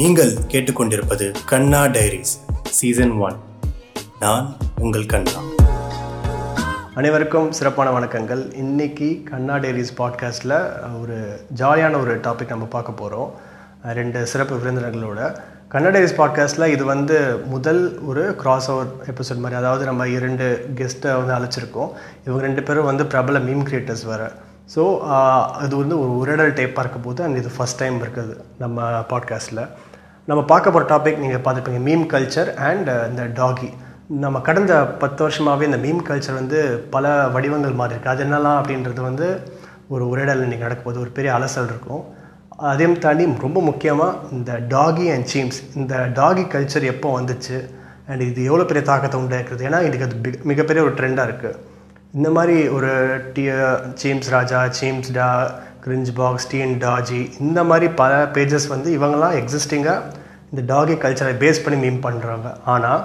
நீங்கள் கேட்டுக்கொண்டிருப்பது கண்ணா diaries season one. நான் உங்கள் கண்ணா. அனைவருக்கும் சிறப்பான வணக்கங்கள். இன்னைக்கு கண்ணா டைரிஸ் பாட்காஸ்ட்டில் ஒரு ஜாலியான ஒரு டாபிக் நம்ம பார்க்க போகிறோம் ரெண்டு சிறப்பு விருந்தினர்களோட. கண்ணா டைரிஸ் பாட்காஸ்ட்டில் இது வந்து முதல் ஒரு கிராஸ் ஓவர் எபிசோட் மாதிரி அதாவது நம்ம இரண்டு கெஸ்ட்டை வந்து அழைச்சிருக்கோம். இவங்க ரெண்டு பேரும் வந்து பிரபல மீம் கிரியேட்டர்ஸ் வேறு. ஸோ அது வந்து ஒரு உரைடல் டைப்பாக இருக்க போது அண்ட் இது ஃபஸ்ட் டைம் இருக்குது நம்ம பாட்காஸ்ட்டில் நம்ம பார்க்க போகிற டாபிக் நீங்கள் பார்த்துருப்பீங்க மீம் கல்ச்சர் அண்ட் uh, இந்த டாகி நம்ம கடந்த பத்து வருஷமாகவே இந்த மீம் கல்ச்சர் வந்து பல வடிவங்கள் மாறி இருக்குது அது என்னலாம் அப்படின்றது வந்து ஒரு உரையாடல் இன்றைக்கி நடக்கும்போது ஒரு பெரிய அலசல் இருக்கும். அதையும் தாண்டி ரொம்ப முக்கியமாக இந்த டாகி அண்ட் சீம்ஸ் இந்த டாகி கல்ச்சர் எப்போ வந்துச்சு? அண்ட் இது எவ்வளோ பெரிய தாக்கத்தை உண்டாக்குறது ஏன்னா இன்றைக்கி அது மிகப்பெரிய ஒரு ட்ரெண்டாக இருக்குது இந்த மாதிரி ஒரு டி சீம்ஸ் ராஜா சீம்ஸ் டா கிரிஞ்ச் பாக்ஸ் டீன் டாஜி இந்த மாதிரி பல பேஜஸ் வந்து இவங்கெல்லாம் எக்ஸிஸ்டிங்காக இந்த டாகி கல்ச்சரை பேஸ் பண்ணி மீம் பண்ணுறாங்க ஆனால்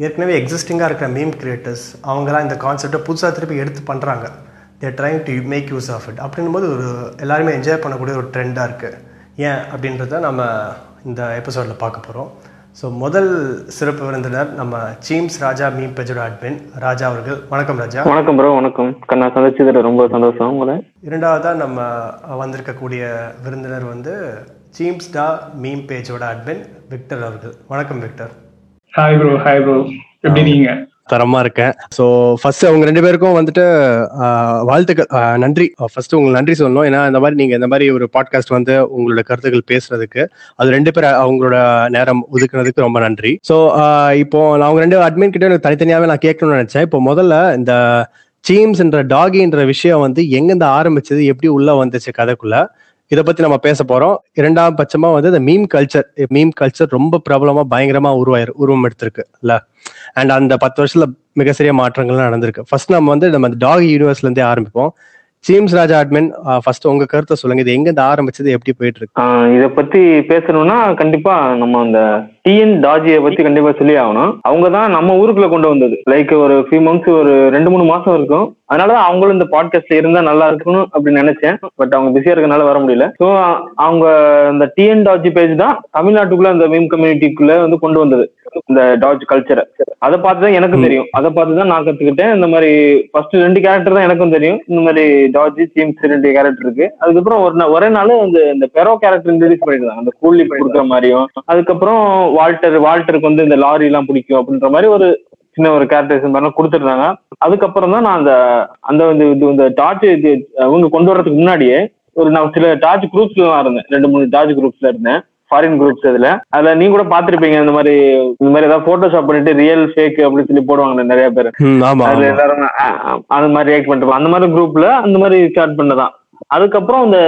ஏற்கனவே எக்ஸிஸ்டிங்காக இருக்கிற மீம் கிரியேட்டர்ஸ் அவங்களாம் இந்த கான்செப்டை புதுசாக திருப்பி எடுத்து பண்ணுறாங்க they're trying to make use of it அப்படின்போது ஒரு எல்லாருமே என்ஜாய் பண்ணக்கூடிய ஒரு ட்ரெண்டாக இருக்குது ஏன்? அப்படின்றத நம்ம இந்த எபிசோடில் பார்க்க போகிறோம் ஸோ முதல் சிறப்பு விருந்தினர் நம்ம சீம்ஸ் ராஜா மீம் பேஜோட அட்மின் ராஜா அவர்கள். வணக்கம் ராஜா. வணக்கம் ப்ரோ வணக்கம். கண்ணா சந்திச்சதுல ரொம்ப சந்தோஷம் உங்களை. இரண்டாவதாக நம்ம வந்திருக்கக்கூடிய விருந்தினர் வந்து சீம்ஸ் டா மீம் பேஜோட அட்மின் விக்டர் அவர்கள். வணக்கம் Victor hi bro hi bro எப்படி இருக்கீங்க? தரமா இருக்கேன். ஸோ ஃபர்ஸ்ட் அவங்க ரெண்டு பேருக்கும் வந்துட்டு ஆஹ், வாழ்த்துக்கள் நன்றி. ஃபர்ஸ்ட் உங்களுக்கு நன்றி சொல்லணும். ஏன்னா இந்த மாதிரி நீங்க இந்த மாதிரி ஒரு பாட்காஸ்ட் வந்து உங்களோட கருத்துக்கள் பேசுறதுக்கு அது ரெண்டு பேர் அவங்களோட நேரம் ஒதுக்குனதுக்கு ரொம்ப நன்றி. ஸோ இப்போ நான் அவங்க ரெண்டு அட்மின் கிட்ட எனக்கு தனித்தனியாவே நான் கேட்கணும்னு நினைச்சேன். இப்போ முதல்ல இந்த சீம்ஸ்ன்ற டாகின்ற விஷயம் வந்து எங்கிருந்து ஆரம்பிச்சது? எப்படி உள்ள வந்துச்சு கதைக்குள்ள? இதை பத்தி நம்ம பேச போறோம். இரண்டாம் பட்சமா வந்து இந்த மீம் கல்ச்சர் மீம் கல்ச்சர் ரொம்ப பிரபலமா பயங்கரமா உருவாயிரு உருவம் எடுத்திருக்கு இல்ல? அண்ட் அந்த பத்து வருஷத்துல மிக சிறிய மாற்றங்கள்லாம் நடந்திருக்கு. ஃபர்ஸ்ட் நம்ம வந்து நம்ம டாக் யூனிவர்ஸ்ல இருந்தே ஆரம்பிப்போம். சீம்ஸ் ராஜா அட்மின் ஃபர்ஸ்ட் உங்க கருத்தை சொல்லுங்க. இது எங்க இருந்து ஆரம்பிச்சது? எப்படி போயிட்டு இருக்கு இத பத்தி பேசணும்னா கண்டிப்பா நம்ம அந்த டிஎன் டாஜியை பத்தி கண்டிப்பா சொல்லி ஆகணும். அவங்க தான் நம்ம ஊருக்குள்ள கொண்டு வந்தது. லைக் ஒரு ஃபியூ மந்த்ஸ் ஒரு ரெண்டு மூணு மாசம் இருக்கும். அதனாலதான் அவங்களும் இந்த பாட்காஸ்ட்ல இருந்தா நல்லா இருக்கணும் அப்படின்னு நினைச்சேன். பட் அவங்க பிஸியா இருக்கனால வர முடியல. ஸோ அவங்க இந்த டிஎன் டாஜி பேஜ் தான் தமிழ்நாட்டுக்குள்ள அந்த மீம் கம்யூனிட்டிக்குள்ள வந்து கொண்டு வந்தது. இந்த டாஜ் கல்ச்சரை அதை பார்த்து தான் எனக்கு தெரியும். அதை பார்த்து தான் நான் கத்துக்கிட்டேன். இந்த மாதிரி ஃபர்ஸ்ட் ரெண்டு கேரக்டர் தான் எனக்கும் தெரியும். இந்த மாதிரி டாஜி சீம்ஸ் ரெண்டு கேரக்டர் இருக்கு. அதுக்கப்புறம் ஒரு ஒரே நாள் அந்த இந்த பெரோ கேரக்டர் இன்ட்ரடியூஸ் பண்ணிருந்தாங்க அந்த கூலி கொடுக்குற மாதிரியும். அதுக்கப்புறம் வால்டர் வால்டருக்கு வந்து இந்த லாரி எல்லாம் பிடிக்கும் அப்படின்ற மாதிரி ஒரு சின்ன ஒரு கேரக்டரைசேஷன் மாதிரி கொடுத்துருந்தாங்க. அதுக்கப்புறம் தான் நான் அந்த அந்த இந்த இது இந்த டார்ச் இது அவங்க கொண்டு வர்றதுக்கு முன்னாடியே ஒரு நான் சில டார்ச் குரூப்ஸ்ல தான் இருந்தேன். ரெண்டு மூணு டார்ச் குரூப்ஸ்ல இருந்தேன். ஃபாரின் குரூப்ஸ் இதுல. அதுல நீங்க கூட பாத்திருப்பீங்க இந்த மாதிரி இந்த மாதிரி ஏதாவது போட்டோஷாப் பண்ணிட்டு ரியல் ஃபேக் அப்படின்னு சொல்லி போடுவாங்க நிறைய பேர். அதுல. எல்லாரும் அந்த மாதிரி ரியாக்ட் பண்ணிட்டு அந்த மாதிரி குரூப்ல அந்த மாதிரி ஸ்டார்ட் பண்ணதான். அதுக்கப்புறம் இந்த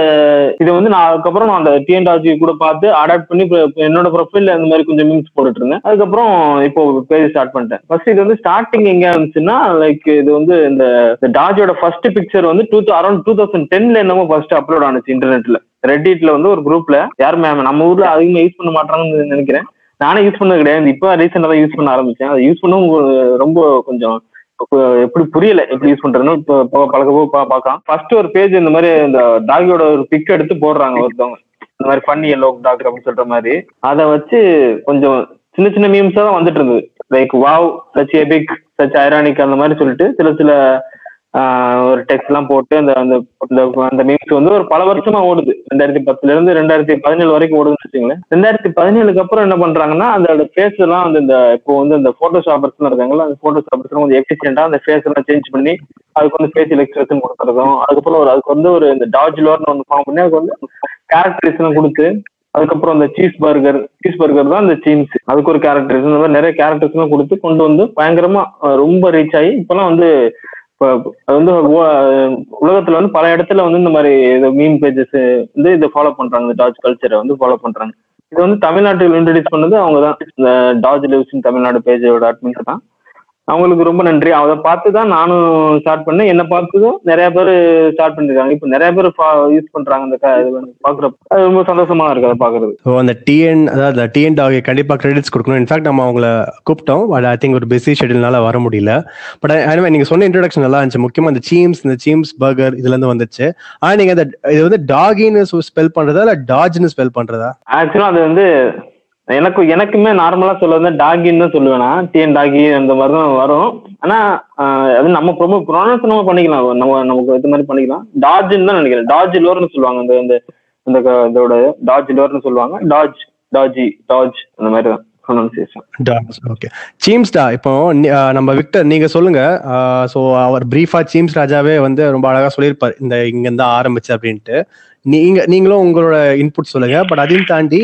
இதை வந்து நான் அதுக்கப்புறம் நான் அந்த டிஎன்டாஜி கூட பார்த்து அடாப்ட் பண்ணி என்னோட ப்ரொஃபைல்ல அந்த மாதிரி கொஞ்சம் மீம்ஸ் போட்டுட்டு இருந்தேன் அதுக்கப்புறம் இப்போ பேஜ் ஸ்டார்ட் பண்ணிட்டேன். ஃபர்ஸ்ட் இது வந்து ஸ்டார்டிங் எங்க இருந்துச்சுன்னா லைக் இது வந்து இந்த டாஜோட ஃபர்ஸ்ட் பிக்சர் வந்து டூ அரௌண்ட் டூ தௌசண்ட் டென்ல என்னமோ ஃபர்ஸ்ட் அப்லோட் ஆனுச்சு இன்டர்நெட்ல ரெட்டிட்ல வந்து ஒரு குரூப்ல மேம் நம்ம ஊர்ல அதிகமா யூஸ் பண்ண மாட்டாங்கன்னு நினைக்கிறேன். நானே யூஸ் பண்ணது கிடையாது. இப்போ ரீசெண்டா தான் யூஸ் பண்ண ஆரம்பிச்சேன். அதை யூஸ் பண்ணவும் ரொம்ப கொஞ்சம் எப்படி புரியல எப்படி யூஸ் பண்றதுன்னு இப்போ போக பழக போக பார்க்கலாம் ஃபர்ஸ்ட் ஒரு பேஜ் இந்த மாதிரி இந்த டாகியோட ஒரு பிக் எடுத்து போடுறாங்க ஒருத்தவங்க. இந்த மாதிரி ஃபன்னி எல்லோ டாக் அப்படின்னு சொல்ற மாதிரி. அதை வச்சு கொஞ்சம் சின்ன சின்ன மீம்ஸா தான் வந்துட்டு இருந்தது. Like wow such epic such ironic அந்த மாதிரி சொல்லிட்டு சில சில ஒரு டெக்ஸ்ட் எல்லாம் போட்டு அந்த அந்த அந்த- மீம்ஸ் வந்து ஒரு பல வருஷமா ஓடுது. ரெண்டாயிரத்தி பத்துல இருந்து ரெண்டாயிரத்தி பதினேழு வரைக்கும் ஓடுதுன்னு வச்சுங்களேன் ரெண்டாயிரத்தி பதினேழுக்கு அப்புறம் என்ன பண்றாங்கன்னா அந்த ஃபேஸ் எல்லாம் வந்து இந்த இப்போ வந்து அந்த போட்டோஷாப்பர்ஸ் இருக்காங்கல்ல அந்த போட்டோஷாப்பர்ஸ் கொஞ்சம் எஃபிஷியண்டா அந்த ஃபேஸ் எல்லாம் சேஞ்ச் பண்ணி அதுக்கு வந்து ஃபேஷியல் எக்ஸ்பிரஷன் கொடுக்கறதும் அதுக்கப்புறம் ஒரு அதுக்கு வந்து ஒரு இந்த டாஜ் லோர்னு ஒன்று ஃபார்ம் பண்ணி அதுக்கு வந்து கேரக்டரைசேஷன் கொடுத்து அதுக்கப்புறம் அந்த சீஸ் பர்கர் சீஸ் பர்கர் தான் அந்த சீன்ஸ் அதுக்கு ஒரு கேரக்டர்ஸ் இந்த மாதிரி நிறைய கேரக்டர்ஸ் கொடுத்து கொண்டு வந்து பயங்கரமா ரொம்ப ரீச் ஆகி இப்பெல்லாம் வந்து இப்போ அது வந்து உலகத்துல வந்து பல இடத்துல வந்து இந்த மாதிரி மீம் பேஜஸ் வந்து இதை ஃபாலோ பண்றாங்க. இந்த டாஜ் கல்ச்சரை வந்து ஃபாலோ பண்றாங்க. இது வந்து தமிழ்நாட்டில் இன்ட்ரடியூஸ் பண்ணது அவங்க தான் இந்த டாஜ் லிவ்ஸ் இன் தமிழ்நாடு பேஜோட அட்மின் தான். அவங்களுக்கு ரொம்ப நன்றி. அதை பார்த்து தான் நானும் ஸ்டார்ட் பண்ணேன். என்ன பார்த்ததும் நிறைய பேர் ஸ்டார்ட் பண்ணிருக்காங்க. இப்போ நிறைய பேர் யூஸ் பண்றாங்க வந்து பாக்குறப்ப. அது ரொம்ப சந்தோஷமா இருக்கு அதை பாக்குறது ஸோ அந்த டிஎன் அதாவது டிஎன் டாக் கண்டிப்பாக கிரெடிட்ஸ் கொடுக்கணும். இன்ஃபேக்ட் நம்ம அவங்கள கூப்பிட்டோம். பட் ஐ திங்க் ஒரு பிஸி ஷெடியூல்னால வர முடியல. பட் anyway நீங்க சொன்ன இன்ட்ரடக்ஷன் நல்லா இருந்துச்சு. முக்கியமா இந்த சீம்ஸ் இந்த சீம்ஸ் பர்கர் இதுல இருந்து வந்துச்சு. ஆனா நீங்க அந்த இது வந்து டாகின்னு ஸ்பெல் பண்றதா இல்ல டாஜ்னு ஸ்பெல் பண்றதா? ஆக்சுவலா அது வந்து எனக்கு எனக்குமே நார்மலா சொல்ல வந்து டாகின்னு தான் சொல்லுவேன் நான். டிஎன் டாகி அந்த மாதிரி தான் வரும். ஆனா அது நம்ம ப்ரொமோ ப்ரொனவுன்ஸ் நம்ம பண்ணிக்கலாம். நம்ம நமக்கு இது மாதிரி பண்ணிக்கலாம். டாஜ்ன்னு தான் நினைக்கிறேன். டாஜ் லோர்னு சொல்லுவாங்க. அந்த இந்த இந்த இதோட டாஜ் லோர்னு சொல்லுவாங்க. டாஜ் டாஜி டாஜ் அந்த மாதிரி தான் ஓகே சீம்ஸ்டா இப்போ நம்ம விக்டர் நீங்க சொல்லுங்க. ஸோ அவர் பிரீஃபா சீம்ஸ் ராஜாவே வந்து ரொம்ப அழகா சொல்லியிருப்பார். இந்த இங்க இருந்து ஆரம்பிச்சு அப்படின்ட்டு. நீங்க நீங்களும் உங்களோட இன்புட் சொல்லுங்க. பட் அதையும் தாண்டி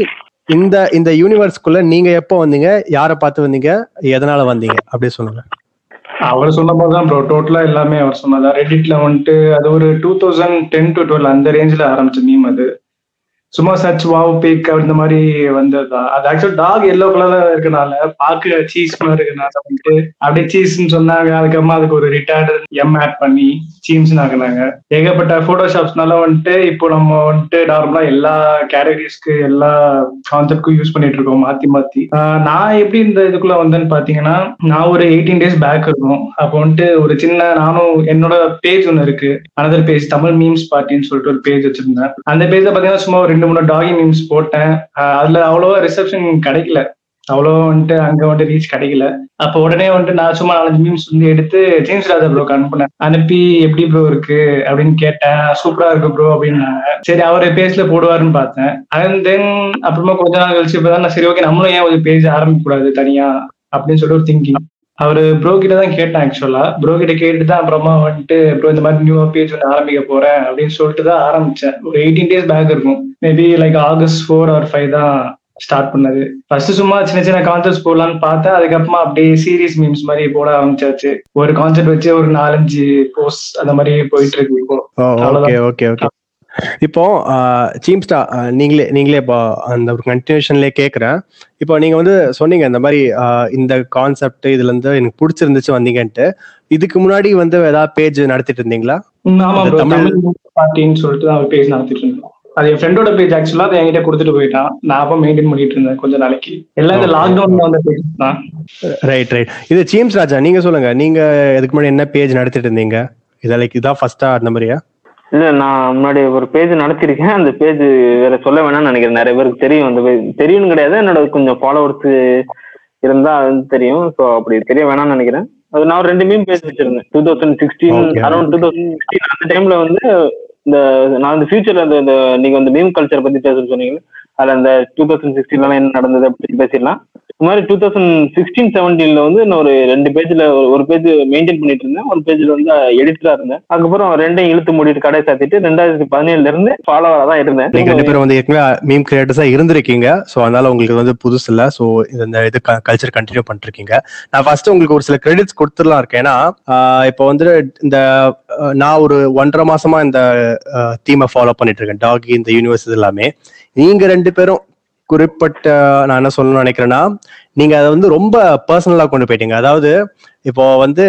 இந்த இந்த யூனிவர்ஸ்க்குள்ள நீங்க எப்போ வந்தீங்க? யாரை பார்த்து வந்தீங்க? எதனால வந்தீங்க? அப்படியே சொல்லுங்க. அவர் சொன்ன போது தான் ப்ரோ டோட்டலா எல்லாமே அவர் சொன்னதா ரெடிட்ல வந்துட்டு அது ஒரு two thousand ten to twelve அந்த ரேஞ்சில் ஆரம்பிச்ச மீம் அது. சும்மா சர்ச் வாவ் பேக் இந்த மாதிரி வந்ததுதான். அது ஆக்சுவல் டாக் எல்லோ கலர்ல இருக்கனால பார்க்க சீஸ் மாதிரி இருக்கனால வந்துட்டு அப்படியே சீஸ்ன்னு சொன்னாங்க அதுக்கப்புறமா அதுக்கு ஒரு ரிட்டையர்டு எம் ஆட் பண்ணி ஸ்கீம்ஸ் ஆகினாங்க ஏகப்பட்ட போட்டோஷாப்ஸ்னால வந்துட்டு இப்போ நம்ம வந்துட்டு நார்மலா எல்லா கேட்டகரிஸ்க்கு எல்லா கான்செப்ட்க்கும் யூஸ் பண்ணிட்டு இருக்கோம் மாத்தி மாத்தி. நான் எப்படி இந்த இதுக்குள்ள வந்தேன்னு பாத்தீங்கன்னா நான் ஒரு எயிட்டீன் டேஸ் பேக் இருக்கும். அப்போ வந்துட்டு ஒரு சின்ன நானும் என்னோட பேஜ் ஒன்று இருக்கு. அனதர் பேஜ் தமிழ் மீம்ஸ் பார்ட்டின்னு சொல்லிட்டு ஒரு பேஜ் வச்சிருந்தேன். அந்த பேஜ்ல பாத்தீங்கன்னா சும்மா ஒரு ரெண்டு மூணு டாகி மீம்ஸ் போட்டேன். அதுல அவ்வளோவா ரிசப்ஷன் கிடைக்கல. அவ்வளோ வந்துட்டு அங்க வந்துட்டு ரீச் கிடைக்கல. அப்போ உடனே வந்துட்டு நான் சும்மா நாலஞ்சு மீம்ஸ் வந்து எடுத்து ஜேம்ஸ் ராஜா ப்ரோக்கு அனுப்புனேன் அனுப்பி எப்படி ப்ரோ இருக்கு? அப்படின்னு கேட்டேன். சூப்பரா இருக்கு ப்ரோ அப்படின்னாங்க. சரி அவர் பேஜ்ல போடுவாருன்னு பார்த்தேன். அண்ட் தென் அப்புறமா கொஞ்ச நாள் கழிச்சு இப்பதான் நான் சரி ஓகே நம்மளும் ஏன் ஒரு பேஜ் ஆரம்பிக்க கூடாது தனியா? அப்படின்னு சொல்லிட்டு ஒரு திங்கிங் அவர் ப்ரோ கிட்ட தான் கேட்டேன் ஆக்சுவலா ப்ரோ கிட்ட கேட்டு தான் அப்புறமா வந்துட்டு ப்ரோ இந்த மாதிரி நியூவா பேஜ் ஒன்று ஆரம்பிக்க போறேன் அப்படின்னு சொல்லிட்டு தான் ஆரம்பிச்சேன். ஒரு எயிட்டீன் டேஸ் பேக் இருக்கும். Maybe like August four or five தான் ஸ்டார்ட் பண்ணது. ஃபர்ஸ்ட் சும்மா சின்ன சின்ன கான்செப்ட்ஸ் போடலான்னு பார்த்தேன். அதுக்கப்புறமா அப்படியே சீரியஸ் மீம்ஸ் மாதிரி போட ஆரம்பிச்சாச்சு. ஒரு கான்செப்ட் வச்சு ஒரு நாலஞ்சு போஸ்ட் அந்த மாதிரி போயிட்டு இருக்கு இப்போ. ஓகே அவ்வளவுதான். ஓகே ஓகே இப்போ சீம்ஸ்டா நீங்களே நீங்களே இப்போ அந்த ஒரு கண்டினியூஷன்லேயே கேட்குறேன் இப்போ நீங்க வந்து சொன்னீங்க இந்த மாதிரி இந்த கான்செப்ட் இதுல இருந்து எனக்கு பிடிச்சிருந்துச்சு வந்தீங்கன்ட்டு. இதுக்கு முன்னாடி வந்து ஏதாவது பேஜ் நடத்திட்டு இருந்தீங்களா? தமிழ் பார்ட்டின்னு சொல்லிட்டு பேஜ் நடத்திட்டு இருந்தோம். அது என் ஃப்ரெண்டோட பேஜ் ஆக்சுவலா அதை என்கிட்ட கொடுத்துட்டு போயிட்டான். நான் அப்ப மெயின்டைன் பண்ணிட்டு இருந்தேன் கொஞ்ச நாளைக்கு. எல்லாம் இந்த. லாக்டவுன்ல வந்த பேஜ் தான். ரைட் ரைட் இது சீம்ஸ் ராஜா நீங்க சொல்லுங்க. நீங்க இதுக்கு முன்னாடி என்ன பேஜ் நடத்திட்டு இருந்தீங்க? இதை லைக் இதான் ஃபர்ஸ்டா அந்த மாதிரியா? இல்ல நான் முன்னாடி ஒரு பேஜ் நடத்திருக்கேன். அந்த பேஜ் வேற சொல்ல வேணாம்னு நினைக்கிறேன். நிறைய பேருக்கு தெரியும். அந்த page. தெரியும்னு கிடையாது. என்னோட கொஞ்சம் ஃபாலோவர்ஸ் இருந்தா அது வந்து தெரியும். ஸோ அப்படி தெரிய வேணாம்னு நினைக்கிறேன். அது நான் ரெண்டு மீன் பேஜ் வச்சிருந்தேன். Two thousand sixteen. Around two thousand sixteen அந்த டைம்ல வந்து இந்த நான் இந்த ஃபியூச்சர்ல அந்த இந்த நீங்க வந்து மீம் கல்ச்சர் பத்தி பேச சொன்னீங்க அதுல அந்த டூ தௌசண்ட் சிக்ஸ்டீன்ல என்ன நடந்தது அப்படின்னு பேசிடலாம். இந்த மாதிரி டூ தௌசண்ட் சிக்ஸ்டீன் செவன்டீன்ல வந்து நான் ஒரு ரெண்டு பேஜ்ல ஒரு பேஜ் மெயின்டைன் பண்ணிட்டு இருந்தேன். ஒரு பேஜ்ல வந்து எடிட்டரா இருந்தேன். அதுக்கப்புறம் ரெண்டையும் இழுத்து மூடிட்டு கடை சாத்திட்டு ரெண்டாயிரத்தி பதினேழுல இருந்து ஃபாலோவரா தான் இருந்தேன். நீங்க ரெண்டு பேரும் வந்து ஏற்கனவே மீம் கிரியேட்டர்ஸா இருந்திருக்கீங்க. ஸோ அதனால உங்களுக்கு வந்து புதுசு இல்ல. ஸோ இந்த இது கல்ச்சர் கண்டினியூ பண்ணிருக்கீங்க. நான் ஃபர்ஸ்ட் உங்களுக்கு ஒரு சில கிரெடிட்ஸ் கொடுத்துடலாம் இருக்கேன். ஏன்னா இப்போ வந்து இந்த நான் ஒரு ஒன்றரை மாசமா இந்த தீமை ஃபாலோ பண்ணிட்டு இருக்கேன். டாகி இந்த யூனிவர்ஸ் எல்லாமே. நீங்க ரெண்டு பேரும் குறிப்பிட்ட நான் என்ன சொல்லணும்னு நினைக்கிறேன்னா நீங்க அதை வந்து ரொம்ப பர்சனலா கொண்டு போயிட்டீங்க. அதாவது இப்போ வந்து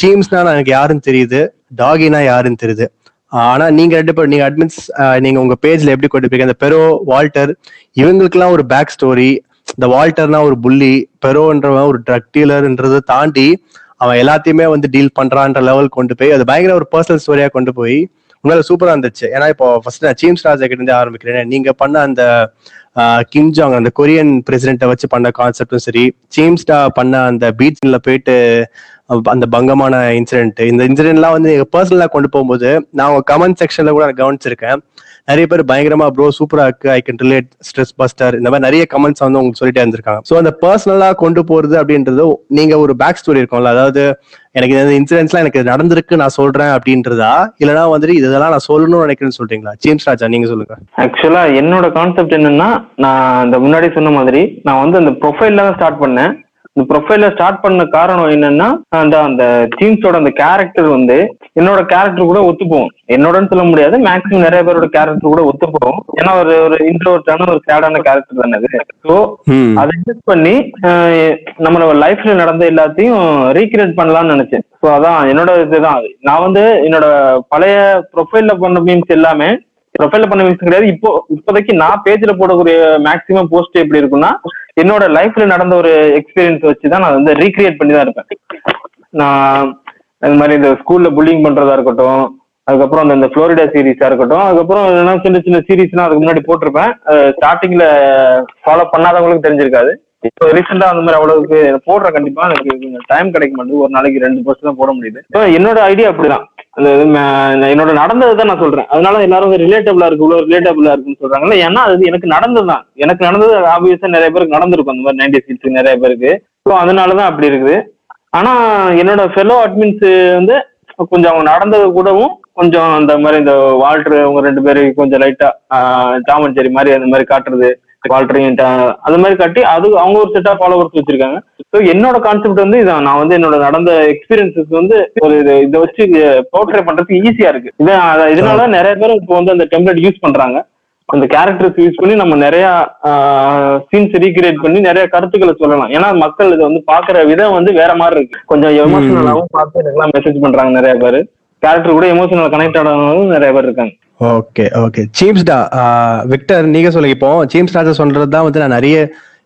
சீம்ஸ்னா எனக்கு யாருன்னு தெரியுது டாகினா யாருன்னு தெரியுது. ஆனா நீங்க ரெண்டு பேரும் நீங்க அட்மின்ஸ் நீங்க உங்க பேஜ்ல எப்படி கொண்டு போயிருக்க அந்த பெரோ வால்டர் இவங்களுக்குலாம் ஒரு பேக் ஸ்டோரி இந்த வால்டர்னா ஒரு புள்ளி பெரோன்றவன் ஒரு ட்ரக் டீலர்ன்றதை தாண்டி அவன் எல்லாத்தையுமே வந்து டீல் பண்றான்ற லெவல் கொண்டு போய் அது பயங்கர ஒரு பர்சனல் ஸ்டோரியா கொண்டு போய் உங்களால சூப்பரா இருந்துச்சு. ஏன்னா இப்போ ஃபர்ஸ்ட் நான் சீம்ஸ் ராஜா கிட்ட இருந்து ஆரம்பிக்கிறேன் நீங்க பண்ண அந்த கிம் ஜாங் அந்த கொரியன் பிரசிடென்ட்டை வச்சு பண்ண கான்செப்டும் சரி. சேம்ஸ்டா பண்ண அந்த பீச்ல போயிட்டு அந்த பங்கமான இன்சிடென்ட் இந்த இன்சிடென்ட்லாம் வந்து நீங்க பர்சனலா கொண்டு போகும்போது நான் உங்க கமெண்ட் செக்ஷன்ல கூட நான் கவனிச்சிருக்கேன். நிறைய பேர் பயங்கரமா ப்ரோ சூப்பரா இருக்கு. I can relate stress buster இந்த மாதிரி நிறைய கமெண்ட்ஸ் வந்து உங்களுக்கு சொல்லிட்டே இருந்திருக்காங்க. ஸோ அந்த பர்சனலா கொண்டு போறது அப்படின்றது நீங்க ஒரு பேக் ஸ்டோரி இருக்கும்ல. அதாவது எனக்கு இந்த இன்சிடென்ட்ஸ்லாம் எனக்கு நடந்திருக்கு நான் சொல்றேன் அப்படின்றதா? இல்லைன்னா வந்துட்டு இதெல்லாம் நான் சொல்லணும்னு நினைக்கிறேன்னு சொல்றீங்களா? ஜேம்ஸ் ராஜா நீங்க சொல்லுங்க. ஆக்சுவலா என்னோட கான்செப்ட் என்னன்னா நான் இந்த முன்னாடி சொன்ன மாதிரி நான் வந்து அந்த ப்ரொஃபைல்ல தான் ஸ்டார்ட் பண்ணேன். இந்த ப்ரொஃபைல்ல ஸ்டார்ட் பண்ண காரணம் என்னன்னா அந்த அந்த டீம்ஸோட அந்த கேரக்டர் வந்து என்னோட கேரக்டர் கூட ஒத்துப்போம். என்னோடன்னு சொல்ல முடியாது மேக்ஸிமம் நிறைய பேரோட கேரக்டர் கூட ஒத்துப்போம். ஏன்னா ஒரு ஒரு இன்ட்ரோட்டான ஒரு சேடான கேரக்டர் தானே அது. ஸோ அதை யூஸ் பண்ணி நம்மளோட லைஃப்ல நடந்த எல்லாத்தையும் ரீக்ரியேட் பண்ணலாம்னு நினைச்சேன். ஸோ அதான் என்னோட இதுதான். நான் வந்து என்னோட பழைய ப்ரொஃபைல்ல பண்ண மீம்ஸ் எல்லாமே ப்ரொஃபைல்ல பண்ண மீம்ஸ் கிடையாது. இப்போ இப்போதைக்கு நான் பேஜ்ல போடக்கூடிய மேக்ஸிமம் போஸ்ட் எப்படி இருக்கும்னா என்னோட லைஃப்ல நடந்த ஒரு எக்ஸ்பீரியன்ஸ் வச்சு தான் நான் வந்து ரீக்ரியேட் பண்ணி தான் இருப்பேன். நான் இந்த மாதிரி இந்த ஸ்கூல்ல புல்லிங் பண்றதா இருக்கட்டும் அதுக்கப்புறம் அந்த இந்த ஃப்ளோரிடா சீரீஸா இருக்கட்டும் அதுக்கப்புறம் என்ன சின்ன சின்ன சீரீஸ்லாம் அதுக்கு முன்னாடி போட்டிருப்பேன். ஸ்டார்டிங்ல ஃபாலோ பண்ணாதவங்களுக்கு தெரிஞ்சிருக்காது. இப்போ ரீசெண்டா அந்த மாதிரி அவ்வளவுக்கு போடுற கண்டிப்பா எனக்கு டைம் கிடைக்க மாட்டேங்குது ஒரு நாளைக்கு ரெண்டு போஸ்ட் தான் போட முடியுது. இப்போ என்னோட ஐடியா அப்படிதான். அந்த இது என்னோட நடந்தது தான் நான் சொல்றேன். அதனால எல்லாரும் ரிலேட்டபிளா இருக்கு இவ்வளவு ரிலேட்டபிளா இருக்குன்னு சொல்றாங்கல்ல. ஏன்னா அது எனக்கு நடந்தது தான். எனக்கு நடந்தது ஆப்வியஸா நிறைய பேருக்கு நடந்திருக்கும். அந்த மாதிரி நைன்டி சிக்ஸ் நிறைய பேருக்கு. ஸோ அதனாலதான் அப்படி இருக்குது. ஆனா என்னோட ஃபெலோ அட்மின்ஸ் வந்து கொஞ்சம் அவங்க நடந்தது கூடவும் கொஞ்சம் அந்த மாதிரி இந்த வால்டர் அவங்க ரெண்டு பேரும் கொஞ்சம் லைட்டா டாமன் செரி மாதிரி அந்த மாதிரி காட்டுறது வால்டரையும் அந்த மாதிரி காட்டி அது அவங்க ஒரு செட் ஆஃப் ஃபாலோவர்ஸ் வச்சிருக்காங்க. ஸோ என்னோட கான்செப்ட் வந்து இதான். நான் வந்து என்னோட நடந்த எக்ஸ்பீரியன்சஸ் வந்து ஒரு இது இதை வச்சு போர்ட்ரே பண்றதுக்கு ஈஸியா இருக்கு. இதான் இதனால நிறைய பேர் இப்போ வந்து அந்த டெம்ப்ளேட் யூஸ் பண்றாங்க. அந்த கேரக்டர்ஸ் யூஸ் பண்ணி நம்ம நிறைய சீன்ஸ் ரீக்ரியேட் பண்ணி நிறைய கருத்துக்களை சொல்லலாம். ஏன்னா மக்கள் இதை வந்து பாக்குற விதம் வந்து வேற மாதிரி இருக்கு. கொஞ்சம் எமோஷனலாவும் பார்த்து மெசேஜ் பண்றாங்க நிறைய பேர். கேரக்டர் கூட எமோஷனல் கனெக்ட் ஆனவங்களும் நிறைய பேர் இருக்காங்க. ஓகே ஓகே சீம்ஸ்டா விக்டர் நீங்க சொல்லுங்க. இப்போ சீம்ஸ் ராஜா சொல்றது தான் வந்து நான் நிறைய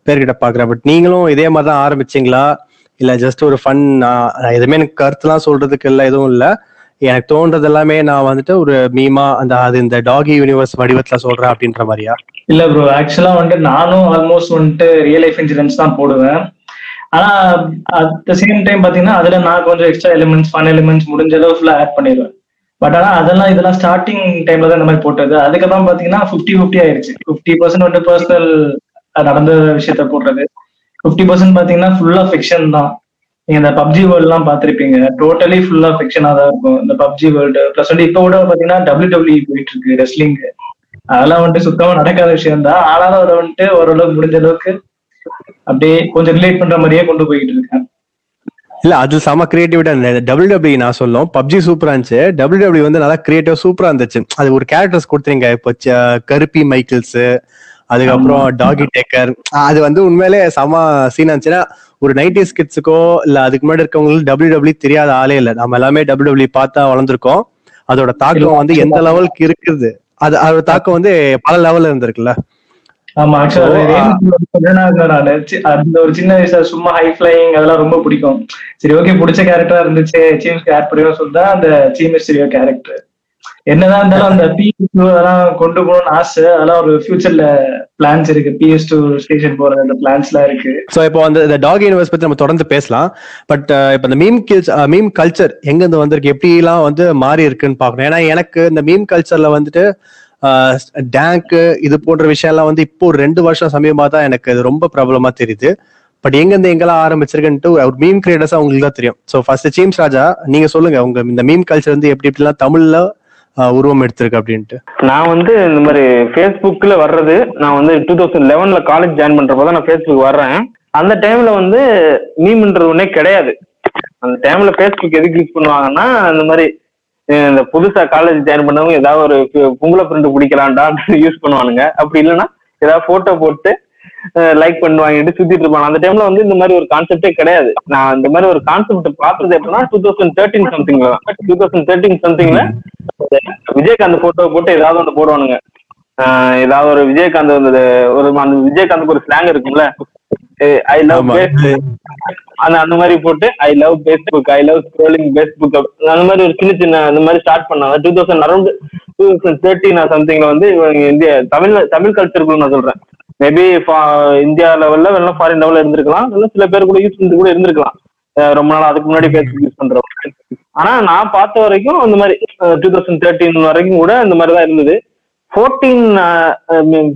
பேர்கிட்ட பாக்குறேன் பட் நீங்களும் இதே மாதிரி தான் ஆரம்பிச்சீங்களா? இல்ல ஜஸ்ட் ஒரு ஃபன் எதுவுமே எனக்கு கருத்துலாம் சொல்றதுக்கு இல்ல எதுவும் இல்ல. எனக்கு தோன்றது எல்லாமே நான் வந்துட்டு ஒரு மீமா அந்த அது இந்த டாகி யூனிவர்ஸ் வடிவத்துல சொல்றேன் அப்படின்ற மாதிரியா? இல்ல ப்ரோ ஆக்சுவலா வந்துட்டு நானும் ஆல்மோஸ்ட் வந்துட்டு ரியல் லைஃப் இன்சூரன்ஸ் தான் போடுவேன். ஆனா அட் த சேம் டைம் பாத்தீங்கன்னா அதுல நான் கொஞ்சம் எக்ஸ்ட்ரா எலிமெண்ட்ஸ் ஃபன் எலிமெண்ட்ஸ் முடிஞ்ச அளவு ஃபுல்லா ஆட் பண்ணிடுவேன். பட் ஆனா அதெல்லாம் இதெல்லாம் ஸ்டார்டிங் டைம்ல தான் இந்த மாதிரி போட்டது அதுக்கப்புறம் பாத்தீங்கன்னா ஃபிஃப்டி ஃபிஃப்டி ஆயிருச்சு. ஃபிஃப்டி பர்சன்ட் வந்து பர்சனல் நடந்த விஷயத்த போடுறது. ஃபிஃப்டி பர்சன்ட் பாத்தீங்கன்னா ஃபுல்லா ஃபிக்ஷன் தான். நீங்க இந்த பப்ஜி வேர்ல்ட் எல்லாம் பாத்திருப்பீங்க டோட்டலி ஃபுல்லா ஃபிக்ஷனா தான் இருக்கும். இந்த பப்ஜி வேர்ல்டு பிளஸ் வந்து இப்ப கூட பாத்தீங்கன்னா டபிள்யூ டபிள்யூ போயிட்டு இருக்கு ரெஸ்லிங் அதெல்லாம் வந்துட்டு சுத்தமா நடக்காத விஷயம் தான். ஆனாலும் அதை வந்துட்டு ஓரளவுக்கு முடிஞ்ச அளவுக்கு அப்படியே கொஞ்சம் ரிலேட் பண்ற மாதிரியே கொண்டு போயிட்டு இருக்கேன். இல்ல அது செம கிரியேட்டிவிட்டா டபிள்யூ டபிள்யூ நான் சொல்லும். பப்ஜி சூப்பரா இருந்துச்சு. டபிள்யூ டபிள்யூ வந்து நல்லா கிரியேட்டிவ் சூப்பரா இருந்துச்சு. அது ஒரு கேரக்டர்ஸ் கொடுத்துறீங்க இப்போ கருப்பி மைக்கிள்ஸ் அதுக்கப்புறம் டாகி டேக்கர். அது வந்து உண்மையிலே செம சீனா இருந்துச்சுன்னா ஒரு நைன்டிஸ் கிட்ஸுக்கோ இல்ல அதுக்கு முன்னாடி இருக்கவங்களுக்கு டபிள்யூ டபிள்யூ தெரியாத ஆளே இல்ல. நம்ம எல்லாமே டபிள்யூ டபிள்யூ பார்த்தா வளர்ந்துருக்கோம். அதோட தாக்கம் வந்து எந்த லெவலுக்கு இருக்குது? அது அதோட தாக்கம் வந்து பல லெவல்ல இருந்திருக்குல்ல. ஆமா ஆக்சுவலா அந்த ஒரு சின்ன வயசுல சும்மா ஹை ஃபிளைங் அதெல்லாம் ரொம்ப பிடிக்கும். சரி ஓகே பிடிச்ச கேரக்டரா இருந்துச்சு சீம்ஸ் ஆட் பண்ணுவோம் சொல்லிட்டு அந்த சீம் மிஸ்டரியோ கேரக்டர் என்னதான் இருந்தாலும் அந்த பிஎஸ் டூ அதெல்லாம் கொண்டு போகணும்னு ஆசை அதெல்லாம் ஒரு ஃபியூச்சர்ல பிளான்ஸ் இருக்கு. பிஎஸ் டூ ஸ்டேஷன் போற அந்த பிளான்ஸ்லாம் இருக்கு. சோ இப்போ அந்த இந்த டாக் யூனிவர்ஸ் பத்தி நம்ம தொடர்ந்து பேசலாம். பட் இப்போ இந்த மீம் கில்ஸ் மீம் கல்ச்சர் எங்க இருந்து வந்திருக்கு? எப்படிலாம் வந்து மாறி இருக்குன்னு பார்க்கணும். ஏன்னா எனக்கு இந்த மீம் கல்ச்சர்ல வந்துட்டு டேங்க் இது போன்ற விஷயம்லாம் வந்து இப்போ ஒரு ரெண்டு வருஷம் சமயமாக தான் எனக்கு இது ரொம்ப பிரபலமா தெரியுது. பட் எங்கேருந்து எங்கெல்லாம் ஆரம்பிச்சிருக்குன்ட்டு ஒரு மீம் கிரியேட்டர்ஸா உங்களுக்கு தான் தெரியும். ஸோ ஃபர்ஸ்ட் சீம்ஸ் ராஜா நீங்க சொல்லுங்க உங்க இந்த மீம் கல்ச்சர் வந்து எப்படி எப்படிலாம் தமிழ்ல உருவம் எடுத்திருக்கு அப்படின்ட்டு. நான் வந்து இந்த மாதிரி ஃபேஸ்புக்கில் வர்றது நான் வந்து டூ தௌசண்ட் லெவனில் காலேஜ் ஜாயின் பண்றப்போ தான் நான் ஃபேஸ்புக் வர்றேன். அந்த டைம்ல வந்து மீம்ன்றது ஒன்றே கிடையாது. அந்த டைம்ல ஃபேஸ்புக் எதுக்கு யூஸ் பண்ணுவாங்கன்னா அந்த மாதிரி இந்த புதுசா காலேஜ் ஜாயின் பண்ணவங்க ஏதாவது ஒரு பு- பொங்கலை பிரிண்ட் பிடிக்கலான்டான்னு யூஸ் பண்ணுவானுங்க. அப்படி இல்லைன்னா ஏதாவது போட்டோ போட்டு லைக் பண்ணி வாங்கிட்டு சுத்திட்டு இருப்பாங்க. அந்த டைம்ல வந்து இந்த மாதிரி ஒரு கான்செப்டே கிடையாது. நான் இந்த மாதிரி ஒரு கான்செப்ட் பார்த்தது எப்படின்னா டூ தௌசண்ட் தேர்ட்டின் சம்திங்ல தான். டூ தௌசண்ட் தேர்ட்டின் சம்திங்ல விஜயகாந்த் போட்டோ போட்டு ஏதாவது ஒன்று போடுவானுங்க. ஏதாவது ஒரு விஜயகாந்த் வந்து ஒரு அந்த விஜயகாந்துக்கு ஒரு ஸ்லாங் இருக்கும்ல. I love. அந்த அந்த மாதிரி போட்டு I love Facebook I love scrolling Facebook அந்த மாதிரி ஒரு சின்ன சின்ன அந்த மாதிரி ஸ்டார்ட் பண்ணாங்க two thousand around two thousand thirteen சம்திங்ல வந்து இந்தியா தமிழ் தமிழ் கல்ச்சருக்குள்ள நான் சொல்றேன். மேபி இந்தியா லெவல்ல இல்லைன்னா ஃபாரின் லெவல்ல இருந்திருக்கலாம். இல்லைன்னா சில பேர் கூட யூஸ் பண்ணிட்டு கூட இருந்திருக்கலாம். ரொம்ப நாள் அதுக்கு முன்னாடி ஃபேஸ்புக் யூஸ் பண்றவங்க. ஆனா நான் பார்த்த வரைக்கும் இந்த மாதிரி டூ தௌசண்ட் தேர்ட்டின் வரைக்கும் கூட இந்த மாதிரி தான் இருந்தது. Fourteen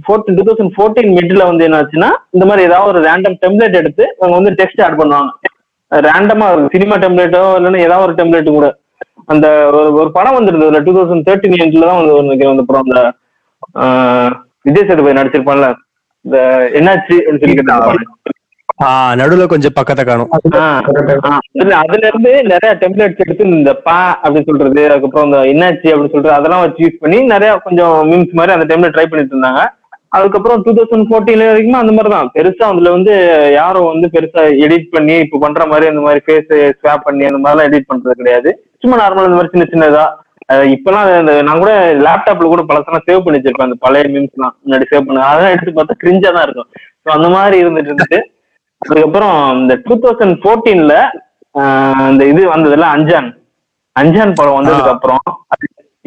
fourteen two thousand fourteen மிட்ல வந்து என்னாச்சுன்னா இந்த மாதிரி ஏதாவது ஒரு ரேண்டம் டெம்ப்ளேட் எடுத்து அவங்க வந்து டெக்ஸ்ட் ஆட் பண்ணுவாங்க. ரேண்டமா சினிமா டெம்ப்ளேட்டோ இல்லைன்னா ஏதாவது ஒரு டெம்ப்ளேட் கூட. அந்த ஒரு ஒரு படம் வந்துருந்ததுல டூ தௌசண்ட் தேர்ட்டின் எண்ட்ல தான் வந்து நினைக்கிறேன் அந்த படம். அந்த விஜய் சேதுபதி நடிச்சிருப்பான்ல இந்த என்னாச்சு நடுவுல கொஞ்சம் பக்கத்தை காணும். ஆஹ் அதுல இருந்து நிறைய டெம்ப்ளேட்ஸ் எடுத்து இந்த பா அப்படின்னு சொல்றது அதுக்கப்புறம் இந்த என்னாச்சு அப்படின்னு சொல்றது அதெல்லாம் வச்சு யூஸ் பண்ணி நிறைய கொஞ்சம் மீம்ஸ் மாதிரி அந்த டைம்ல ட்ரை பண்ணிட்டு இருந்தாங்க. அதுக்கப்புறம் டூ தௌசண்ட் ஃபோர்டீன்ல வரைக்கும் அந்த மாதிரி தான். பெருசா அதுல வந்து யாரும் வந்து பெருசா எடிட் பண்ணி இப்போ பண்ற மாதிரி அந்த மாதிரி ஃபேஸ் ஸ்வாப் பண்ணி அந்த மாதிரிலாம் எடிட் பண்றது கிடையாது. சும்மா நார்மல் இந்த மாதிரி சின்ன சின்னதா. இப்பெல்லாம் இந்த நான் கூட லேப்டாப்ல கூட பழசெல்லாம் சேவ் பண்ணி வச்சிருப்பேன் அந்த பழைய மீம்ஸ் எல்லாம். முன்னாடி சேவ் பண்ண அதெல்லாம் எடுத்து பார்த்தா கிரிஞ்சா தான் இருக்கும். ஸோ அந்த மாதிரி இருந்துட்டு இருந்துட்டு அதுக்கப்புறம் இந்த டூ தௌசண்ட் ஃபோர்டீன்ல இந்த இது வந்ததுல அஞ்சான். அஞ்சான் படம் வந்ததுக்கு அப்புறம்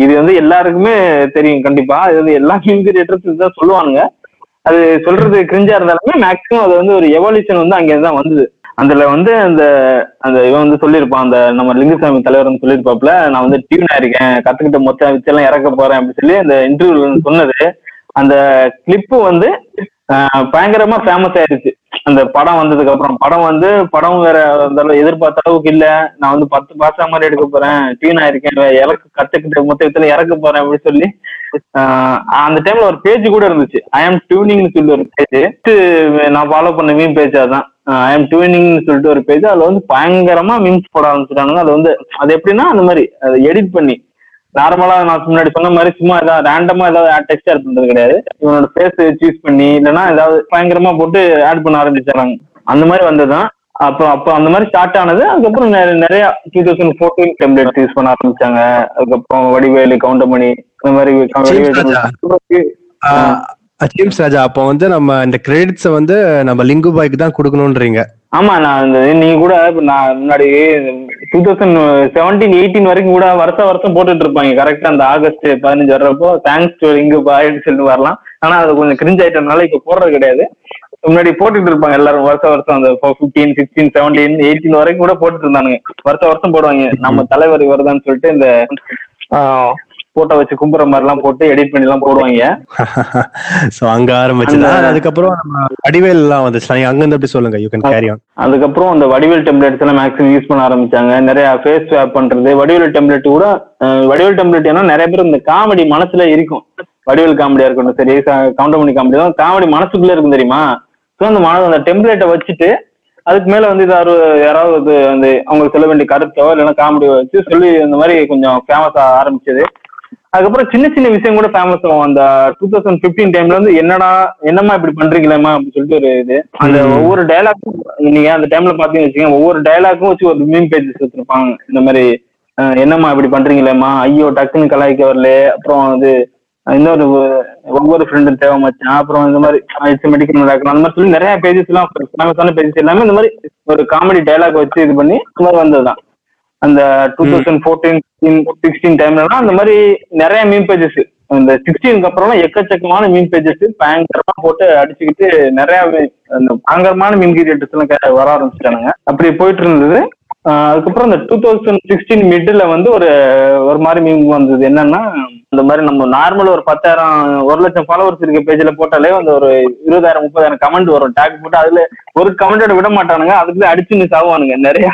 இது வந்து எல்லாருக்குமே தெரியும் கண்டிப்பா. இது வந்து எல்லா ஃபிலிம் கிரியேட்டர்ஸ் தான் சொல்லுவானுங்க. அது சொல்றது கிரிஞ்சா இருந்தாலுமே மேக்ஸிமம் அது வந்து ஒரு எவல்யூஷன் வந்து அங்கே தான் வந்தது. அதுல வந்து அந்த அந்த இவன் வந்து சொல்லியிருப்பான் அந்த நம்ம லிங்குசாமி தலைவர் வந்து சொல்லியிருப்பாப்ல நான் வந்து டியூன் ஆயிருக்கேன் கத்துக்கிட்ட மொத்த வச்செல்லாம் இறக்க போறேன் அப்படின்னு சொல்லி அந்த இன்டர்வியூல சொன்னது. அந்த கிளிப்பு வந்து பயங்கரமா ஃபேமஸ் ஆயிருச்சு அந்த படம் வந்ததுக்கு அப்புறம். படம் வந்து படம் வேற அந்த அளவு எதிர்பார்த்த அளவுக்கு இல்ல. நான் வந்து பத்து பாசா மாதிரி எடுக்க போறேன். டீன் ஆயிருக்கேன். இறக்கு கத்துக்கிட்ட மொத்தத்துல இறக்க போறேன் அப்படின்னு சொல்லி. அந்த டைம்ல ஒரு பேஜ் கூட இருந்துச்சு. ஐ ஆம் டியூனிங்னு சொல்லி ஒரு பேஜ் நான் ஃபாலோ பண்ண மீன் பேஜ் அதான். ஐ ஆம் டியூனிங்னு சொல்லிட்டு ஒரு பேஜ் அதுல வந்து பயங்கரமா மீம்ஸ் போட ஆரம்பிச்சிட்டானுங்க. அது வந்து அது எப்படின்னா அந்த மாதிரி அதை எடிட் பண்ணி நார்மலா நான் முன்னாடி சொன்ன மாதிரி சும்மா ஏதாவது ரேண்டமா ஏதாவது டெக்ஸ்ட் ஆட் பண்றது கிடையாது. இவனோட ஃபேஸ் சூஸ் பண்ணி இல்லைன்னா ஏதாவது பயங்கரமா போட்டு ஆட் பண்ண ஆரம்பிச்சாங்க அந்த மாதிரி வந்ததுதான். அப்புறம் அப்போ அந்த மாதிரி ஸ்டார்ட் ஆனது அதுக்கப்புறம் நிறைய two thousand fourteen template use பண்ண ஆரம்பிச்சாங்க. அதுக்கப்புறம் வடிவேலு கவுண்டமணி இந்த மாதிரி. ஜேம்ஸ் ராஜா அப்போ வந்து நம்ம இந்த கிரெடிட்ஸை வந்து நம்ம லிங்கு பாய்க்கு தான் கொடுக்கணுன்றீங்க ஆமா நான் இந்த நீங்க கூட நான் முன்னாடி டூ தௌசண்ட் செவன்டீன் எயிட்டீன் வரைக்கும் கூட வருஷம் வருஷம் போட்டுட்டு இருப்பாங்க. கரெக்டா அந்த ஆகஸ்ட் பதினஞ்சு வர்றப்போ தேங்க்ஸ் டு இங்கு பாய்னு சொல்லிட்டு வரலாம். ஆனா அது கொஞ்சம் கிரிஞ்ச் ஆயிட்டனால இப்ப போடுறது கிடையாது. முன்னாடி போட்டுட்டு இருப்பாங்க எல்லாரும் வருஷம் வருஷம் அந்த பிப்டீன் சிக்ஸ்டீன் செவன்டீன் எயிட்டீன் வரைக்கும் கூட போட்டுட்டு இருந்தானுங்க. வருஷம் வருஷம் போடுவாங்க. நம்ம தலைவர் வருதான்னு சொல்லிட்டு இந்த போட்டோ வச்சு கும்புற மாதிரி எல்லாம் போட்டு எடிட் பண்ணி எல்லாம் போடுவாங்க. சோ அங்க ஆரம்பிச்சுதான். அதுக்கப்புறம் நம்ம வடிவேல் எல்லாம் வந்துச்சு நீங்க அங்க இருந்து சொல்லுங்க? யூ கேன் கேரி ஆன் அதுக்கப்புறம் அந்த வடிவேல் டெம்ப்ளேட்ஸ் எல்லாம் மேக்ஸிமம் யூஸ் பண்ண ஆரம்பிச்சாங்க. நிறைய ஃபேஸ் ஸ்வாப் பண்றது வடிவேல் டெம்ப்ளேட் கூட வடிவேல் டெம்ப்ளேட் ஏன்னா நிறைய பேர் இந்த காமெடி மனசுல இருக்கும். வடிவேல் காமெடியா இருக்கட்டும் சரி கவுண்டமணி காமெடி தான். காமெடி மனசுக்குள்ள இருக்கும் தெரியுமா? ஸோ அந்த மன அந்த டெம்ப்ளேட்டை வச்சுட்டு அதுக்கு மேல வந்து இதாரு யாராவது வந்து அவங்களுக்கு சொல்ல வேண்டிய கருத்தோ இல்லைன்னா காமெடி வச்சு சொல்லி இந்த மாதிரி கொஞ்சம் ஃபேமஸ் ஆரம்பிச்சது. அதுக்கப்புறம் சின்ன சின்ன விஷயம் கூட ஃபேமஸ் ஆகும். அந்த டூ தௌசண்ட் பிப்டீன் டைம்ல வந்து என்னடா என்னம்மா இப்படி பண்றீங்களேம்மா அப்படின்னு சொல்லிட்டு ஒரு இது. அந்த ஒவ்வொரு டைலாக்கும் நீங்க அந்த டைம்ல பாத்தீங்கன்னு வச்சுக்கோங்க ஒவ்வொரு டைலாக்கும் வச்சு ஒரு மீன் பேஜஸ் வச்சிருப்பாங்க. இந்த மாதிரி என்னம்மா இப்படி பண்றீங்களேம்மா? ஐயோ டக்குன்னு கலாய்க்க வரல. அப்புறம் வந்து இன்னொரு ஒவ்வொரு ஃப்ரெண்டும் தேவை மச்சான். அப்புறம் இந்த மாதிரி மெடிக்கல் நடக்கணும் அந்த மாதிரி சொல்லி நிறைய பேஜஸ் எல்லாம் ஃபேமஸான பேஜஸ் எல்லாமே இந்த மாதிரி ஒரு காமெடி டைலாக் வச்சு இது பண்ணி இந்த மாதிரி வந்ததுதான். அந்த டூ தௌசண்ட் ஃபோர்டீன் சிக்ஸ்டீன் டைம்லலாம் அந்த மாதிரி நிறைய மீன் பேஜஸ் இந்த சிக்ஸ்டீனுக்கு அப்புறம்லாம் எக்கச்சக்கமான மீன் பேஜஸ் பயங்கரமா போட்டு அடிச்சுக்கிட்டு நிறைய அந்த பயங்கரமான மீன் கிரியேட்டர்ஸ் எல்லாம் வர ஆரம்பிச்சிட்டானுங்க. அப்படி போயிட்டு இருந்தது அதுக்கப்புறம் இந்த டூ தௌசண்ட் சிக்ஸ்டீன் மிடில் வந்து ஒரு ஒரு மாதிரி மீன் வந்தது. என்னன்னா இந்த மாதிரி நம்ம நார்மல் ஒரு பத்தாயிரம் ஒரு லட்சம் ஃபாலோவர்ஸ் இருக்க பேஜ்ல போட்டாலே வந்து ஒரு இருபதாயிரம் முப்பதாயிரம் கமெண்ட் வரும். டேக் போட்டு அதுல ஒரு கமெண்டோட விட மாட்டானுங்க. அதுக்குள்ள அடிச்சு மிஸ் ஆகுவானுங்க நிறைய.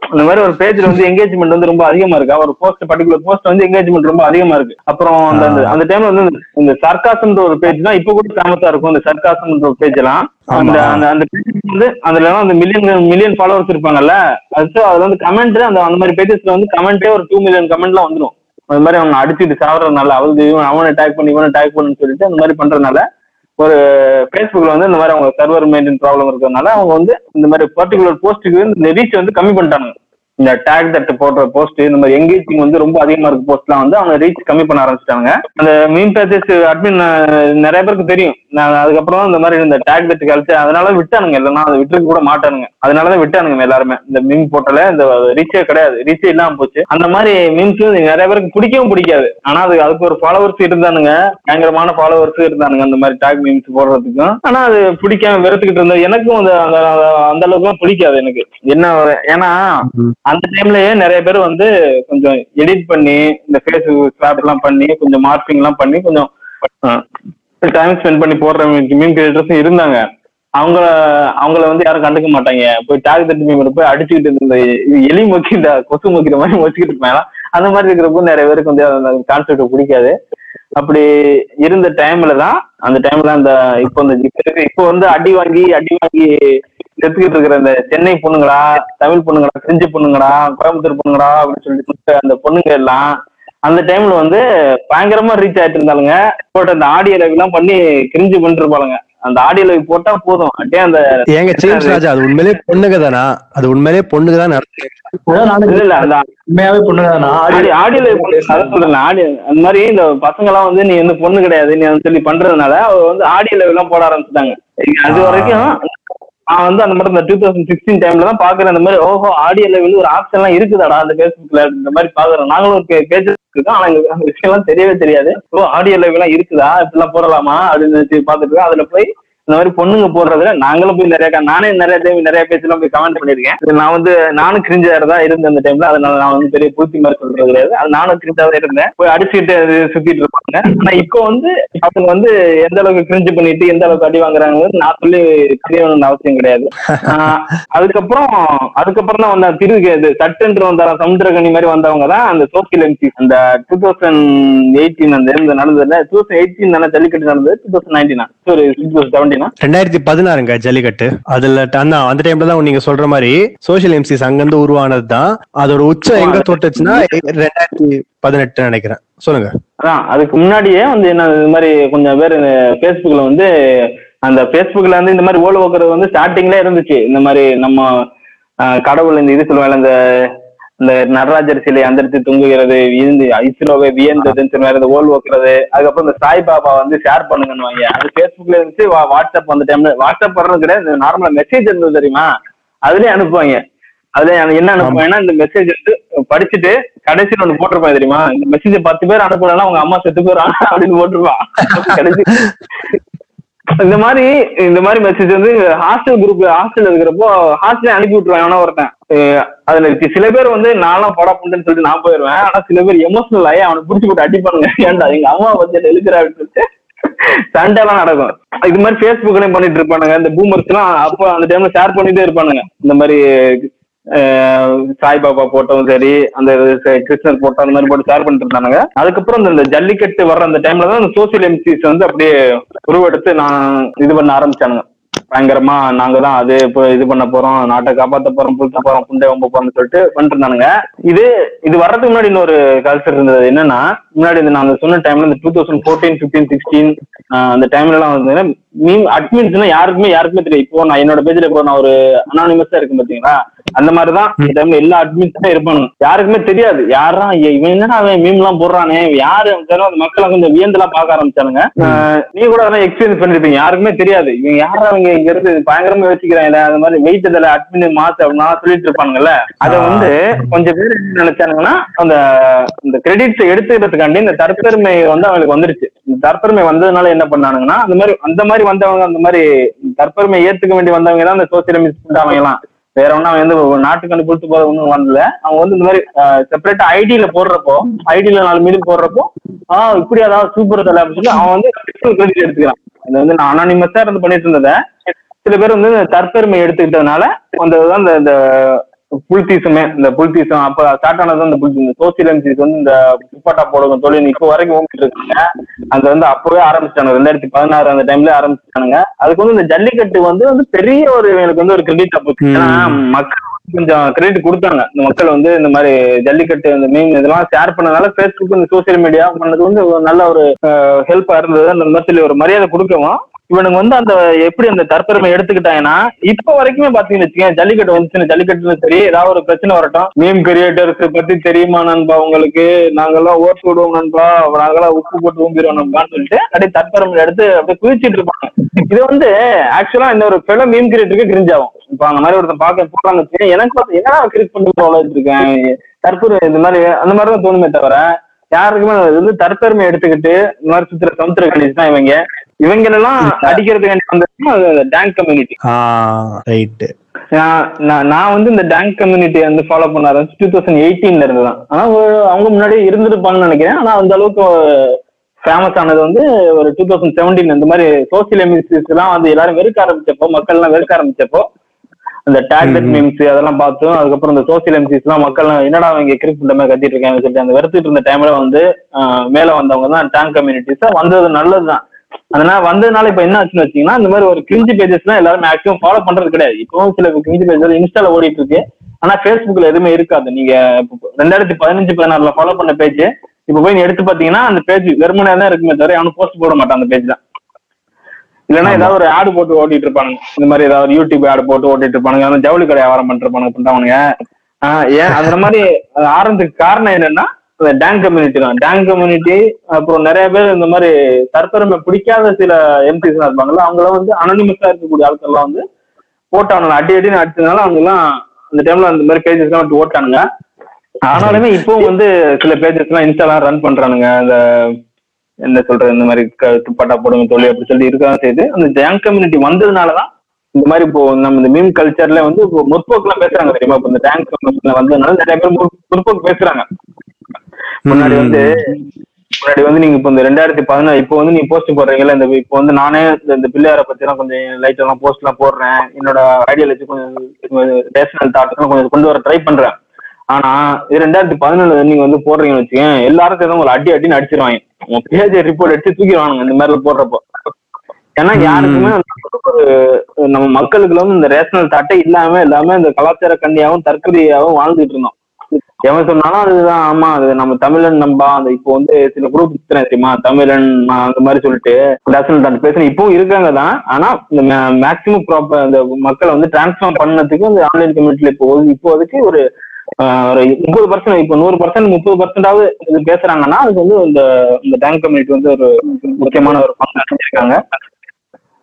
அந்த மாதிரி ஒரு பேஜ்ல வந்து எங்கேஜ்மெண்ட் வந்து ரொம்ப அதிகமா இருக்கு. ஒரு போஸ்ட் பர்டிகுலர் போஸ்ட் வந்து எங்கேஜ்மெண்ட் ரொம்ப அதிகமா இருக்கு. அப்புறம் அந்த அந்த- அந்த டைம்ல வந்து இந்த- இந்த சர்க்காசம்ன்ற ஒரு பேஜ் தான் இப்ப கூட ஃபேமஸா இருக்கும் இந்த சர்க்காசம்ன்ற ஒரு பேஜ் எல்லாம். அந்த அந்த அந்த பேஜ் வந்து அதுல எல்லாம் அந்த மில்லியன் மில்லியன் ஃபாலோவர்ஸ் இருப்பாங்கல்ல. அது அதுல வந்து கமெண்ட் அந்த அந்த மாதிரி பேஜஸ்ல வந்து கமெண்டே ஒரு டூ மில்லியன் கமெண்ட்லாம் வந்துடும் அது மாதிரி அவங்க அடிச்சுட்டு சாவறதுனால இவன் அவனை டேக் பண்ணி இவனை டேக் பண்ணுன்னு சொல்லிட்டு அந்த மாதிரி பண்றதுனால ஒரு ஃபேஸ்புக்கில் வந்து இந்த மாதிரி அவங்க சர்வர் மெயின்டைன் ப்ராப்ளம் இருக்கிறதுனால அவங்க வந்து இந்த மாதிரி பர்டிகுலர் போஸ்ட்டுக்கு இந்த ரீச் வந்து கம்மி பண்ணிட்டாங்க இந்த டேக் தட்டு போடுற போஸ்ட் இந்த மாதிரி எங்கேஜிங் வந்து ரொம்ப அதிகமா இருக்க போஸ்ட்லாம் வந்து அவங்க ரீச் கம்மி பண்ண ஆரம்பிச்சிட்டாங்க அந்த மீன் பேஜஸ் அட்மின் நிறைய பேருக்கு தெரியும். நான் அதுக்கப்புறம் இந்த மாதிரி இந்த டேக் தட்டு கழிச்சு அதனால விட்டானுங்க இல்லைன்னா அதை விட்டுருக்க கூட மாட்டானுங்க. அதனாலதான் விட்டானுங்க எல்லாருமே. இந்த மீன் போட்டல இந்த ரீச்சே கிடையாது. ரீச்சே இல்லாம போச்சு. அந்த மாதிரி மீன்ஸ் நிறைய பேருக்கு பிடிக்கவும் பிடிக்காது. ஆனா அது அதுக்கு ஒரு ஃபாலோவர்ஸ் இருந்தானுங்க. பயங்கரமான ஃபாலோவர்ஸ் இருந்தானுங்க அந்த மாதிரி டேக் மீன்ஸ் போடுறதுக்கும். ஆனா அது பிடிக்காம வெறுத்துக்கிட்டு இருந்தது. எனக்கும் அந்த அந்த அந்த அளவுக்குலாம் பிடிக்காது எனக்கு. என்ன ஏன்னா அந்த டைம்லயே நிறைய பேர் வந்து கொஞ்சம் எடிட் பண்ணி இந்த ஃபேஸ் ஸ்வாப் எல்லாம் பண்ணி கொஞ்சம் மார்க்கிங் எல்லாம் பண்ணி கொஞ்சம் டைம் ஸ்பெண்ட் பண்ணி போடுற மீன் கிரியேட்டர்ஸும் இருந்தாங்க. அவங்க அவங்கள வந்து யாரும் கண்டுக்க மாட்டாங்க. போய் டாக் தட்டு மீன் போய் அடிச்சுக்கிட்டு இருந்த எலி மொக்கி இந்த கொசு மொக்கிற மாதிரி மொச்சிக்கிட்டு இருப்பாங்க. அந்த மாதிரி இருக்கிறப்போ நிறைய பேருக்கு வந்து அந்த கான்செப்ட் பிடிக்காது. அப்படி இருந்த டைம்ல தான் அந்த டைம்ல அந்த இப்போ இந்த இப்போ வந்து அடி வாங்கி அடி வாங்கி செத்துக்கிட்டு இருக்கிற அந்த சென்னை பொண்ணுங்களா தமிழ் பொண்ணுங்களா செஞ்சு பொண்ணுங்களா கோயம்புத்தூர் பொண்ணுங்களா அப்படின்னு சொல்லிட்டு அந்த பொண்ணுங்க எல்லாம் அந்த டைம்ல வந்து பயங்கரமா ரீச் ஆயிட்டு இருந்தாலுங்க போட்டு அந்த ஆடியோ லைவ் எல்லாம் பண்ணி கிரிஞ்சு பண்ணிட்டு இருப்பாளுங்க அந்த ஆடியோ லைவ் போட்டா போதும். அப்படியே அந்த ஏங்க ஜேம்ஸ் ராஜா அது உண்மையிலே பொண்ணுங்க தானா? அது உண்மையிலே பொண்ணுங்க தான் நானும் இல்ல இல்ல அந்த உண்மையாவே பொண்ணுதானா ஆடி ஆடியோ லைவ் சொல்றேன் ஆடியோ அந்த மாதிரி இந்த பசங்க எல்லாம் வந்து நீ வந்து பொண்ணு கிடையாது நீ வந்து சொல்லி பண்றதுனால அவ வந்து ஆடியோ லைவ் எல்லாம் போட ஆரம்பிச்சுட்டாங்க. அது வரைக்கும் நான் வந்து அந்த மாதிரி இந்த டூ தௌசண்ட் சிக்ஸ்டீன் டைம்ல தான் பாக்குறேன் அந்த மாதிரி ஓஹோ ஆடியோ லெவல் ஒரு ஆப்ஷன் எல்லாம் இருக்குதாடா அந்த பேஸ்புக்ல இந்த மாதிரி பாக்குறோம் நாங்களும் ஒரு பேஜ் இருக்கோம். ஆனா எங்களுக்கு அந்த விஷயம் எல்லாம் தெரியவே தெரியாது. ஓ ஆடியோ லைவ் எல்லாம் இருக்குதா? இப்படிலாம் போடலாமா? அப்படின்னு வச்சு பாத்துட்டு அதுல போய் இந்த மாதிரி பொண்ணுங்க போடுறதுல நாங்களும் போய் நிறைய நானே நிறைய டைம் நிறைய பேச்செல்லாம் போய் கமெண்ட் பண்ணிருக்கேன் நான் வந்து நானும் கிரிஞ்சாரு தான் இருந்தேன் அந்த டைம்ல அதனால நான் வந்து பெரிய பூத்தி மாதிரி சொல்றது கிடையாது. அது நானும் கிரிஞ்சா தான் இருந்தேன். போய் அடிச்சுட்டு அது சுத்திட்டு இருப்பாங்க. ஆனா இப்போ வந்து அவங்க வந்து எந்த அளவுக்கு கிரிஞ்சு பண்ணிட்டு எந்த அளவுக்கு அடி வாங்குறாங்கன்னு நான் சொல்லி தெரியணும்னு அவசியம் கிடையாது. அதுக்கப்புறம் அதுக்கப்புறம் தான் வந்த திரு இது சட்டென்று வந்தாரா சமுத்திரகனி மாதிரி வந்தவங்க தான் அந்த சோசியல் எம்சி அந்த டூ தௌசண்ட் எயிட்டீன் அந்த நடந்ததுல டூ தௌசண்ட் எயிட்டீன் தானே ஜல்லிக்கட்டு நடந்தது டூ தௌசண்ட் நைன்டீனா சாரி டூ தௌசண்ட் செவன்டீன் ரெண்டாயிரத்தி பதினாறுங்க ஜல்லிக்கட்டு. அதுல அந்த டைம்ல தான் நீங்க சொல்ற மாதிரி சோசியல் எம்சிஸ் அங்கிருந்து உருவானது தான். அதோட உச்சம் எங்க தொட்டுச்சுன்னா ரெண்டாயிரத்தி பதினெட்டு நினைக்கிறேன். சொல்லுங்க. அதுக்கு முன்னாடியே வந்து என்ன இது மாதிரி கொஞ்சம் பேர் ஃபேஸ்புக்ல வந்து அந்த ஃபேஸ்புக்ல வந்து இந்த மாதிரி ஓல ஓக்குறது வந்து ஸ்டார்டிங்ல இருந்துச்சு. இந்த மாதிரி நம்ம கடவுள் இந்த இது சொல்லுவாங்க இந்த இந்த நடராஜர் சிலை அந்தரித்து தூங்குகிறது விழுந்து ஐஸ்ரோவே வியந்ததுன்னு சொல்லி ஓல் ஓக்குறது அதுக்கப்புறம் இந்த சாய் பாபா வந்து ஷேர் பண்ணுங்கன்னு அது ஃபேஸ்புக்ல இருந்துச்சு வா- வாட்ஸ்அப் அந்த டைம்ல வாட்ஸ்அப் பண்றது கிடையாது நார்மலா மெசேஜ் இருந்தது தெரியுமா? அதுலயே அனுப்புவாங்க. அதுல எனக்கு என்ன அனுப்புவேன்னா இந்த மெசேஜ் வந்து படிச்சுட்டு கடைசியில் ஒண்ணு போட்டிருப்பேன் தெரியுமா? இந்த மெசேஜ் பத்து பேர் அனுப்புனா உங்க அம்மா செத்து போயிடும் அப்படின்னு போட்டிருப்பான். கடைசி இந்த மாதிரி இந்த மாதிரி மெசேஜ் வந்து ஹாஸ்டல் குரூப் ஹாஸ்டல் இருக்கிறப்போ ஹாஸ்டல் அனுப்பி விட்டுருவான் எவனோ ஒருத்தன். அதுல சில பேர் வந்து நான்லாம் படம் பண்ணுன்னு சொல்லிட்டு நான் போயிடுவேன் ஆனா சில பேர் எமோஷனல் ஆகி அவனை புடிச்சு போட்டு அடிப்பானுங்க ஏன்டா எங்க அம்மா வந்து எழுக்கிறா அப்படின்னு சொல்லிட்டு சண்டை எல்லாம் நடக்கும். இது மாதிரி ஃபேஸ்புக்லயும் பண்ணிட்டு இருப்பானுங்க. இந்த பூமர்ஸ் எல்லாம் அப்போ அந்த டைம்ல ஷேர் பண்ணிட்டே இருப்பானுங்க. இந்த மாதிரி சாய்பாபா போட்டோம் சரி அந்த கிருஷ்ணர் போட்டோ அந்த மாதிரி போட்டு ஷேர் பண்ணிட்டு இருந்தானுங்க. அதுக்கப்புறம் இந்த- ஜல்லிக்கட்டு வர்ற அந்த டைம்ல தான் இந்த சோசியல் எம்சிஸ் வந்து அப்படியே உருவெடுத்து நான் இது பண்ண ஆரம்பிச்சானுங்க. பயங்கரமா நாங்க தான் அது இப்போ இது பண்ண போறோம் நாட்டை காப்பாத்த போறோம் புதுக்க போறோம் புண்டை வம்ப போறோம்னு சொல்லிட்டு பண்ணிட்டு இருந்தானுங்க. இது இது வர்றதுக்கு முன்னாடி இன்னொரு கல்ச்சர் இருந்தது. என்னன்னா முன்னாடி இந்த நான் சொன்ன டைம்ல இந்த two thousand fourteen fifteen sixteen அந்த டைம்ல எல்லாம் வந்து மீம் அட்மின்ஸ்னா யாருக்குமே யாருக்குமே தெரியும் இப்போ நான் என்னோட பேஜ்ல இப்போ நான் ஒரு அனானிமஸா இருக்கும் பாத்தீங்களா? அந்த மாதிரிதான் இந்த டைம்ல எல்லா அட்மின்ஸும் இருப்பானுங்க. யாருக்குமே தெரியாது. யாரா இவன் என்னடா அவன் மீம் எல்லாம் போடுறானே? யாரு? அந்த மக்களை கொஞ்சம் வியந்தெல்லாம் பார்க்க ஆரம்பிச்சானுங்க. நீ கூட அதெல்லாம் எக்ஸ்பீரியன்ஸ் பண்ணிருப்பீங்க. யாருக்குமே தெரியாது. இவங்க யாரா? அவங்க இங்க இருந்து பயங்கரமா வச்சுக்கிறாங்க அந்த மாதிரி வெயிட் இதுல அட்மின் மாசு அப்படின்னா சொல்லிட்டு இருப்பானுங்கல்ல. அதை வந்து கொஞ்சம் பேர் என்ன நினைச்சானுங்கன்னா அந்த இந்த கிரெடிட்ஸ் எடுத்துக்கிறதுக்காண்டி இந்த தற்பெருமை வந்து அவங்களுக்கு வந்துருச்சு. இந்த தற்பெருமை வந்ததுனால என்ன பண்ணானுங்கன்னா அந்த மாதிரி அந்த மாதிரி வந்தவங்க அந்த மாதிரி தற்பெருமை ஏத்துக்க வேண்டி வந்தவங்க தான் இந்த சோசியல் மிஸ் அவங்க எல்லாம் வேற ஒன்னும் அவன் வந்து ஒரு நாட்டுக்கு கொடுத்து போற ஒன்றும் வரல அவங்க வந்து இந்த மாதிரி செப்பரேட்டா ஐடியில போடுறப்போ ஐடியில நாலு மீது போடுறப்போ ஆஹ் இப்படி அதாவது சூப்பர் தலை அப்படின்னு சொல்லி அவன் வந்து கிரெடிட் எடுத்துக்கிறான். அது வந்து நான் அனானிமஸா இருந்து பண்ணிட்டு இருந்ததை சில பேர் வந்து தற்பெருமை எடுத்துக்கிட்டதுனால அந்த அந்த இந்த புல்தீசமே இந்த புல்தீசம் அப்ப ஸ்டார்ட் ஆனது இந்த புல் இந்த சோசியல் எம்சிஸ் வந்து இந்த துப்பாட்டா போடுங்க தொழில் இப்போ வரைக்கும் ஓங்கிட்டு இருக்காங்க. அது வந்து அப்பவே ஆரம்பிச்சாங்க ரெண்டாயிரத்தி பதினாறு அந்த டைம்ல ஆரம்பிச்சானுங்க அதுக்கு வந்து இந்த ஜல்லிக்கட்டு வந்து வந்து பெரிய ஒரு எனக்கு வந்து ஒரு கிரெடிட் போச்சு ஏன்னா மக்கள் கொஞ்சம் கிரெடிட் கொடுத்தாங்க. இந்த மக்கள் வந்து இந்த மாதிரி ஜல்லிக்கட்டு இந்த மீன் இதெல்லாம் ஷேர் பண்ணனால ஃபேஸ்புக் இந்த சோசியல் மீடியா பண்ணது வந்து நல்ல ஒரு ஹெல்ப்பா இருந்தது. அந்த மாதிரி சொல்லி ஒரு மரியாதை கொடுக்கவும் இவனுங்க வந்து அந்த எப்படி அந்த தற்பெருமை எடுத்துக்கிட்டாங்கன்னா இப்ப வரைக்குமே பாத்தீங்கன்னு வச்சுக்கேன் ஜல்லிக்கட்டு வந்துச்சுன்னு ஜல்லிக்கட்டுல சரி ஏதாவது ஒரு பிரச்சனை வரட்டும். மீம் கிரியேட்டர்ஸ் பத்தி தெரியுமா நண்பா உங்களுக்கு? நாங்கெல்லாம் ஓட்டு விடுவோம் நண்பா. நாங்கெல்லாம் உப்பு போட்டு ஊம்பிடுவோம் நண்பான்னு சொல்லிட்டு அப்படியே தற்பெருமை எடுத்து அப்படியே குதிச்சிட்டு இருப்பாங்க. இது வந்து ஆக்சுவலா இந்த ஒரு பெல மீம் கிரியேட்டருக்கு கிரிஞ்சாகும் இப்ப அந்த மாதிரி ஒருத்தன் பார்க்க போறாங்க எனக்கு பார்த்து என்னடா கிரியேட் பண்ணி இருக்கேன் தற்பெருமை இந்த மாதிரி அந்த மாதிரி தான் தோணுமே தவிர யாருக்குமே வந்து தற்பெருமை எடுத்துக்கிட்டு இந்த மாதிரி சுத்துற சமுத்திர கணிச்சு தான் இவங்க. இவங்களெல்லாம் அடிக்கிறதுக்கு வந்து டேங்க் கம்யூனிட்டி ரைட்டு நான் நான் வந்து இந்த டேங்க் கம்யூனிட்டி வந்து ஃபாலோ பண்ண ஆரம்பிச்சு டூ தௌசண்ட் எயிட்டீன்ல இருந்து தான் ஆனா அவங்க முன்னாடியே இருந்திருப்பாங்கன்னு நினைக்கிறேன். ஆனா அந்த அளவுக்கு ஃபேமஸ் ஆனது வந்து ஒரு டூ தௌசண்ட் செவன்டீன் இந்த மாதிரி சோசியல் எமிசிஸ் எல்லாம் வந்து எல்லாரும் வெறுக்க ஆரம்பிச்சப்போ மக்கள் எல்லாம் வெறுக்க ஆரம்பிச்சப்போ அந்த டேக்லெட் மீம்ஸ் அதெல்லாம் பார்த்தோம். அதுக்கப்புறம் இந்த சோசியல் எம்சிஸ் எல்லாம் மக்கள் என்னடா அவங்க கிரிக் பண்ண மாதிரி கத்திட்டு இருக்காங்க சொல்லிட்டு அந்த வெறுத்துட்டு இருந்த டைம்ல வந்து மேல வந்தவங்க தான் டேங்க் கம்யூனிட்டிஸ் வந்தது நல்லதுதான். அதனால வந்ததுனால இப்ப என்ன ஆச்சுன்னு வச்சீங்கன்னா இந்த மாதிரி ஒரு கிரிஞ்சி பேஜஸ் எல்லாம் எல்லாரும் மேக்ஸிமம் ஃபாலோ பண்றது கிடையாது. இப்பவும் சில கிரிஞ்சி பேஜஸ் இன்ஸ்டால ஓடிட்டு இருக்கு ஆனா பேஸ்புக்ல எதுவுமே இருக்காது. நீங்க ரெண்டாயிரத்தி பதினஞ்சு பதினாறுல ஃபாலோ பண்ண பேஜ் இப்ப போய் நீ எடுத்து பாத்தீங்கன்னா அந்த பேஜ் வெறுமனையா தான் இருக்குமே தவிர அவனு போஸ்ட் போட மாட்டான் அந்த பேஜ்ல இல்லைன்னா ஏதாவது ஒரு ஆடு போட்டு ஓட்டிட்டு இருப்பானுங்க. இந்த மாதிரி ஏதாவது ஒரு யூடியூப் ஆடு போட்டு ஓட்டிட்டு இருப்பானுங்க. ஜவுளி கடை வியாபாரம் பண்ணிருப்பானுங்க பண்ணிட்டானுங்க ஆஹ் ஏன்? அந்த மாதிரி ஆரம்பத்துக்கு காரணம் என்னன்னா அந்த டேங்க் கம்யூனிட்டி தான். டேங்க் கம்யூனிட்டி அப்புறம் நிறைய பேர் இந்த மாதிரி தற்பெருமை பிடிக்காத சில எம்பிஸ் இருப்பாங்கல்ல அவங்கள வந்து அனனிமஸா இருக்கக்கூடிய ஆட்கள்லாம் வந்து போட்டானுங்க அடி அடின்னு அடிச்சதுனால அவங்க எல்லாம் அந்த டைம்ல அந்த மாதிரி பேஜஸ் எல்லாம் ஓட்டானுங்க. ஆனாலுமே இப்போ வந்து சில பேஜஸ் எல்லாம் இன்ஸ்டாலாம் ரன் பண்றானுங்க. அந்த என்ன சொல்றது இந்த மாதிரி க- துப்பாட்டா போடுங்க தொழில் அப்படி சொல்லி இருக்காங்க செய்து அந்த டேங் கம்யூனிட்டி வந்ததுனாலதான் இந்த மாதிரி இப்போ நம்ம இந்த மீம் கல்ச்சர்ல வந்து இப்போ முற்போக்குலாம் பேசுறாங்க தெரியுமா? இப்போ இந்த டேங்க் வந்ததுனால நிறைய பேர் முற்போக்கு பேசுறாங்க. முன்னாடி வந்து முன்னாடி வந்து நீங்க இப்போ இந்த ரெண்டாயிரத்தி பதினாறு இப்போ வந்து நீங்க போஸ்ட் போடுறீங்கல்ல இந்த இப்போ வந்து நானே இந்த- இந்த பிள்ளையாரை பத்தி எல்லாம் கொஞ்சம் லைட் எல்லாம் போஸ்ட் எல்லாம் போடுறேன். என்னோட ஐடியாலஜி கொஞ்சம் ரேஷனல் தாட்ஸ் எல்லாம் கொஞ்சம் கொண்டு வர ட்ரை பண்றேன். ஆனா இது ரெண்டாயிரத்தி பதினேழுல நீங்க வந்து போடுறீங்கன்னு வச்சுக்கேன் எல்லாரும் சேர்ந்து உங்களை அடி அடின்னு அடிச்சிருவாங்க. உங்க பேஜ் ரிப்போர்ட் அடிச்சு தூக்கிடுவானுங்க இந்த மாதிரி போடுறப்போ. ஏன்னா யாருக்குமே ஒரு நம்ம மக்களுக்குள்ள வந்து இந்த ரேஷனல் தாட்டே இல்லாம இல்லாம இந்த கலாச்சார கண்ணியாவும் தற்கொலையாவும் வாழ்ந்துட்டு இருந்தோம். எவன் சொன்னாலும் அதுதான் ஆமா அது நம்ம தமிழன் நம்பா அந்த இப்போ வந்து சில குரூப் தெரியுமா? தமிழன் அந்த மாதிரி சொல்லிட்டு ரேஷனல் பேசுன இப்பவும் இருக்காங்க தான். ஆனா இந்த மேக்சிமம் ப்ராப்பர் அந்த மக்களை வந்து டிரான்ஸ்ஃபார்ம் பண்ணதுக்கு இந்த ஆன்லைன் கம்யூனிட்டில இப்போ இப்போதைக்கு ஒரு ஆஹ், ஒரு முப்பது பர்சன்ட் இப்போ நூறு பர்சன்ட் முப்பது பர்சன்டாவது இது பேசுறாங்கன்னா அதுக்கு வந்து இந்த இந்த டேங்க் கம்யூனிட்டி வந்து ஒரு முக்கியமான ஒரு பங்கு அடைஞ்சிருக்காங்க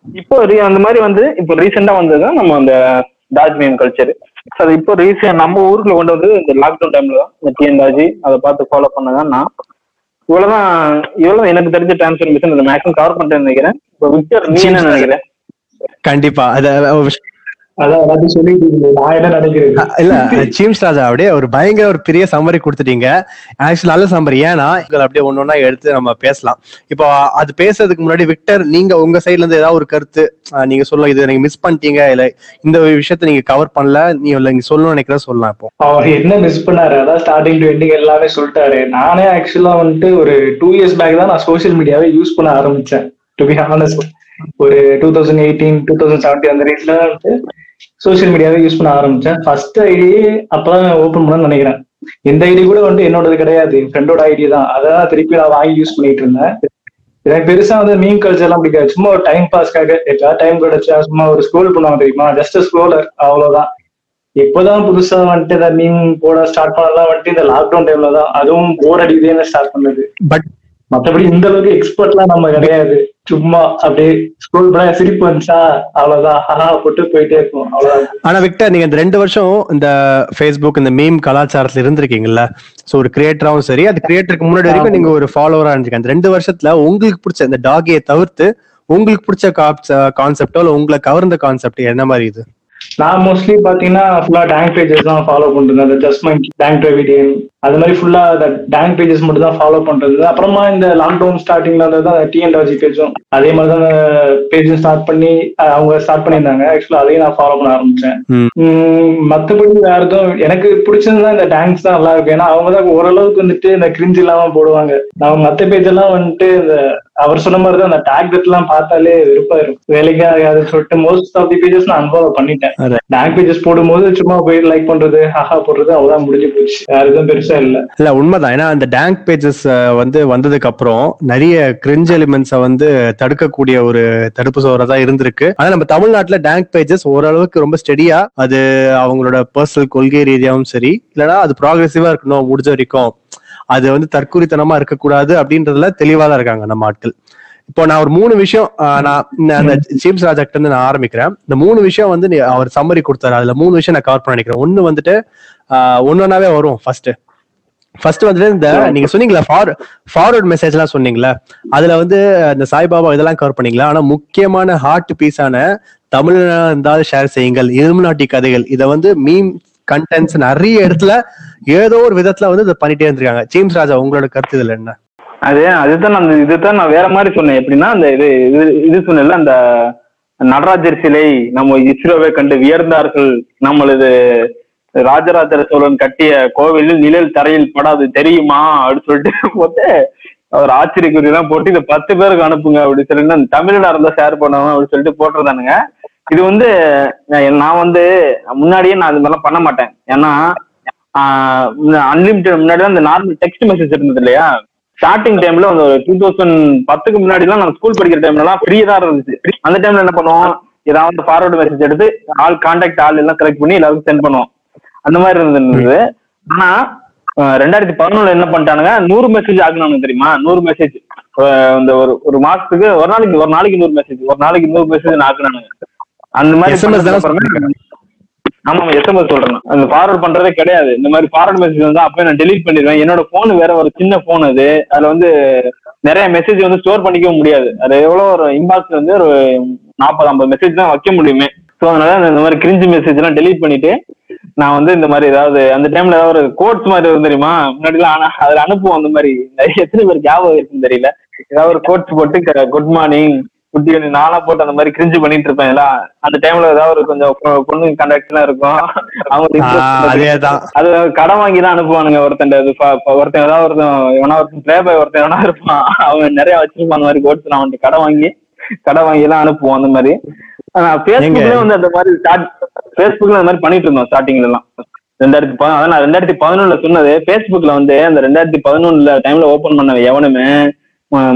இப்போ அந்த மாதிரி வந்து இப்போ ரீசெண்டா வந்தது நம்ம அந்த டாஜ் கல்ச்சர் அது இப்போ ரீசெண்ட் நம்ம ஊருக்குள்ள கொண்டு வந்து இந்த லாக்டவுன் டைம்ல தான் இந்த டிஎன் டாஜி அதை பார்த்து ஃபாலோ பண்ணதான் நான் இவ்வளவுதான் இவ்வளவு எனக்கு தெரிஞ்ச டிரான்ஸ்ஃபர்மேஷன் மேக்ஸிமம் கவர் பண்ணிட்டேன்னு நினைக்கிறேன். இப்போ விக்டர் நீ என்ன நினைக்கிறேன் கண்டிப்பா. அது இல்ல சீம்ஸ் ராஜா அப்படியே ஒரு பயங்கர ஒரு பெரிய சம்மரி கொடுத்துட்டீங்க. ஆக்சுவலி நல்ல சம்மரி. ஏன்னா இங்களை அப்படியே ஒன்னொன்னா எடுத்து நம்ம பேசலாம். இப்போ அது பேசுறதுக்கு முன்னாடி விக்டர் நீங்க உங்க சைடுல இருந்து ஏதாவது ஒரு கருத்து நீங்க சொல்ல இது நீங்க மிஸ் பண்ணிட்டீங்க இல்ல இந்த விஷயத்த நீங்க கவர் பண்ணல நீ இல்ல நீங்க சொல்லணும்னு நினைக்கிறத சொல்லலாம் இப்போ. அவர் என்ன மிஸ் பண்ணாரு? அதான் ஸ்டார்டிங் டு எண்டிங் எல்லாமே சொல்லிட்டாரு. நானே ஆக்சுவலா வந்துட்டு ஒரு டூ இயர்ஸ் பேக் தான் நான் சோஷியல் மீடியாவை யூஸ் பண்ண ஆரம்பிச்சேன் டு பி ஹானஸ்ட் ஒரு two thousand eighteen two thousand seventeen அந்த ரேட்ல வந்துட்டு சோஷியல் மீடியாவே யூஸ் பண்ண ஆரம்பிச்சேன். ஃபர்ஸ்ட் ஐடி அப்பதான் ஓப்பன் பண்ணணும்னு நினைக்கிறேன். இந்த ஐடி கூட வந்துட்டு என்னோடது கிடையாது. ஃப்ரெண்டோட ஐடி தான். அதான் திருப்பி நான் வாங்கி யூஸ் பண்ணிட்டு இருந்தேன். எனக்கு பெருசா வந்து மீன் கல்ச்சர்லாம் பிடிக்காது. சும்மா ஒரு டைம் பாஸ்க்காக எப்பா டைம் கிடைச்சா சும்மா ஒரு ஸ்க்ரோல் பண்ணுவாங்க தெரியுமா? ஜஸ்ட் ஸ்க்ரோலர் அவ்வளவுதான். எப்போதான் புதுசா வந்துட்டு இந்த மீன் போட ஸ்டார்ட் பண்ணலாம். வந்துட்டு இந்த லாக்டவுன் டைம்ல தான் அதுவும் போர் அடிக்குதுன்னு ஸ்டார்ட் பண்ணது. பட் மத்தபடி இந்த அளவுக்கு எக்ஸ்பர்ட்லாம் நம்ம கிடையாது. சும்மா அப்படியே ஸ்கூல் பண்ண சிரிப்பு வந்துச்சா? அவ்வளவுதான். ஹஹா போட்டு போயிட்டே இருக்கும் அவ்வளவுதான். ஆனா விக்டர் நீங்க இந்த ரெண்டு வருஷம் இந்த ஃபேஸ்புக் இந்த மீம் கலாச்சாரத்துல இருந்திருக்கீங்கல்ல சோ ஒரு கிரியேட்டராவும் சரி அது கிரியேட்டருக்கு முன்னாடி வரைக்கும் நீங்க ஒரு ஃபாலோவரா இருந்திருக்கீங்க. அந்த ரெண்டு வருஷத்துல உங்களுக்கு பிடிச்ச இந்த டாகியை தவிர்த்து உங்களுக்கு பிடிச்ச கான்செப்டோ இல்ல உங்களை கவர்ந்த கான்செப்ட் என்ன மாதிரி இது? நான் மோஸ்ட்லி பாத்தீங்கன்னா ஃபுல்லா டேங்க் பேஜஸ் தான் ஃபாலோ அந்த ஜஸ்ட் மை டேங்க் டிரைவிடியன் அது மாதிரி ஃபுல்லா அந்த டேங்க் பேஜஸ் மட்டும் தான் ஃபாலோ பண்றது. அப்புறமா இந்த லாக்டவுன் ஸ்டார்டிங்ல இருந்தது தான் டிஎன்டாஜி பேஜும் அதே மாதிரி தான் பேஜும் ஸ்டார்ட் பண்ணி அவங்க ஸ்டார்ட் பண்ணியிருந்தாங்க. ஆக்சுவலா அதையும் நான் ஃபாலோ பண்ண ஆரம்பிச்சேன். ம். உம், மத்தபடி வேற எதுவும் எனக்கு பிடிச்சதுதான் இந்த டேங்க்ஸ் தான் நல்லா இருக்கு ஏன்னா அவங்க தான் ஓரளவுக்கு வந்துட்டு இந்த கிரிஞ்ச் இல்லாம போடுவாங்க. நான் மத்த பேஜ் எல்லாம் வந்துட்டு இந்த அவர் சொன்ன மாதிரி தான் அந்த டேக் எல்லாம் பார்த்தாலே வெறுப்பா இருக்கும். வேலைக்கு ஆகாதுன்னு சொல்லிட்டு மோஸ்ட் ஆஃப் தி பேஜஸ் நான் அன்ஃபாலோ பண்ணிட்டேன். டேங்க் பேஜஸ் போடும்போது சும்மா போய் லைக் பண்றது ஹஹா போடுறது அவ்வளவுதான் முடிஞ்சு போச்சு. வேற எதுவும் பெருசா இல்ல. இல்ல உண்மைதான். ஏன்னா அந்த டேங்க் பேஜஸ் வந்து வந்ததுக்கு அப்புறம் நிறைய கிரிஞ்ச் எலிமெண்ட்ஸை வந்து தடுக்கக்கூடிய ஒரு தடுப்பு சோறா தான் இருந்திருக்கு. ஆனா நம்ம தமிழ்நாட்டுல டேங்க் பேஜஸ் ஓரளவுக்கு ரொம்ப ஸ்டெடியா அது அவங்களோட பர்சனல் கொள்கை ரீதியாவும் சரி இல்லைன்னா அது ப்ராக்ரெசிவா இருக்கணும் முடிஞ்ச வரைக்கும். அது வந்து தற்குறித்தனமா இருக்கக்கூடாது அப்படின்றதுல தெளிவா தான் இருக்காங்க நம்ம ஆட்கள். இப்போ நான் ஒரு மூணு விஷயம் நான் அந்த ஜேம்ஸ் ராஜா கிட்ட இருந்து நான் ஆரம்பிக்கிறேன். இந்த மூணு விஷயம் வந்து நீ- அவர் சம்மரி கொடுத்தாரு. அதுல மூணு விஷயம் நான் கவர் பண்ண நினைக்கிறேன். ஒன்னு வந்துட்டு ஒன்னொன்னாவே வரும் ஃபர்ஸ்ட் ஃபர்ஸ்ட் வந்துட்டு இந்த நீங்க சொன்னீங்களா ஃபார்வர்ட் மெசேஜ் எல்லாம் சொன்னீங்களா அதுல வந்து இந்த சாய்பாபா இதெல்லாம் கவர் பண்ணீங்களா? ஆனா முக்கியமான ஹார்ட் பீஸான தமிழ் இருந்தாலும் ஷேர் செய்யுங்கள். இருமுநாட்டி கதைகள். இதை வந்து மீம் கண்டென்ட்ஸ் நிறைய இடத்துல ஏதோ ஒரு விதத்துல வந்து இதை பண்ணிட்டே இருந்திருக்காங்க. ஜேம்ஸ் ராஜா உங்களோட கருத்து இதுல என்ன? அது அதுதான் நான் இதுதான் நான் வேற மாதிரி சொன்னேன். எப்படின்னா அந்த இது இது இது சொன்னேன்ல அந்த நடராஜர் சிலை நம்ம இஸ்ரோவை கண்டு வியர்ந்தார்கள். நம்மளது ராஜராஜ சோழன் கட்டிய கோவிலில் நிழல் தரையில் படாது தெரியுமா? அப்படின்னு சொல்லிட்டு போட்டு அவர் ஆச்சரியக்குறி எல்லாம் போட்டு இதை பத்து பேருக்கு அனுப்புங்க அப்படின்னு சொல்லிட்டு அந்த தமிழ்ல இருந்தா ஷேர் பண்ணுவோம் அப்படின்னு சொல்லிட்டு போட்டிருந்தானுங்க. இது வந்து நான் வந்து முன்னாடியே நான் அது மாதிரிலாம் பண்ண மாட்டேன். ஏன்னா அன்லிமிட்டட் முன்னாடி தான் இந்த நார்மல் டெக்ஸ்ட் மெசேஜ் இருந்தது இல்லையா? ஸ்டார்டிங் டைம்ல அந்த டூ தௌசண்ட் பத்துக்கு முன்னாடிலாம் நான் ஸ்கூல் படிக்கிற டைம்லலாம் ஃப்ரீ தான் இருந்துச்சு. அந்த டைம்ல என்ன பண்ணுவோம்? ஏதாவது ஃபார்வர்டு மெசேஜ் எடுத்து ஆள் கான்டாக்ட் ஆள் எல்லாம் கலெக்ட் பண்ணி எல்லாருக்கும் சென்ட் பண்ணுவோம். அந்த மாதிரி இருந்தது. ஆனா ரெண்டாயிரத்தி பதினொன்னுல என்ன பண்ணிட்டானுங்க? நூறு மெசேஜ் ஆக்குனாங்க தெரியுமா? நூறு மெசேஜ் இந்த ஒரு ஒரு மாசத்துக்கு ஒரு நாளைக்கு ஒரு நாளைக்கு நூறு மெசேஜ் ஒரு நாளைக்கு நூறு மெசேஜ் ஆக்குனானுங்க. அந்த மாதிரி ஆமா எஸ்எம்எஸ் சொல்றேன். அந்த ஃபார்வர்ட் பண்றதே கிடையாது. இந்த மாதிரி ஃபார்வர்ட் மெசேஜ் வந்து அப்பவே நான் டெலீட் பண்ணிடுவேன். என்னோட போன் வேற ஒரு சின்ன போன் அது. அதுல வந்து நிறைய மெசேஜ் வந்து ஸ்டோர் பண்ணிக்கவும் முடியாது. அது எவ்வளவு ஒரு இன்பாக்ஸ் வந்து ஒரு நாற்பது ஐம்பது மெசேஜ் தான் வைக்க முடியுமே. ஸோ அதனால இந்த மாதிரி கிரிஞ்சு மெசேஜ் எல்லாம் டெலீட் பண்ணிட்டு நான் வந்து இந்த மாதிரி ஏதாவது அந்த டைம்ல ஏதாவது ஒரு கோட்ஸ் மாதிரி இருக்கும் தெரியுமா? முன்னாடிலாம் ஆனா அதுல அனுப்புவோம் அந்த மாதிரி. நிறைய எத்தனை பேர் ஞாபகம் இருக்குன்னு தெரியல. ஏதாவது ஒரு கோட்ஸ் போட்டு குட் மார்னிங் குட்டி நானா போட்டு அந்த மாதிரி கிரிஞ்சு பண்ணிட்டு இருப்பேன். எல்லாம் அந்த டைம்ல ஏதாவது ஒரு கொஞ்சம் பொண்ணு கான்டாக்ட் எல்லாம் இருக்கும். அவங்க அது கடன் வாங்கி தான் அனுப்புவானுங்க ஒருத்தன் ப- ஒருத்தன் ஏதாவது ஒருத்தன் எவனா ஒருத்தன் பிளே பாய் ஒருத்தன் எவனா இருப்பான். அவன் நிறைய வச்சிருப்பான் அந்த மாதிரி கோட்ஸ் நான் வந்துட்டு கடன் வாங்கி கடன் வாங்கி எல்லாம் அனுப்புவோம் அந்த மாதிரி. ஃபேஸ்புக்லயும் வந்து அந்த மாதிரி ஸ்டார்ட் ஃபேஸ்புக்ல அந்த மாதிரி பண்ணிட்டு இருந்தோம் ஸ்டார்டிங்ல எல்லாம். ரெண்டாயிரத்தி அதான் நான் ரெண்டாயிரத்தி பதினொன்னுல சொன்னது ஃபேஸ்புக்ல வந்து அந்த ரெண்டாயிரத்தி பதினொன்னுல டைம்ல ஓபன் பண்ண எவனுமே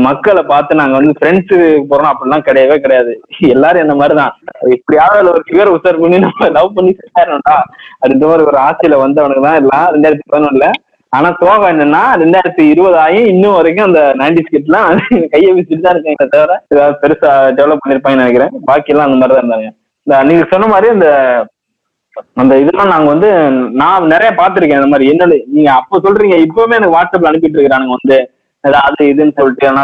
மக்களை பார்த்து நாங்க வந்து ஃப்ரெண்ட்ஸு போறோம் அப்படிலாம் கிடையவே கிடையாது. எல்லாரும் என்ன மாதிரிதான் இப்படியாவது அதுல ஒரு ஃபிகர் உசார் பண்ணி நம்ம லவ் பண்ணி சேரணும்டா அப்படின்ற மாதிரி ஒரு ஆசையில வந்தவனுக்கு தான் எல்லாம் ரெண்டாயிரத்தி பதினொன்னுல ஆனா சோகம் என்னன்னா ரெண்டாயிரத்தி இருபது ஆயும் இன்னும் வரைக்கும் அந்த நைன்டி ஸ்கிட்லாம் கையை வச்சுட்டு தான் இருக்காங்க தவிர ஏதாவது பெருசா டெவலப் பண்ணிருப்பாங்கன்னு நினைக்கிறேன். பாக்கி எல்லாம் அந்த மாதிரி தான் இருந்தாங்க. இந்த நீங்க சொன்ன மாதிரி அந்த அந்த இதெல்லாம் நாங்க வந்து நான் நிறைய பாத்திருக்கேன் இந்த மாதிரி. என்ன நீங்க அப்ப சொல்றீங்க இப்பவுமே எனக்கு வாட்ஸ்அப்ல அனுப்பிட்டு இருக்கிறானுங்க வந்து. அது இதுன்னு சொல்லிட்டு ஆனா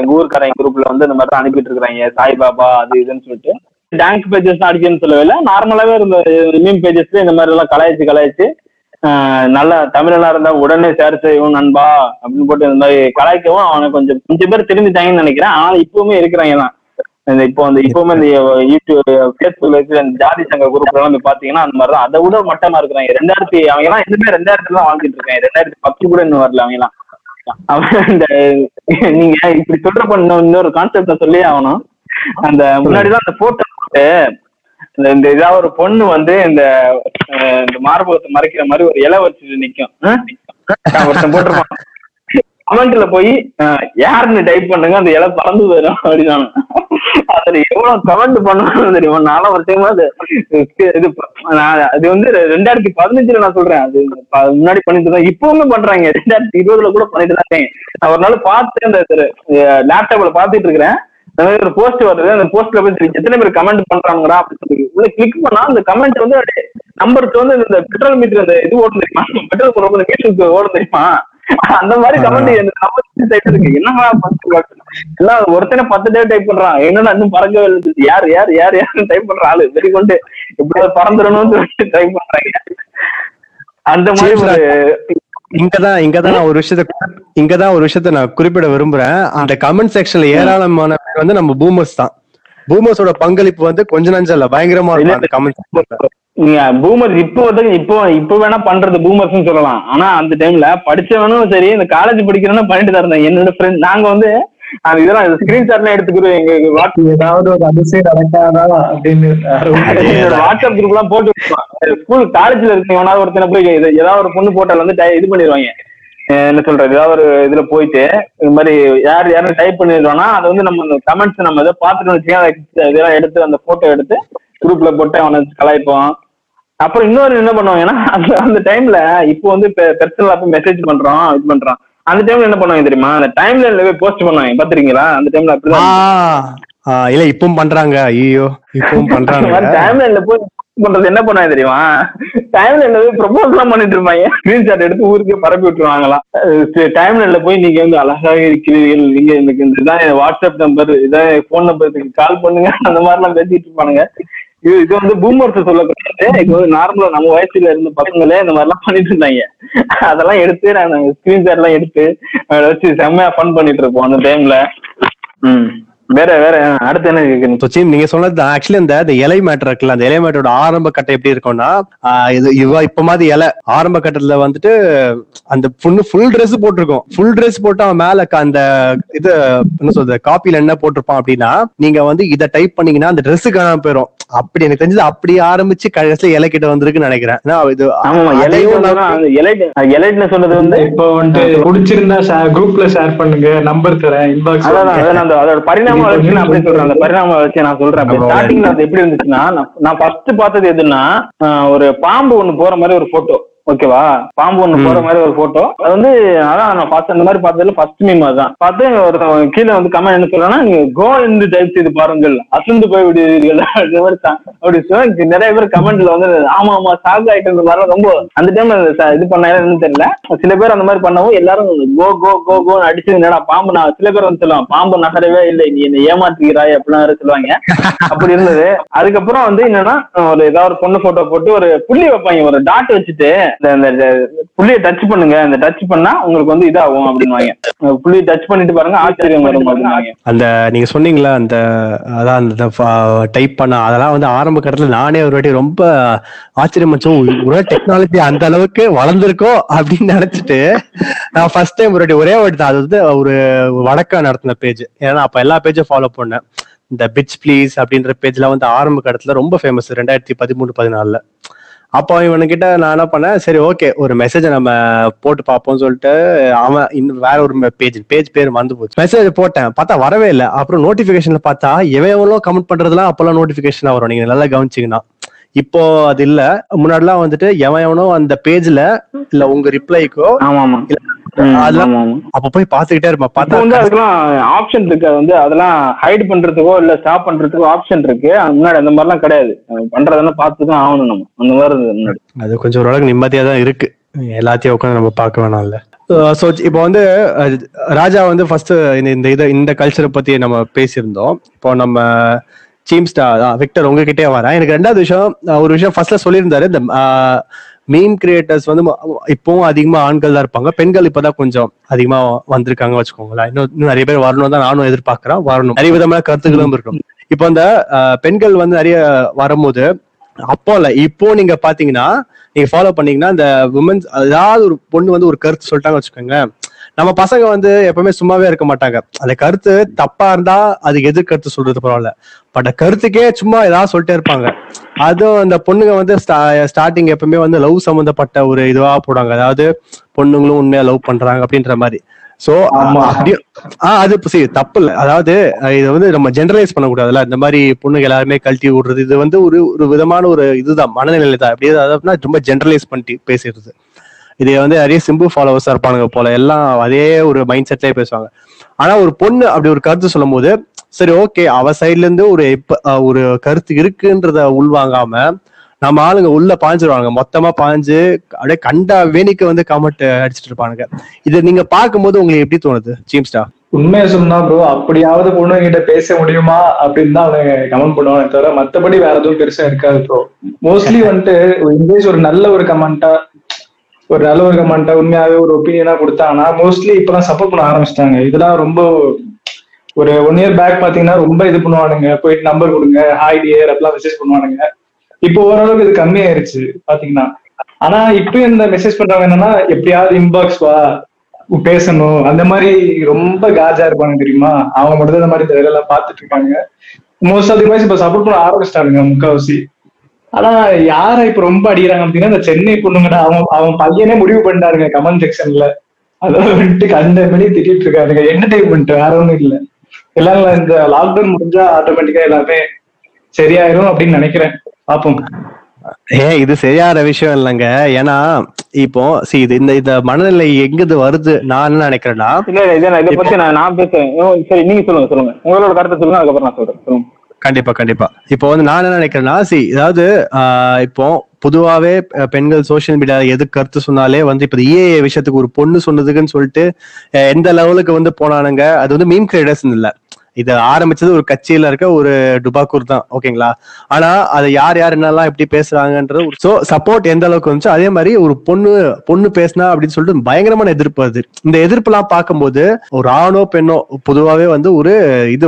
எங்க ஊருக்காரங்க குரூப்ல வந்து இந்த மாதிரி தான் அனுப்பிட்டு இருக்காங்க சாய்பாபா அது இதுன்னு சொல்லிட்டு. டேங்க் பேஜஸ் அடிக்கணும்னு சொல்லவே இல்லை. நார்மலாவே இருந்த மீம் பேஜஸ்ல இந்த மாதிரி எல்லாம் கலாய்ச்சி கலாய்ச்சி. நல்ல தமிழனா இருந்தா உடனே ஷேர் செய்வோம் நண்பா அப்படின்னு போட்டு இந்த மாதிரி கலாய்க்கவும் அவனை கொஞ்சம் கொஞ்சம் பேர் திரும்பிட்டாங்கன்னு நினைக்கிறேன். ஆனா இப்பவுமே இருக்கிறாங்க தான். இந்த இப்போ அந்த இப்பவுமே இந்த யூடியூப் ஃபேஸ்புக்ல இருக்கிற இந்த ஜாதி சங்க குரூப் எல்லாம் பாத்தீங்கன்னா அந்த மாதிரி தான் அதை விட மட்டமா இருக்கிறாங்க. ரெண்டாயிரத்தி அவங்க எல்லாம் இன்னுமே ரெண்டாயிரத்துல தான் வாழ்ந்துட்டு இருக்காங்க. ரெண்டாயிரத்தி பத்து கூட இன்னும் வரல அவங்க எல்லாம் அவன் இந்த நீங்க இப்படி சொல்ற பண்ண இன்னொரு கான்செப்ட் சொல்லி ஆகணும். அந்த முன்னாடிதான் அந்த போட்டோ போட்டு இந்த இந்த இதா ஒரு பொண்ணு வந்து இந்த இந்த மார்பகத்தை மறைக்கிற மாதிரி ஒரு இலை வச்சுட்டு நிக்கும். ஒருத்தன் போட்டிருப்பான். கமெண்ட்ல போய் யாருன்னு டைப் பண்ணுங்க அந்த இலை பறந்து போயிடும் அப்படின்னு அதுல எவ்வளவு கமெண்ட் பண்ணணும் தெரியுமா? நானும் ஒரு டைம் அது இது நான் அது வந்து ரெண்டாயிரத்தி பதினஞ்சுல நான் சொல்றேன். அது முன்னாடி பண்ணிட்டு தான் இப்பவுமே பண்றாங்க. ரெண்டாயிரத்தி இருபதுல கூட பண்ணிட்டு தான் நான் ஒரு நாள் பார்த்து அந்த லேப்டாப்ல பாத்துட்டு இருக்கிறேன். அந்த மாதிரி ஒரு போஸ்ட் வருது. அந்த போஸ்ட்ல போய் எத்தனை பேர் கமெண்ட் பண்றாங்கடா அப்படின்னு சொல்லி உள்ள கிளிக் பண்ணா அந்த கமெண்ட் வந்து நம்பருக்கு வந்து இந்த பெட்ரோல் மீட்டர் அந்த இது ஓடும் தெரியுமா? பெட்ரோல் போடுற மீட்டருக்கு ஓடும் தெரியுமா? அந்த மாதிரி கமெண்ட் அந்த நம்பர் டைப் இருக்கு பண்ணுறாங்க எல்லாம் ஒருத்தனை பத்து டே டைப் பண்றான். என்னடா இன்னும் பறக்கவே இல்லை? யார் யார் யார் யாருன்னு டைப் பண்ற ஆளு. வெறி கொண்டு எப்படியாவது பறந்துடணும்னு சொல்லிட்டு டைப் பண்றாங்க. அந்த மாதிரி ஒரு இங்கதான் இங்கதான் நான் ஒரு விஷயத்த இங்கதான் ஒரு விஷயத்த நான் குறிப்பிட விரும்புறேன். அந்த கமெண்ட் செக்ஷன்ல ஏராளமான வந்து நம்ம பூமர்ஸ் தான். பூமர்ஸோட பங்களிப்பு வந்து கொஞ்ச நஞ்சம் இல்ல பயங்கரமா இருக்கும் நீங்க பூமர் இப்போ வந்து இப்போ இப்போ வேணா பண்றது பூமர்ஸ்னு சொல்லலாம். ஆனா அந்த டைம்ல படிச்சவனும் சரி இந்த காலேஜ் படிக்கிறவனும் பண்ணிட்டு தான் இருந்தேன் என்னோட ஃப்ரெண்ட் நாங்க வந்து அந்த இதெல்லாம் ஸ்கிரீன்ஷாட்லாம் எடுத்துக்கிறோம். எங்க ஏதாவது ஒரு அதிசயம் நடக்காதா அப்படின்னு என்னோட வாட்ஸ்அப் குரூப் எல்லாம் போட்டு ஸ்கூல் காலேஜ்ல இருக்கீங்க எவனாவது ஒருத்தனை போய் இது- ஏதாவது ஒரு பொண்ணு போட்டால வந்து இது பண்ணிடுவாங்க. என்ன சொல்றது? ஏதாவது ஒரு இதுல போயிட்டு இது மாதிரி யார் யாரும் டைப் பண்ணிடுவானா அதை வந்து நம்ம கமெண்ட்ஸ் நம்ம எதை பார்த்துட்டு வச்சுக்கோங்க இதெல்லாம் எடுத்து அந்த போட்டோ எடுத்து குரூப்ல போட்டு அவனை கலாய்ப்போம். அப்புறம் இன்னொரு என்ன பண்ணுவாங்கன்னா அந்த அந்த டைம்ல இப்போ வந்து பெர்சனலா போய் மெசேஜ் பண்றோம் இது பண்றோம். அந்த டைம்ல என்ன பண்ணுவாங்க தெரியுமா? அந்த டைம்ல போய் போஸ்ட் பண்ணுவாங்க பாத்துருக்கீங்களா? அந்த டைம்ல அப்படிதான் இல்ல இப்பவும் பண்றாங்க. ஐயோ இப்பவும் பண்றாங்க டைம்லைன்ல போய் பண்றது என்ன பண்ணாங்க தெரியுமா? டைம்ல என்னது ப்ரொபோஸ் எல்லாம் பண்ணிட்டு இருப்பாங்க. ஸ்கிரீன்ஷாட் எடுத்து ஊருக்கு பரப்பி விட்டுருவாங்களாம். டைம்ல போய் நீங்க வந்து அழகாக இருக்கிறீர்கள். நீங்க எனக்கு இந்த இதான் என் வாட்ஸ்அப் நம்பர் இதான் போன் நம்பருக்கு கால் பண்ணுங்க. அந்த மாதிரி எல்லாம் பேசிட்டு இருப்பானுங்க. இது இது வந்து பூமர்ஸ் சொல்லக்கூடாது. இது வந்து நார்மலா நம்ம வயசுல இருந்த பசங்களே இந்த மாதிரி எல்லாம் பண்ணிட்டு இருந்தாங்க. அதெல்லாம் எடுத்து நான் ஸ்கிரீன்ஷாட் எல்லாம் எடுத்து அதை வச்சு செம்மையா ஃபன் பண்ணிட்டு இருப்போம் அந்த டைம்ல ம். வேற வேற அடுத்து என்ன கேக்குறீங்க? சச்சின் நீங்க சொன்னது ஆக்சுவலி அந்த இந்த இலை மேட்டர் இருக்குல்ல அந்த இலை மேட்டரோட ஆரம்ப கட்டம் எப்படி இருக்கும்னா இது இவ இப்ப மாதிரி இலை ஆரம்ப கட்டத்துல வந்துட்டு அந்த பொண்ணு ஃபுல் Dress போட்டிருக்கோம். ஃபுல் Dress போட்டு அவன் மேல அந்த இது என்ன சொல்றது காப்பில என்ன போட்டிருப்பான் அப்படின்னா நீங்க வந்து இதை டைப் பண்ணீங்கன்னா அந்த Dress காணாம போயிரும். அப்படி எனக்கு தெரிஞ்சது அப்படி ஆரம்பிச்சு கடைசியில இலை கிட்ட வந்திருக்குன்னு நினைக்கிறேன். இது ஆமா எலைட் எலைட்னு சொன்னது வந்து இப்போ வந்துட்டு பிடிச்சிருந்தா குரூப்ல ஷேர் பண்ணுங்க. நம்பர் தரேன் அதோட பரிணாம வளர்ச்சி நான் அப்படி சொல்றேன் அந்த பரிணாம வளர்ச்சி நான் சொல்றேன். ஸ்டார்டிங்ல அது எப்படி இருந்துச்சுன்னா நான்- ஃபர்ஸ்ட் பார்த்தது எதுன்னா ஒரு பாம்பு ஒண்ணு போற மாதிரி ஒரு போட்டோ ஓகேவா? பாம்பு ஒண்ணு போற மாதிரி ஒரு போட்டோ அது வந்து அதான் நான் பார்த்து அந்த மாதிரி பார்த்ததுல ஃபர்ஸ்ட் மீம் அதுதான் பார்த்து ஒருத்தன் கீழே வந்து கமெண்ட் என்ன சொல்றான்னா நீங்க கோ என்று டைப் செய்து பாருங்கள். அசந்து போய் விடுவீர்கள். அந்த மாதிரி அப்படி சொல்லி நிறைய பேர் கமெண்ட்ல வந்து ஆமா ஆமா சாக் ஆயிட்டு மாதிரி ரொம்ப அந்த டைம்ல இது பண்ணாங்கன்னு தெரியல. சில பேர் அந்த மாதிரி பண்ணவும் எல்லாரும் கோ கோ கோ கோன்னு அடிச்சு என்னடா பாம்பு நான் சில பேர் வந்து சொல்லுவாங்க பாம்பு நகரவே இல்லை நீ என்ன ஏமாத்துகிறாய் அப்படிலாம் சொல்லுவாங்க. அப்படி இருந்தது. அதுக்கப்புறம் வந்து என்னன்னா ஒரு ஏதாவது ஒரு பொண்ணு போட்டோ போட்டு ஒரு புள்ளி வைப்பாங்க ஒரு டாட் வச்சுட்டு இந்த இந்த புள்ளியை டச் பண்ணுங்க. அந்த டச் பண்ணா உங்களுக்கு வந்து இதாகும் அப்படின்வாங்க புள்ளியை டச் பண்ணிட்டு பாருங்க ஆச்சரியம் வரும் அப்படின்வாங்க அந்த நீங்க சொன்னீங்களா அந்த அதான் அந்த டைப் பண்ண அதெல்லாம் வந்து ஆரம்ப கட்டத்துல நானே ஒரு வாட்டி ரொம்ப ஆச்சரியமச்சோம் ஒரு டெக்னாலஜி அந்த அளவுக்கு வளர்ந்துருக்கோம் அப்படின்னு நினைச்சிட்டு நான் ஃபர்ஸ்ட் டைம் ஒரு வாட்டி ஒரே வாட்டி தான் அது வந்து ஒரு வடக்கா நடத்தின பேஜ் ஏன்னா அப்ப எல்லா பேஜும் ஃபாலோ பண்ணேன். இந்த பிட்ச் ப்ளீஸ் அப்படின்ற பேஜ்ல வந்து ஆரம்ப கட்டத்துல ரொம்ப ஃபேமஸ் ரெண்டாயிரத்தி பதிமூணு பதினாலுல அப்போ இவனுக்கிட்ட நான் என்ன பண்ணேன் சரி ஓகே ஒரு மெசேஜை நம்ம போட்டு பார்ப்போம்னு சொல்லிட்டு அவன் இன்னும் வேற ஒரு பேஜ் பேஜ் பேர் மறந்து போச்சு. மெசேஜ் போட்டேன். பார்த்தா வரவே இல்லை. அப்புறம் நோட்டிபிகேஷன்ல பார்த்தா எவ்வளோ கமெண்ட் பண்றதுலாம் அப்பெல்லாம் நோட்டிபிகேஷன் வரும். நீங்க நல்லா கவனிச்சிங்கன்னா இப்போ அது இல்ல. முன்னாடிலாம் வந்துட்டு எவன் எவனோ அந்த பேஜ்ல இல்ல உங்க ரிப்ளைக்கோ. அப்ப போய் பாத்துக்கிட்டே இருப்பேன் இப்போ வந்து பார்த்தா அதுக்கெல்லாம் ஆப்ஷன் இருக்கு. அது வந்து அதெல்லாம் ஹைட் பண்றதுக்கோ இல்ல ஸ்டாப் பண்றதுக்கோ ஆப்ஷன் இருக்கு. முன்னாடி அந்த மாதிரிலாம் கிடையாது. அது பண்றதெல்லாம் பார்த்து தான் ஆகணும் நம்ம. அந்த மாதிரி முன்னாடி. அது கொஞ்சம் ஓரளவுக்கு நிம்மதியா தான் இருக்கு. எல்லாத்தையும் உட்காந்து நம்ம பார்க்க வேணாம்ல ஸோ இப்போ வந்து ராஜா வந்து ஃபர்ஸ்ட் இந்த இந்த இதை இந்த கல்ச்சரை பத்தி நம்ம பேசியிருந்தோம். இப்போ நம்ம சீம் விக்டர் உங்ககிட்டே வரேன். எனக்கு ரெண்டாவது விஷயம் ஒரு விஷயம் ஃபர்ஸ்ட்ல சொல்லியிருந்தாரு இந்த மீம் கிரியேட்டர்ஸ் வந்து இப்போவும் இப்பவும் அதிகமா ஆண்கள் தான் இருப்பாங்க. பெண்கள் இப்பதான் கொஞ்சம் அதிகமா வந்திருக்காங்க வச்சுக்கோங்களேன். இன்னும் இன்னும் நிறைய பேர் வரணும் தான் நானும் எதிர்பார்க்கிறேன். வரணும். நிறைய விதமான கருத்துக்களும் இருக்கும். இப்போ அந்த பெண்கள் வந்து நிறைய வரும்போது அப்போ இல்ல இப்போ நீங்க பாத்தீங்கன்னா நீங்க ஃபாலோ பண்ணீங்கன்னா அந்த உமன்ஸ் ஏதாவது ஒரு பொண்ணு வந்து ஒரு கருத்து சொல்லிட்டாங்க வச்சுக்கோங்க நம்ம பசங்க வந்து எப்பவுமே சும்மாவே இருக்க மாட்டாங்க. அந்த கருத்து தப்பா இருந்தா அதுக்கு எதிர் கருத்து சொல்றது பரவாயில்ல. பட் கருத்துக்கே சும்மா ஏதாவது சொல்லிட்டே இருப்பாங்க. அதுவும் அந்த பொண்ணுங்க வந்து ஸ்டார்டிங் எப்பவுமே வந்து லவ் சம்பந்தப்பட்ட ஒரு இதுவா போடுவாங்க. அதாவது பொண்ணுங்களும் உண்மையா லவ் பண்றாங்க அப்படின்ற மாதிரி. சோ ஆஹ் அது சரி தப்பு இல்ல. அதாவது இது வந்து நம்ம ஜெனரலைஸ் பண்ணக்கூடாதுல்ல. இந்த மாதிரி பொண்ணுங்க எல்லாருமே கழட்டி விடுறது இது வந்து ஒரு ஒரு விதமான ஒரு இதுதான் மனநிலை தான் அப்படியே அதாவது ரொம்ப ஜெனரலைஸ் பண்ணிட்டு பேசிடுறது. இது வந்து நிறைய சிம்பிள் ஃபாலோவர்ஸா இருப்பானுங்க போல. எல்லாம் அதே ஒரு மைண்ட் செட்லயே பேசுவாங்க. ஆனா ஒரு பொண்ணு அப்படி ஒரு கருத்து சொல்லும் போது சரி ஓகே அவ சைட்ல இருந்து ஒரு இப்ப- ஒரு கருத்து இருக்குன்றத உள்வாங்காம நம்ம ஆளுங்க உள்ள பாஞ்சிருவாங்க மொத்தமா பாஞ்சு அப்படியே கண்டா வேணிக்கு வந்து கமெண்ட் அடிச்சிட்டு இருப்பானுங்க. இது நீங்க பார்க்கும்போது உங்களுக்கு எப்படி தோணுது சீம்ஸ்டா உண்மையை சொன்னா ப்ரோ அப்படியாவது பொண்ணு கிட்ட பேச முடியுமா அப்படின்னு தான் அவனுங்க கமெண்ட் பண்ணுவானே தவிர மத்தபடி வேற எதுவும் பெருசா இருக்காது ப்ரோ மோஸ்ட்லி வந்துட்டு இங்கிலீஷ் ஒரு நல்ல ஒரு கமெண்டா ஒரு நல்ல ஒரு கமெண்டா உண்மையாவே ஒரு ஒப்பீனியனா கொடுத்தாங்கன்னா மோஸ்ட்லி இப்பதான் சப்போர்ட் பண்ண ஆரம்பிச்சிட்டாங்க. இதெல்லாம் ரொம்ப ஒரு ஒன் இயர் பேக் பாத்தீங்கன்னா ரொம்ப இது பண்ணுவானுங்க. போயிட்டு நம்பர் கொடுங்க ஹாய் டியர் அப்படிலாம் மெசேஜ் பண்ணுவானுங்க. இப்போ ஓரளவுக்கு இது கம்மியாயிருச்சு பாத்தீங்கன்னா. ஆனா இப்போ இந்த மெசேஜ் பண்றவங்க என்னன்னா எப்படியாவது இன்பாக்ஸ் வா பேசணும். அந்த மாதிரி ரொம்ப காஜா இருப்பாங்க தெரியுமா? அவங்க மட்டும் தான் இந்த மாதிரி இந்த வேலையெல்லாம் பார்த்துட்டு இருக்காங்க. மோஸ்ட் ஆஃப் தி பாய்ஸ் இப்ப சப்போர்ட் பண்ண ஆரம்பிச்சிட்டாங்க முக்காவாசி ஆனா யாரை இப்ப ரொம்ப அடிக்கிறாங்க அப்படின்னா இந்த சென்னை பொண்ணுங்கடா அவன் அவன் பையனே முடிவு பண்ணிட்டாருங்க கமெண்ட் செக்ஷன்ல அதான் வந்துட்டு கண்ட மணி திட்டிட்டு இருக்காருங்க என்டர்டைன்மெண்ட் வேற ஒண்ணும் இல்ல. எல்லாம் இந்த லாக்டவுன் முடிஞ்சா ஆட்டோமேட்டிக்கா எல்லாமே சரியாயிரும் அப்படின்னு நினைக்கிறேன். பாப்போம். ஏன் இது சரியான விஷயம் இல்லைங்க. ஏன்னா இப்போ see இது இந்த இந்த மனநிலை எங்கிருந்து வருது? நான் என்ன நினைக்கிறேன்னா இல்ல இல்ல இதை நான் இதை பத்தி நான் நான் பேசுறேன். ஓ, சரி நீங்க சொல்லுங்க சொல்லுங்க. உங்களோட கருத்தை சொல்லுங்க அதுக்கப்புறம் நான் சொல்றேன். சொல்லுங்க. கண்டிப்பா கண்டிப்பா. இப்போ வந்து நான் என்ன நினைக்கிறேன்னா சி அதாவது இப்போ பொதுவாவே பெண்கள் சோஷியல் மீடியா எது கருத்து சொன்னாலே வந்து இப்ப ஏ விஷயத்துக்கு ஒரு பொண்ணு சொன்னதுக்குன்னு சொல்லிட்டு எந்த லெவலுக்கு வந்து போனானுங்க அது வந்து மீம் கிரியேட்டர்ஸ் இல்லை. இது ஆரம்பிச்சது ஒரு கட்சியில இருக்க ஒரு டுபாக்கூர் தான் ஓகேங்களா? ஆனா அதை யார் யார் என்னெல்லாம் எப்படி பேசுறாங்கன்றது சோ சப்போர்ட் எந்த அளவுக்கு வந்துச்சு அதே மாதிரி ஒரு பொண்ணு பொண்ணு பேசினா அப்படின்னு சொல்லிட்டு பயங்கரமான எதிர்ப்பு அது. இந்த எதிர்ப்புலாம் பார்க்கும்போது ஒரு ஆணோ பெண்ணோ பொதுவாவே வந்து ஒரு இது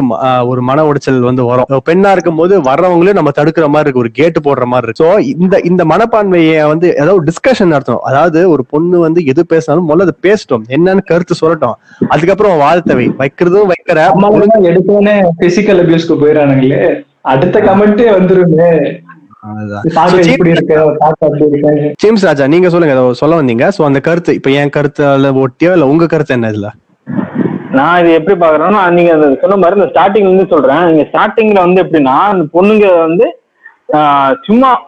ஒரு மன உடைச்சல் வந்து வரும். பெண்ணா இருக்கும்போது வர்றவங்களையும் நம்ம தடுக்கிற மாதிரி இருக்கு ஒரு கேட்டு போடுற மாதிரி இருக்கு. ஸோ இந்த இந்த மனப்பான்மையை வந்து ஏதாவது டிஸ்கஷன் நடத்தணும். அதாவது ஒரு பொண்ணு வந்து எது பேசினாலும் முதல்ல அதை பேசட்டும். என்னன்னு கருத்து சொல்லட்டும். அதுக்கப்புறம் வாழ்த்தை வை வைக்கிறதும் வைக்கிற எடுத்தோடனே பிசிக்கல் அபியூஸ்க்கு போயிடறானுங்களே அடுத்த கமெண்டே வந்துருமே. ஜேம்ஸ் ராஜா நீங்க சொல்லுங்க. ஏதோ சொல்ல வந்தீங்க. சோ அந்த கருத்து இப்ப என் கருத்து அதுல ஒட்டியோ இல்ல உங்க கருத்து என்ன இதுல? நான் இது எப்படி பாக்குறேன்னா நீங்க சொன்ன மாதிரி இந்த ஸ்டார்டிங்ல இருந்து சொல்றேன். நீங்க ஸ்டார்டிங்ல வந்து எப்படின்னா அந்த பொண்ணுங்க வந்து சும்மா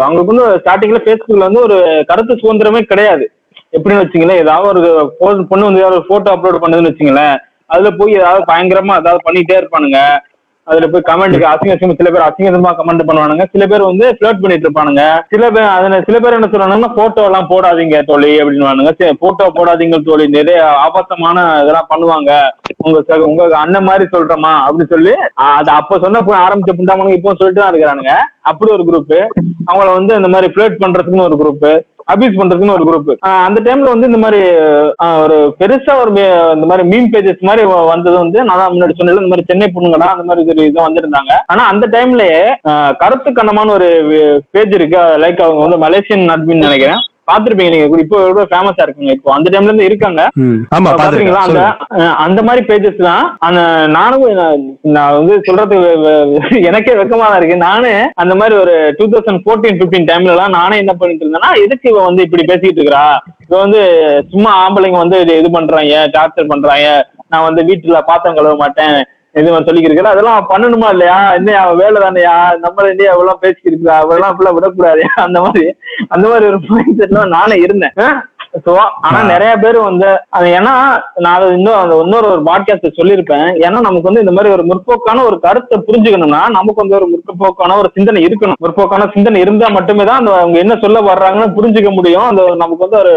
அவங்களுக்கு வந்து ஸ்டார்டிங்ல ஃபேஸ்புக்ல வந்து ஒரு கருத்து சுதந்திரமே கிடையாது. எப்படின்னு வச்சுங்களேன். ஏதாவது ஒரு பொ- பொண்ணு வந்து ஒரு போட்டோ அப்லோட் பண்ணுதுன்னு வச்சுங்களேன். அதுல போய் ஏதாவது பயங்கரமா ஏதாவது பண்ணிட்டே இருப்பானுங்க. அதுல போய் கமெண்ட் அசிங்க அசிங்க சில பேர் அசிங்கமா கமெண்ட் பண்ணுவானுங்க. சில பேர் வந்து ஃபிளர்ட் பண்ணிட்டு இருப்பானுங்க. சில பேர் அதுல சில பேர் என்ன சொல்றாங்கன்னா போட்டோ எல்லாம் போடாதீங்க தோழி அப்படின்னு போட்டோ போடாதீங்க தோழி. நிறைய ஆபத்தமான இதெல்லாம் பண்ணுவாங்க. உங்க உங்க அண்ணன் மாதிரி சொல்றோமா அப்படின்னு சொல்லி அது அப்ப சொன்ன போய் ஆரம்பிச்ச புண்டாமனுங்க இப்போ சொல்லிட்டு தான் இருக்கிறானுங்க. அப்படி ஒரு குரூப் அவங்கள வந்து இந்த மாதிரி ஃபிளர்ட் பண்றதுக்குன்னு ஒரு குரூப் அபியூஸ் பண்றதுக்குன்னு ஒரு குரூப் அந்த டைம்ல வந்து இந்த மாதிரி ஒரு பெருசா ஒரு இந்த மாதிரி மீன் பேஜஸ் மாதிரி வந்தது வந்து நான் தான் முன்னாடி சொன்னேன் இந்த மாதிரி சென்னை பொண்ணுங்கடா அந்த மாதிரி ஒரு இது வந்திருந்தாங்க. ஆனா அந்த டைம்லயே கருத்து கண்ணமான ஒரு பேஜ் இருக்கு. லைக் அவங்க வந்து மலேசியன் அட்மின் நினைக்கிறேன். பாத்திருப்பீங்க நீங்க. இப்போ எவ்வளவு ஃபேமஸா இருக்குங்க. இப்போ அந்த டைம்ல இருந்து இருக்காங்க. ஆமா பாத்தீங்களா? அந்த அந்த மாதிரி பேஜஸ் தான். அந்த நானும் நான் வந்து சொல்றது எனக்கே வெக்கமா தான் இருக்கு. நானு அந்த மாதிரி ஒரு டூ தௌசண்ட் ஃபோர்டீன் பிப்டீன் டைம்ல எல்லாம் நானே என்ன பண்ணிட்டு இருந்தேன்னா எதுக்கு இவ வந்து இப்படி பேசிட்டு இருக்கா? இவ வந்து சும்மா ஆம்பளைங்க வந்து இது இது பண்றாங்க டார்ச்சர் பண்றாங்க. நான் வந்து வீட்டுல பாத்திரம் கழுவ மாட்டேன். இது மாதிரி சொல்லிக்கிறேன் அதெல்லாம் பண்ணணுமா இல்லையா? என்ன அவ வேலை தானையா நம்ம என்ன எவ்வளவு பேசிக்கிறா அவெல்லாம் அப்படிலாம் விடக்கூடாது? அந்த மாதிரி அந்த மாதிரி ஒரு மைண்ட் செட்ல நானே இருந்தேன். சோ ஆனா நிறைய பேர் வந்து அது ஏன்னா நான் இன்னும் அந்த இன்னொரு ஒரு பாட்காஸ்ட் சொல்லியிருப்பேன். ஏன்னா நமக்கு வந்து இந்த மாதிரி ஒரு முற்போக்கான ஒரு கருத்தை புரிஞ்சுக்கணும்னா நமக்கு வந்து ஒரு முற்போக்கான ஒரு சிந்தனை இருக்கணும். முற்போக்கான சிந்தனை இருந்தா மட்டுமே தான் அந்த அவங்க என்ன சொல்ல வர்றாங்கன்னு புரிஞ்சுக்க முடியும். அந்த நமக்கு வந்து ஒரு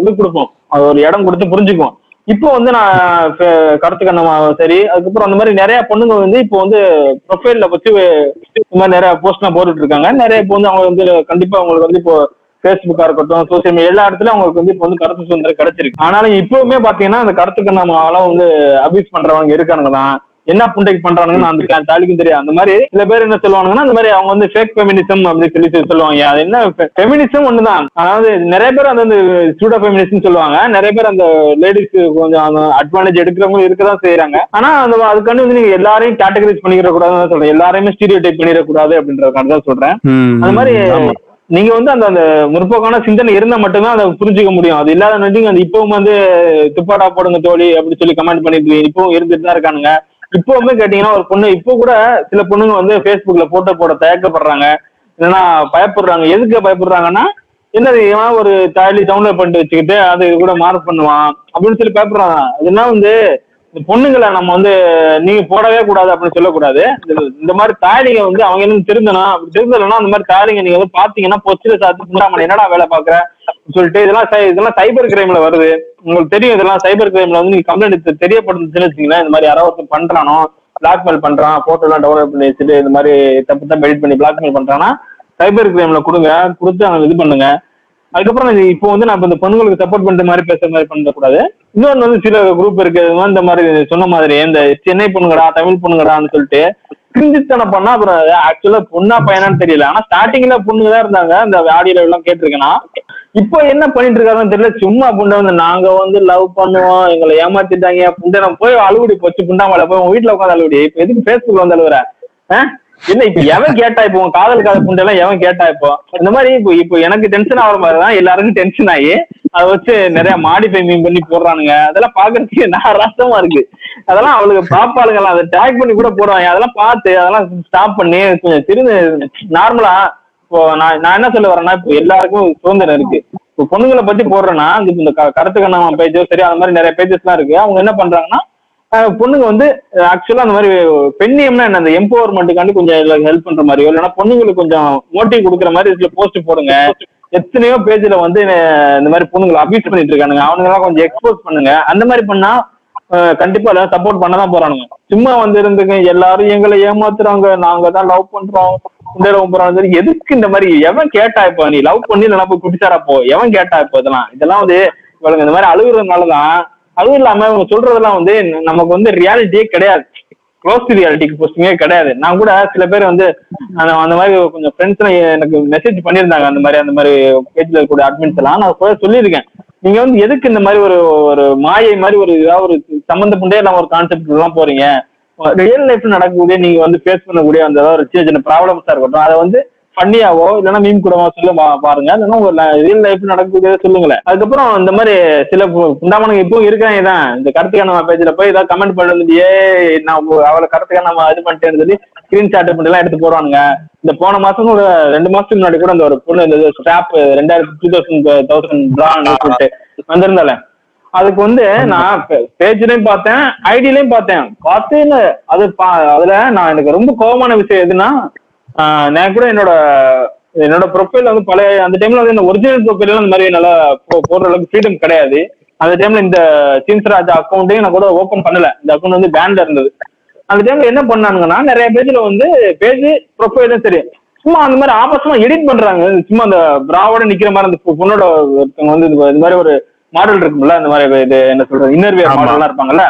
இது கொடுப்போம். அது ஒரு இடம் கொடுத்து புரிஞ்சுக்குவோம். இப்போ வந்து நான் கருத்து கண்ணமா சரி. அதுக்கப்புறம் அந்த மாதிரி நிறைய பொண்ணுங்க வந்து இப்போ வந்து ப்ரொஃபைல்ல வச்சு இந்த மாதிரி நிறைய போஸ்ட்லாம் போட்டுட்டு இருக்காங்க. நிறைய இப்போ வந்து அவங்க வந்து கண்டிப்பா அவங்களுக்கு வந்து இப்போ ஃபேஸ்புக்கா இருக்கட்டும் சோசியல் மீடியா எல்லா இடத்துல அவங்களுக்கு வந்து இப்போ வந்து கருத்து சுதந்திரம் கிடைச்சிருக்கு. ஆனாலும் இப்பவுமே பாத்தீங்கன்னா அந்த கருத்து கண்ணாமலாம் வந்து அபியூஸ் பண்றவங்க இருக்காங்க தான். என்ன புண்டைக்கு பண்றானுங்கன்னு அந்த தாலிக்கும் தெரியாது. அந்த மாதிரி சில பேர் என்ன சொல்லுவாங்கன்னா அந்த மாதிரி அவங்க வந்து ஃபேக் ஃபெமினிசம் அப்படின்னு சொல்லி சொல்லி சொல்லுவாங்க. அது என்ன ஃபெமினிசம் ஒண்ணுதான். அதாவது நிறைய பேர் அந்த ஸ்டூடோ ஃபெமினிசம் சொல்லுவாங்க. நிறைய பேர் அந்த லேடிஸ் கொஞ்சம் அட்வான்டேஜ் எடுக்கிறவங்க இருக்கதான் செய்யறாங்க ஆனா அந்த அதுக்காண்டி வந்து நீங்க எல்லாரையும் கேட்டகரைஸ் பண்ணிக்கிற கூடாதுன்னு சொல்றேன். எல்லாரையுமே ஸ்டீரியோ டைப் பண்ணிடக்கூடாது அப்படின்றதுக்காண்டி தான் சொல்றேன். அந்த மாதிரி நீங்க வந்து அந்த அந்த முற்போக்கான சிந்தனை இருந்தா மட்டும்தான் அதை புரிஞ்சுக்க முடியும். அது இல்லாத நீங்க அந்த இப்பவும் வந்து துப்பாட்டா போடுங்க தோழி அப்படி சொல்லி கமெண்ட் பண்ணிட்டு. இப்பவும் இருந்துட்டு தான் இருக்கானுங்க. இப்பவுமே கேட்டீங்கன்னா ஒரு பொண்ணு இப்போ கூட சில பொண்ணுங்க வந்து ஃபேஸ்புக்ல போட்டோ போட தயக்கப்படுறாங்க. இல்லைன்னா பயப்படுறாங்க. எதுக்கு பயப்படுறாங்கன்னா என்ன ஒரு தாலி டவுன்லோட் பண்ணிட்டு வச்சுக்கிட்டு அது இது கூட மார்க் பண்ணுவான். அப்படின்னு சொல்லி பயப்படுறாங்க. அதுனா வந்து இந்த பொண்ணுங்களை நம்ம வந்து நீங்க போடவே கூடாது அப்படின்னு சொல்லக்கூடாது. இந்த- மாதிரி தாலிங்க வந்து அவங்க என்ன திருந்தணும் அப்படி திருந்தலைன்னா அந்த மாதிரி தாலிங்க நீங்க வந்து பாத்தீங்கன்னா பொச்சில சாத்து என்னடா வேலை பாக்குற? சொல்லிட்டு இதெல்லாம் சை- இதெல்லாம் சைபர் கிரைம்ல வருது. உங்களுக்கு தெரியும் இதெல்லாம் சைபர் கிரைம்ல வந்து நீங்க கம்ப்ளைண்ட் தெரியப்படுத்துச்சுன்னு வச்சுங்களேன் இந்த மாதிரி யாராவது ஒருத்தன் பண்றானோ பிளாக்மெயில் பண்றான் போட்டோ எல்லாம் டவுன்லோட் பண்ணி வச்சுட்டு இந்த மாதிரி தப்பு தான் எடிட் பண்ணி பிளாக்மெயில் பண்றான்னா சைபர் கிரைம்ல கொடுங்க கொடுத்து அவங்க இது பண்ணுங்க. அதுக்கப்புறம் இப்போ வந்து நான் இந்த பொண்ணுங்களுக்கு சப்போர்ட் பண்ற மாதிரி பேசுற மாதிரி பண்ணக்கூடாது. இன்னொன்று வந்து சில குரூப் இருக்கு. இது மாதிரி இந்த மாதிரி சொன்ன மாதிரி இந்த சென்னை பொண்ணுங்கடா தமிழ் பொண்ணுங்கடான்னு சொல்லிட்டு கிரிஞ்சித்தனம் பண்ணா அப்புறம் ஆக்சுவலா பொண்ணா பையனான்னு தெரியல. ஆனா ஸ்டார்டிங்ல பொண்ணுங்க தான் இருந்தாங்க. இந்த ஆடியோல எல்லாம் கேட்டிருக்கேன்னா இப்போ என்ன பண்ணிட்டு இருக்காருன்னு தெரியல. சும்மா புண்டை வந்து நாங்க வந்து லவ் பண்ணுவோம். எங்களை ஏமாத்திட்டாங்க. புண்டை நம்ம போய் அழுகுடி போச்சு. புண்டாமலை போய் உங்க வீட்டுல உட்காந்து அழுகுடி. இப்ப எதுக்கு பேஸ்புக்ல வந்து அழுகுற இல்ல இப்ப எவன் கேட்டா இப்போ உன் காதல் காதல் புண்டை எல்லாம் எவன் கேட்டா இப்போ? இந்த மாதிரி இப்போ இப்போ எனக்கு டென்ஷன் ஆகிற மாதிரி தான் எல்லாருக்கும் டென்ஷன் ஆகி அதை வச்சு நிறைய மாடிஃபை மீன் பண்ணி போடுறானுங்க. அதெல்லாம் பாக்குறதுக்கு நாராசமா ரசமா இருக்கு. அதெல்லாம் அவளுக்கு பாப்பாளுங்கலாம் அதை டேக் பண்ணி கூட போடுவாங்க. அதெல்லாம் பார்த்து அதெல்லாம் ஸ்டாப் பண்ணி கொஞ்சம் திருந்து நார்மலா இப்போ நான் நான் என்ன சொல்ல வரேன்னா இப்போ எல்லாருக்கும் சுதந்திரம் இருக்கு. இப்போ பொண்ணுங்களை பத்தி போடுறேன்னா இந்த க- கருத்து கண்ணாம பேஜோ சரி அந்த மாதிரி நிறைய பேஜஸ் எல்லாம் இருக்கு. அவங்க என்ன பண்றாங்கன்னா பொண்ணுங்க வந்து ஆக்சுவலா அந்த மாதிரி பெண்ணியம்னா என்ன? அந்த எம்பவர்மெண்ட்டுக்காண்டி கொஞ்சம் ஹெல்ப் பண்ற மாதிரியோ இல்லைன்னா பொண்ணுங்களுக்கு கொஞ்சம் மோட்டிவ் கொடுக்குற மாதிரி இதுல போஸ்ட் போடுங்க. எத்தனையோ பேஜ்ல வந்து இந்த மாதிரி பொண்ணுங்களை அபியூஸ் பண்ணிட்டு இருக்கானுங்க. அவனுங்க எல்லாம் கொஞ்சம் எக்ஸ்போஸ் பண்ணுங்க. அந்த மாதிரி பண்ணா கண்டிப்பா எல்லாரும் சப்போர்ட் பண்ண தான் போறானுங்க. சும்மா வந்து இருந்துங்க எல்லாரும் எங்களை ஏமாத்துறாங்க. நாங்க தான் லவ் பண்றோம். இந்த லவ் பண்றோம். எதுக்கு இந்த மாதிரி? எவன் கேட்டா இப்போ நீ லவ் பண்ணி இல்லைன்னா போய் குடிச்சாரா போ? எவன் கேட்டா இப்போ இதெல்லாம்? இதெல்லாம் வந்து இவளுங்க இந்த மாதிரி அழுகுறதுனாலதான் அதுவும் இல்லாம இவங்க சொல்றதெல்லாம் வந்து நமக்கு வந்து ரியாலிட்டியே கிடையாது. க்ளோஸ் டு ரியாலிட்டிக்கு போஸ்டிங்கே கிடையாது. நான் கூட சில பேர் வந்து அந்த அந்த மாதிரி கொஞ்சம் ஃப்ரெண்ட்ஸ் எனக்கு மெசேஜ் பண்ணியிருந்தாங்க அந்த மாதிரி அந்த மாதிரி பேஜ்ல கூட அட்மின்ஸ் எல்லாம். நான் கூட சொல்லியிருக்கேன். நீங்க வந்து எதுக்கு இந்த மாதிரி ஒரு ஒரு மாயை மாதிரி ஒரு ஏதாவது ஒரு சம்மந்தப்பட்டே இல்லாம ஒரு கான்செப்ட் எல்லாம் போறீங்க? ரியல் லைஃப்ல நடக்கக்கூடிய நீங்க வந்து ஃபேஸ் பண்ணக்கூடிய அந்த ஏதாவது ஒரு சின்ன சின்ன ப்ராப்ளம்ஸா இருக்கட்டும் அதை வந்து பண்ணியாவோ இல்லைன்னா மீன் கூடவோ சொல்ல பாருங்க. இல்லைன்னா உங்க ரியல் லைஃப் நடக்குது சொல்லுங்களேன். அதுக்கப்புறம் இந்த மாதிரி சில பு- புண்டாமனுங்க இப்பவும் இருக்காங்க தான் இந்த கருத்துக்கான பேஜ்ல போய் ஏதாவது கமெண்ட் பண்ணி ஏ நான் அவளை கருத்துக்கான நம்ம இது பண்ணிட்டேன்னு சொல்லி ஸ்கிரீன்ஷாட் பண்ணி எல்லாம் எடுத்து போடுவானுங்க. இந்த போன மாசம் ஒரு ரெண்டு மாசத்துக்கு முன்னாடி கூட அந்த ஒரு பொண்ணு இந்த ஸ்டாப் ரெண்டாயிரத்தி டூ தௌசண்ட் தௌசண்ட் சொல்லிட்டு வந்திருந்தால அதுக்கு வந்து நான் பேஜ்லயும் பார்த்தேன் ஐடிலையும் பார்த்தேன். பார்த்து அது பா- அதுல நான் எனக்கு ரொம்ப கோபமான விஷயம் எதுன்னா நான் கூட என்னோட என்னோட ப்ரொஃபைல் வந்து பழைய அந்த டைம்ல வந்து இந்த ஒரிஜினல் ப்ரொஃபைல் அந்த மாதிரி நல்லா போடுற அளவுக்கு ஃப்ரீடம் கிடையாது. அந்த டைம்ல இந்த சின்ஸ்ராஜ் அக்கௌண்ட்டையும் நான் கூட ஓப்பன் பண்ணல. இந்த அக்கௌண்ட் வந்து பேன்ல இருந்தது. அந்த டைம்ல என்ன பண்ணானுங்கன்னா நிறைய பேஜ்ல வந்து பேஜ் ப்ரொஃபைலும் சரி. சும்மா அந்த மாதிரி ஆபாசமா எடிட் பண்றாங்க. சும்மா அந்த பிராவோட நிக்கிற மாதிரி அந்த பொ- பொண்ணோட ஒருத்தவங்க வந்து இந்த மாதிரி ஒரு மாடல் இருக்கும்ல அந்த மாதிரி இது என்ன சொல்றது இன்னர்வியர் ஆமா. மாடல்லாம் இருப்பாங்கல்ல.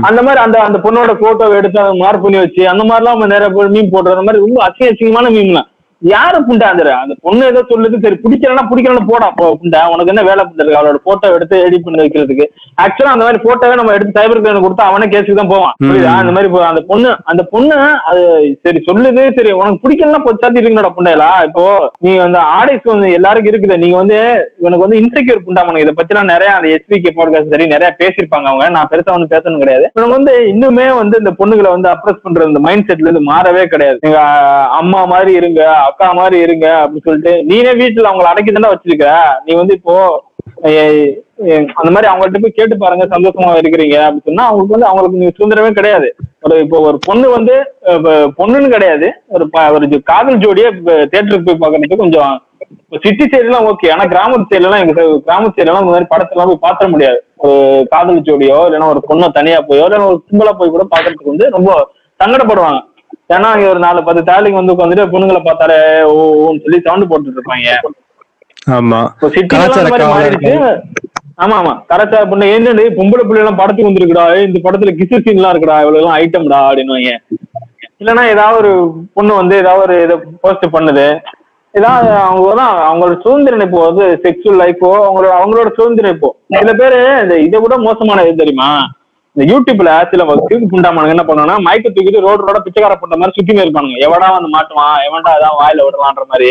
அந்த மாதிரி அந்த அந்த பொண்ணோட போட்டோ எடுத்து அதை மார்க் பண்ணி வச்சு அந்த மாதிரிலாம் நம்ம நிறைய பேர் மீன் போடுற மாதிரி ரொம்ப அசிங்க அசிங்கமான மீம்லாம் யாரு புண்டா அந்த அந்த பொண்ணு ஏதோ சொல்லுது சரி பிடிக்கலன்னா பிடிக்கலன்னு போடா புண்டா. உனக்கு என்ன வேலை புண்டா அவளோட போட்டோ எடுத்து எடிட் பண்ணி வைக்கிறதுக்கு. ஆக்சுவலா அந்த மாதிரி போட்டோவே நம்ம எடுத்து சைபர் கிரைம் கொடுத்தா அவனே கேஸுக்கு தான் போவான். புரியுதா? அந்த மாதிரி அந்த பொண்ணு அந்த பொண்ணு அது சரி சொல்லுது சரி உனக்கு பிடிக்கலன்னா போய் சாத்தி இருக்கீங்களா புண்டையலா. இப்போ நீ அந்த ஆடைஸ் வந்து எல்லாருக்கும் இருக்குது. நீங்க வந்து இவனுக்கு வந்து இன்செக்யூர் புண்டாமனுங்க இதை பத்திலாம் நிறைய அந்த எஸ்பிகே பாட்காஸ்ட் சரி நிறைய பேசியிருப்பாங்க அவங்க. நான் பெருசா வந்து பேசணும் கிடையாது. இவனுக்கு வந்து இன்னுமே வந்து இந்த பொண்ணுகளை வந்து அப்ரஸ் பண்ற இந்த மைண்ட் செட்ல இருந்து மாறவே கிடையாது. நீங்க அம்மா மாதிரி இருங்க அக்கா மாதிரி இருங்க அப்படின்னு சொல்லிட்டு நீனே வீட்டுல அவங்கள அடக்கி தானே வச்சிருக்க நீ வந்து இப்போ அந்த மாதிரி அவங்கள்ட்ட போய் கேட்டு பாருங்க சந்தோஷமா இருக்கிறீங்க அப்படின்னு சொன்னா அவங்களுக்கு வந்து அவங்களுக்கு நீங்க சுதந்திரமே கிடையாது. ஒரு இப்போ ஒரு பொண்ணு வந்து பொண்ணுன்னு கிடையாது. ஒரு ஒரு காதல் ஜோடியே தேட்டருக்கு போய் பாக்குறதுக்கு கொஞ்சம் சிட்டி சைடுலாம் ஓகே ஆனா கிராமத்து சைடுலாம் எங்க side- கிராமத்து சைடுலாம் இந்த மாதிரி படத்தெல்லாம் போய் பாத்திர முடியாது. ஒரு காதல் ஜோடியோ இல்லைன்னா ஒரு பொண்ணை தனியா போயோ இல்லைன்னா ஒரு கும்பலா போய் கூட பாக்குறதுக்கு வந்து ரொம்ப சங்கடப்படுவாங்க. ஏன்னா இங்க ஒரு நாலு பத்து தாலிங்க வந்து உட்காந்துட்டு பொண்ணுங்களை பார்த்தாலே ஓன்னு சொல்லி சவுண்ட் போட்டுட்டு இருப்பாங்க. ஆமா. இப்போ ஆமா ஆமா. கலாச்சார பொண்ணு என்னடி பொம்பளை பிள்ளை எல்லாம் படத்துக்கு வந்திருக்குடா. இந்த படத்துல கிசு சீன் எல்லாம் இருக்குடா. இவ்வளவு எல்லாம் ஐட்டம்டா அப்படின்னு இல்லைன்னா ஏதாவது ஒரு பொண்ணு வந்து ஏதாவது ஒரு இதை போஸ்ட் பண்ணுது. ஏதாவது அவங்க தான் அவங்களோட சுதந்திர நினைப்போ வந்து செக்ஷுவல் லைஃபோ அவங்களோட அவங்களோட சுதந்திர நினைப்போ சில பேரு இந்த இதை விட மோசமான எது தெரியுமா? இந்த யூடியூப்ல சில தூக்கி புண்டாமானுங்க என்ன பண்ணுவாங்கன்னா மைக்க தூக்கிட்டு ரோடு ரோட பிச்சைக்கார பண்ற மாதிரி சுத்தி இருப்பானுங்க. எவடா வந்து மாட்டுவான்? எவன்டா அதான் வாயில விடுறான்ற மாதிரி.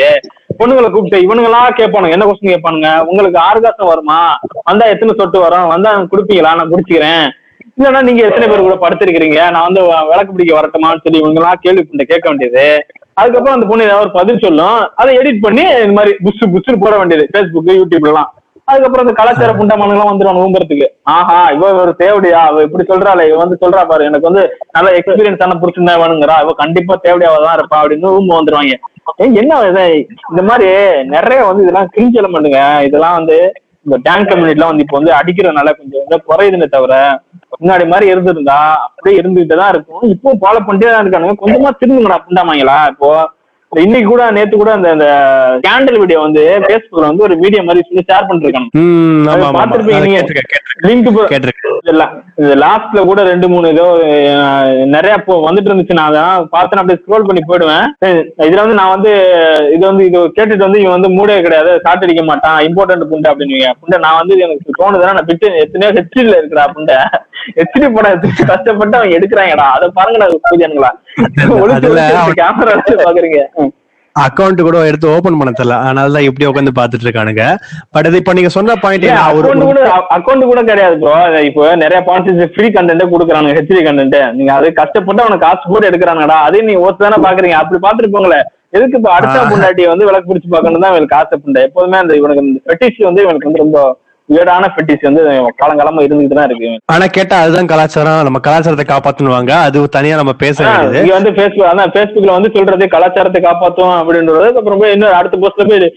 பொண்ணுங்களை கூப்பிட்டு இவனுங்களா கேட்பானுங்க. என்ன கொஸ்டின் கேட்பானுங்க? உங்களுக்கு ஆர்காசம் வருமா? வந்தா எத்தனை சொட்டு வரும்? வந்தா குடுப்பீங்களா? நான் குடிச்சுக்கிறேன். இல்லைன்னா நீங்க எத்தனை பேர் கூட படுத்திருக்கிறீங்க? நான் வந்து விளக்கு பிடிக்க வரட்டுமான்னு சொல்லி இவங்கெல்லாம் கேள்வி பண்ண கேட்க வேண்டியது. அதுக்கப்புறம் அந்த பொண்ணு ஏதாவது பதில் சொல்லும். அதை எடிட் பண்ணி இந்த மாதிரி புஷ் புஷ்னு போட வேண்டியது. ஃபேஸ்புக் எல்லாம். அதுக்கப்புறம் இந்த கலாச்சார புண்டமானங்களாம் வந்துடும் ஊம்புறதுக்கு ஆஹா இவ ஒரு தேவடியா? அவ இப்படி சொல்றாளே இவ வந்து சொல்றா பாரு எனக்கு வந்து நல்ல எக்ஸ்பீரியன்ஸ் ஆன புருஷன் வேணுங்கிறா இவ கண்டிப்பா தேவடியாவா தான் இருப்பா அப்படின்னு ஊம்ப வந்துருவாங்க. என்ன இது? இந்த மாதிரி நிறைய வந்து இதெல்லாம் கிரிஞ்சு எலமெண்ட்டுங்க இதெல்லாம் வந்து இந்த டேங்க் கம்யூனிட்டிலாம் வந்து இப்போ வந்து அடிக்கிறதுனால கொஞ்சம் வந்து குறையுதுன்னு தவிர முன்னாடி மாதிரி இருந்திருந்தா அப்படியே இருந்துகிட்டு தான் இருக்கும். இப்போ ஃபாலோ பண்ணிட்டே தான் இருக்கானுங்க. கொஞ்சமா திருந்துங்கடா புண்டாமாங்களா இப்போ? இன்னைக்கு கூட நேத்து கூட அந்த அந்த கேண்டல் வீடியோ வந்து Facebookல வந்து ஒரு வீடியோ மாதிரி சொல்லி ஷேர் பண்ணிருக்காங்க. அதை நீங்க. லிங்க். இது லாஸ்ட்ல கூட ரெண்டு மூணு ஏதோ நிறைய வந்துட்டு இருந்துச்சு. நான் அதான் பார்த்தேன். அப்படியே ஸ்க்ரோல் பண்ணி போயிடுவேன். இதுல வந்து நான் வந்து இது வந்து இது கேட்டுட்டு வந்து இவன் வந்து மூடே கிடையாது. சாட் அடிக்க மாட்டான். இம்பார்ட்டன்ட் புண்டை அப்படின்னு புண்டை நான் வந்து எனக்கு தோணுதுன்னா நான் பிட்டு எத்தனையோ ஹெச்டில இருக்கிறா புண்டை. ஹெச்டி படம் எடுத்து கஷ்டப்பட்டு அவங்க எடுக்கிறாங்கடா. அதை பாருங்கடா பூஜனுங்களா. அவன் கேமரா வச்சு பாக்குறீங்க. அக்கவுண்ட் கூட எடுத்து ஓபன் பண்ண தெரியல. அதனால தான் இப்படி உட்காந்து பாத்துட்டு இருக்கானுங்க. பட் இது இப்ப நீங்க சொன்ன பாயிண்ட் அக்கௌண்ட் கூட அக்கௌண்ட் கூட கிடையாது ப்ரோ இப்போ நிறைய பாயிண்ட்ஸ் ஃப்ரீ கண்டென்ட் கொடுக்குறாங்க ஹெச்டி கண்டென்ட் நீங்க அது கஷ்டப்பட்டு அவனுக்கு காசு போட்டு எடுக்கிறாங்கடா அதையும் நீங்க ஒருத்தர் தானே பாக்குறீங்க அப்படி பாத்துட்டு போங்களே எதுக்கு இப்ப அடுத்த ஆஹ். பொண்டாட்டி வந்து விளக்கு பிடிச்சு பார்க்கணும் தான் இவனுக்கு ஆசை புண்டை எப்போதுமே அந்த இவனுக்கு இந்த ஃபெட்டிஷ் வந்து இவனுக்கு வந்து ரொம்ப வீடான ஃபெட்டிஷ் வந்து காலங்காலமா இருந்துகிட்டு தான் இருக்கு. ஆனா கேட்டா அதுதான் கலாச்சாரம். நம்ம கலாச்சாரத்தை காப்பாத்தணுவாங்க அது தனியா நம்ம பேச வேண்டியது. இங்க வந்து பேஸ்புக் அதான் பேஸ்புக்ல வந்து சொல்றது கலாச்சாரத்தை காப்பாத்தும் அப்படின்றது அப்புறம் போய் இன்னொரு அடுத்த போஸ்ட்ல போய்